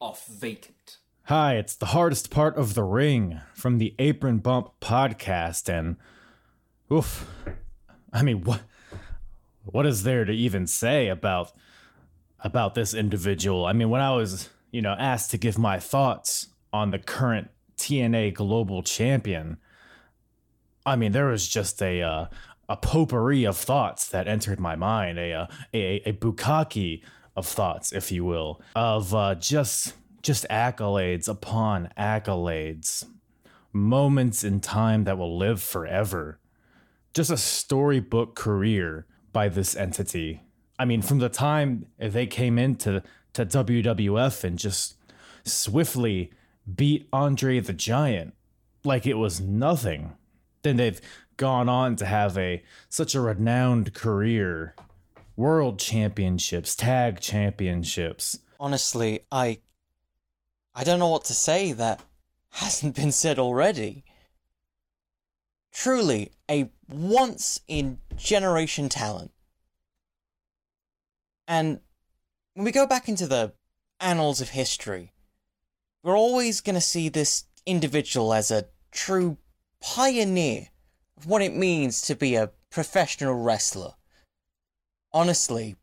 Speaker 9: off vacant.
Speaker 10: Hi, it's the hardest part of the ring from the Apron Bump podcast, and oof, I mean, what, what is there to even say about about this individual? I mean, when I was, you know, asked to give my thoughts on the current TNA Global Champion, I mean, there was just a uh, a potpourri of thoughts that entered my mind, a uh, a a bukkake of thoughts, if you will, of uh, just just accolades upon accolades, moments in time that will live forever. Just a storybook career by this entity. I mean, from the time they came into to WWF and just swiftly beat Andre the Giant like it was nothing. Then they've gone on to have a such a renowned career. World championships, tag championships.
Speaker 11: Honestly, I I don't know what to say that [LAUGHS] hasn't been said already. Truly a once in generation talent. And when we go back into the annals of history, we're always going to see this individual as a true pioneer of what it means to be a professional wrestler. Honestly,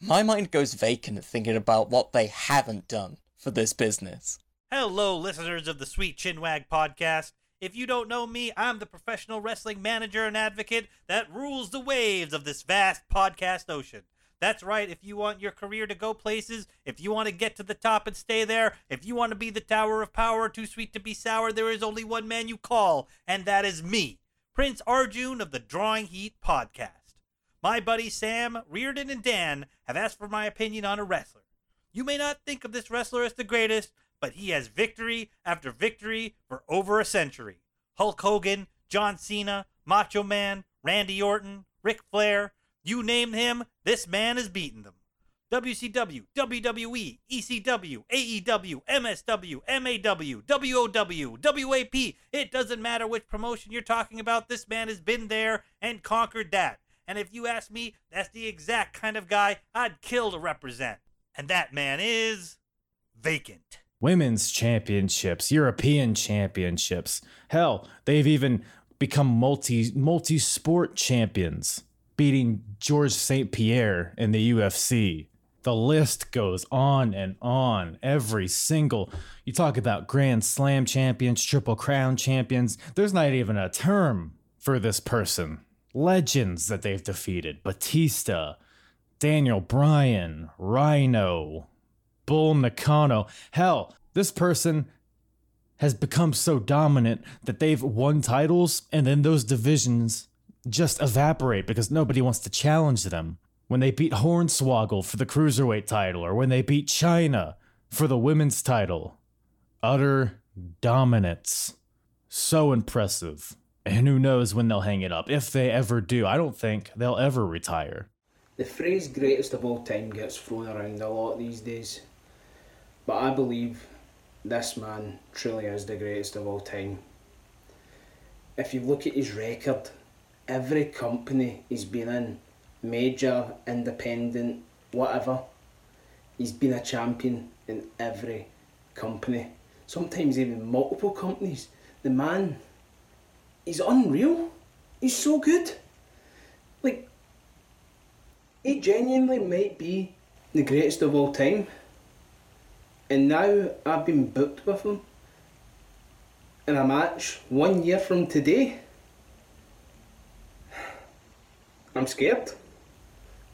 Speaker 11: my mind goes vacant thinking about what they haven't done for this business.
Speaker 12: Hello, listeners of the Sweet Chinwag podcast. If you don't know me, I'm the professional wrestling manager and advocate that rules the waves of this vast podcast ocean. That's right, if you want your career to go places, if you want to get to the top and stay there, if you want to be the tower of power, too sweet to be sour, there is only one man you call, and that is me, Prince Arjun of the Drawing Heat podcast. My buddies Sam, Riordan, and Dan have asked for my opinion on a wrestler. You may not think of this wrestler as the greatest, but he has victory after victory for over a century. Hulk Hogan, John Cena, Macho Man, Randy Orton, Ric Flair, you name him, this man has beaten them. WCW, WWE, ECW, AEW, MSW, MAW, WOW, WAP. It doesn't matter which promotion you're talking about, this man has been there and conquered that. And if you ask me, that's the exact kind of guy I'd kill to represent. And that man is vacant.
Speaker 10: Women's championships, European championships. Hell, they've even become multi multi sport champions, beating George St. Pierre in the UFC. The list goes on and on. Every single, you talk about Grand Slam champions, Triple Crown champions. There's not even a term for this person. Legends that they've defeated Batista, Daniel Bryan, Rhino, Bull Nakano. Hell, this person has become so dominant that they've won titles and then those divisions just evaporate because nobody wants to challenge them. When they beat Hornswoggle for the cruiserweight title or when they beat Chyna for the women's title. Utter dominance. So impressive. And who knows when they'll hang it up. If they ever do, I don't think they'll ever retire.
Speaker 5: The phrase greatest of all time gets thrown around a lot these days. But I believe this man truly is the greatest of all time. If you look at his record, every company he's been in, major, independent, whatever, he's been a champion in every company. Sometimes even multiple companies. The man, he's unreal. He's so good. Like, he genuinely might be the greatest of all time. And now I've been booked with him in a match one year from today. I'm scared.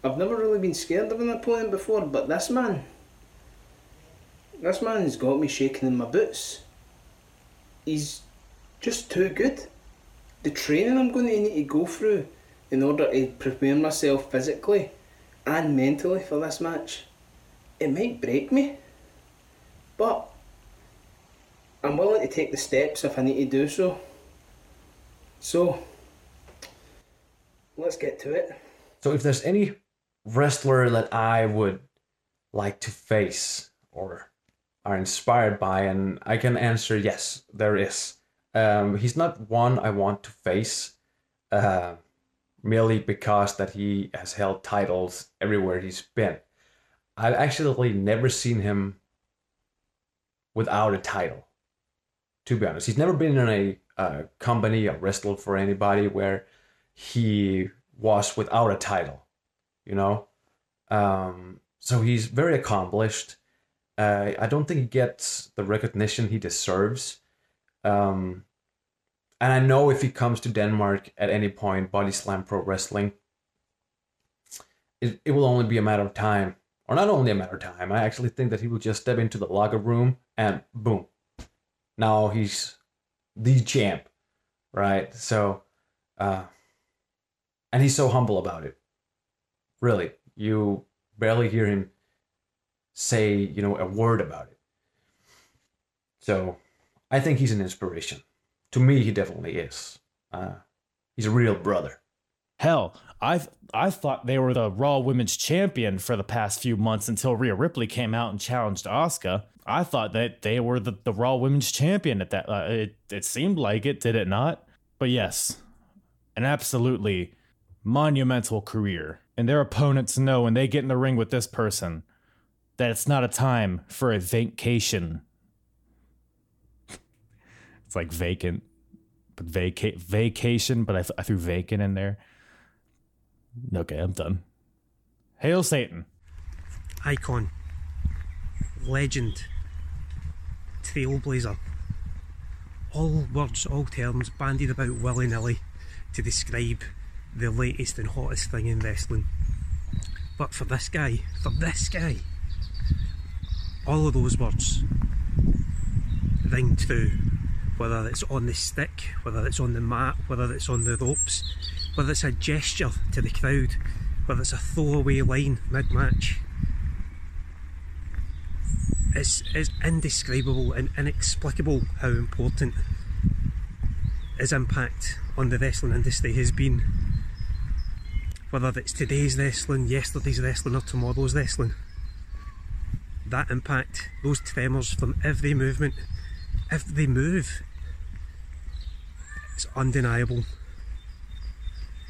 Speaker 5: I've never really been scared of an opponent before, but this man, this man has got me shaking in my boots. He's just too good. The training I'm going to need to go through in order to prepare myself physically and mentally for this match, it might break me. But I'm willing to take the steps if I need to do so. So, let's get to it.
Speaker 13: So, if there's any wrestler that I would like to face or are inspired by, and I can answer yes, there is. Um, he's not one I want to face, uh, merely because that he has held titles everywhere he's been. I've actually never seen him without a title. To be honest, he's never been in a uh, company or wrestled for anybody where he was without a title. You know, um, so he's very accomplished. Uh, I don't think he gets the recognition he deserves. Um, and I know if he comes to Denmark at any point, Body Slam Pro Wrestling, it, it will only be a matter of time. Or not only a matter of time, I actually think that he will just step into the locker room and boom. Now he's the champ, right? So, uh, and he's so humble about it. Really, you barely hear him say, you know, a word about it. So, I think he's an inspiration. To me, he definitely is. Uh, he's a real brother.
Speaker 10: Hell, I I thought they were the Raw Women's Champion for the past few months until Rhea Ripley came out and challenged Asuka. I thought that they were the, the Raw Women's Champion at that. Uh, it it seemed like it, did it not? But yes, an absolutely monumental career, and their opponents know when they get in the ring with this person that it's not a time for a vacation. It's like vacant, but vaca- vacation, but I, th- I threw vacant in there. Okay, I'm done. Hail Satan.
Speaker 14: Icon. Legend. Trailblazer. All words, all terms bandied about willy nilly to describe the latest and hottest thing in wrestling. But for this guy, for this guy, all of those words ring true. Whether it's on the stick, whether it's on the mat, whether it's on the ropes, whether it's a gesture to the crowd, whether it's a throwaway line mid match. It's, it's indescribable and inexplicable how important his impact on the wrestling industry has been. Whether it's today's wrestling, yesterday's wrestling, or tomorrow's wrestling. That impact, those tremors from every movement, every move, it's undeniable.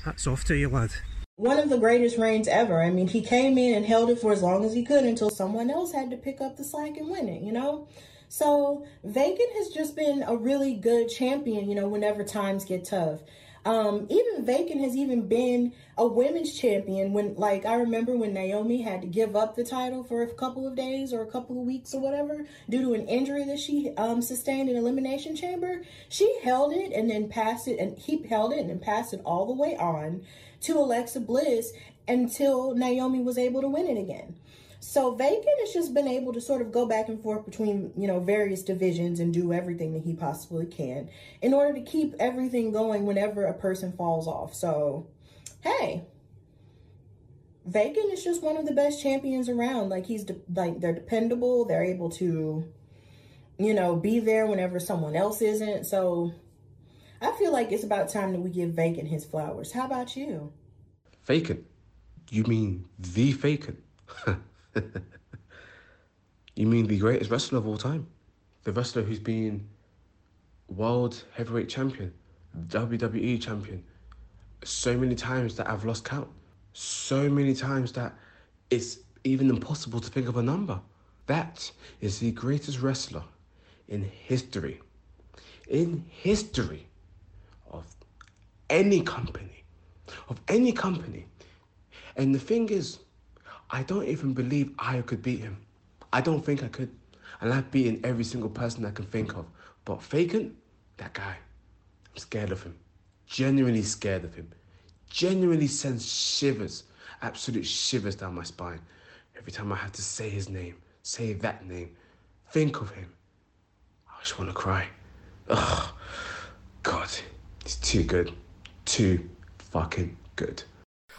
Speaker 14: Hats off to you, lad.
Speaker 15: One of the greatest reigns ever. I mean, he came in and held it for as long as he could until someone else had to pick up the slack and win it, you know? So, Vacant has just been a really good champion, you know, whenever times get tough. Um, even Vacant has even been a women's champion when, like, I remember when Naomi had to give up the title for a couple of days or a couple of weeks or whatever due to an injury that she um, sustained in Elimination Chamber. She held it and then passed it, and he held it and then passed it all the way on to Alexa Bliss until Naomi was able to win it again. So Vacant has just been able to sort of go back and forth between, you know, various divisions and do everything that he possibly can in order to keep everything going whenever a person falls off. So, hey, Vacant is just one of the best champions around. Like he's de- like they're dependable. They're able to you know, be there whenever someone else isn't. So I feel like it's about time that we give Vacant his flowers. How about you?
Speaker 16: Vacant? You mean the Vacant? [LAUGHS] [LAUGHS] you mean the greatest wrestler of all time? The wrestler who's been world heavyweight champion, WWE champion, so many times that I've lost count. So many times that it's even impossible to think of a number. That is the greatest wrestler in history. In history of any company. Of any company. And the thing is, I don't even believe I could beat him. I don't think I could. And I've beaten every single person I can think of. But Vacant, that guy, I'm scared of him. Genuinely scared of him. Genuinely sends shivers, absolute shivers down my spine every time I have to say his name, say that name, think of him. I just want to cry. Ugh. God, it's too good. Too fucking good.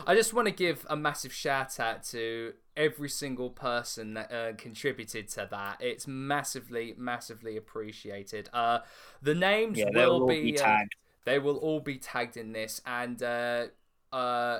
Speaker 1: I just want to give a massive shout out to every single person that uh, contributed to that. It's massively, massively appreciated. Uh, the names
Speaker 3: Yeah,
Speaker 1: will be,
Speaker 3: be
Speaker 1: uh,
Speaker 3: tagged.
Speaker 1: they will all be tagged in this, and uh, uh,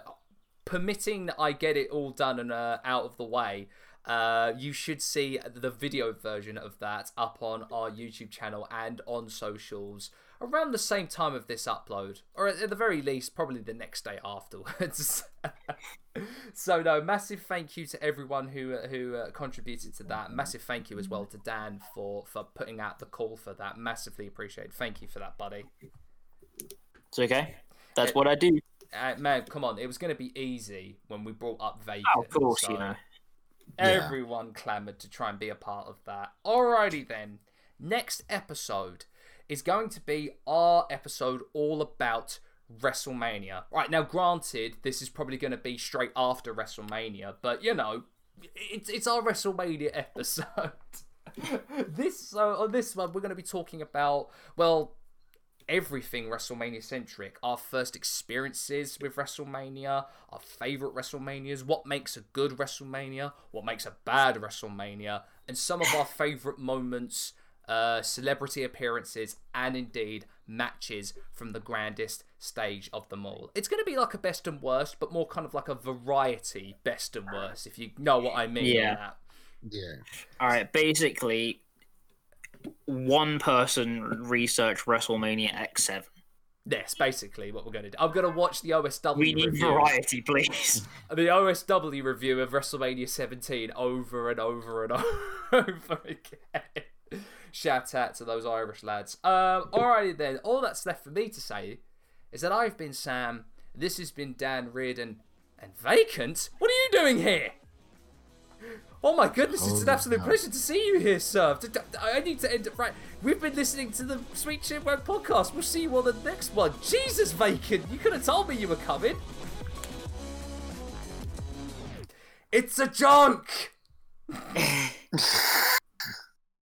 Speaker 1: permitting that I get it all done and uh, out of the way. Uh, you should see the video version of that up on our YouTube channel and on socials around the same time of this upload, or at the very least, probably the next day afterwards. [LAUGHS] so no, massive thank you to everyone who uh, who uh, contributed to that. Massive thank you as well to Dan for for putting out the call for that. Massively appreciated. Thank you for that, buddy.
Speaker 3: It's okay. That's what I do.
Speaker 1: Uh, man, come on! It was going to be easy when we brought up Vacant.
Speaker 3: Oh, of course, you know.
Speaker 1: Everyone clamoured to try and be a part of that. Alrighty then. Next episode is going to be our episode all about WrestleMania. Right now, granted, this is probably going to be straight after WrestleMania, but you know, it's it's our WrestleMania episode. [LAUGHS] this so on this one, we're going to be talking about well everything WrestleMania centric. Our first experiences with WrestleMania, our favorite WrestleManias, what makes a good WrestleMania, what makes a bad WrestleMania, and some of our favorite moments, uh, celebrity appearances, and indeed matches from the grandest stage of them all. It's going to be like a best and worst, but more kind of like a variety best and worst, if you know what I mean.
Speaker 3: Yeah.
Speaker 1: that.
Speaker 2: Yeah.
Speaker 3: All right, basically, one person research WrestleMania X7.
Speaker 1: Yes, basically what we're going to do. I'm going to watch the OSW.
Speaker 3: We need
Speaker 1: review.
Speaker 3: variety, please. [LAUGHS]
Speaker 1: the OSW review of WrestleMania 17 over and over and [LAUGHS] over again. Shout out to those Irish lads. Um, alrighty then. All that's left for me to say is that I've been Sam. This has been Dan Riordan. And Vacant? What are you doing here? Oh my goodness, it's an absolute
Speaker 2: no.
Speaker 1: pleasure to see you here, sir. I need to end it right. We've been listening to the Sweet Chin Web podcast. We'll see you on the next one. Jesus, Vacant, you could have told me you were coming. It's a joke! [LAUGHS] [LAUGHS]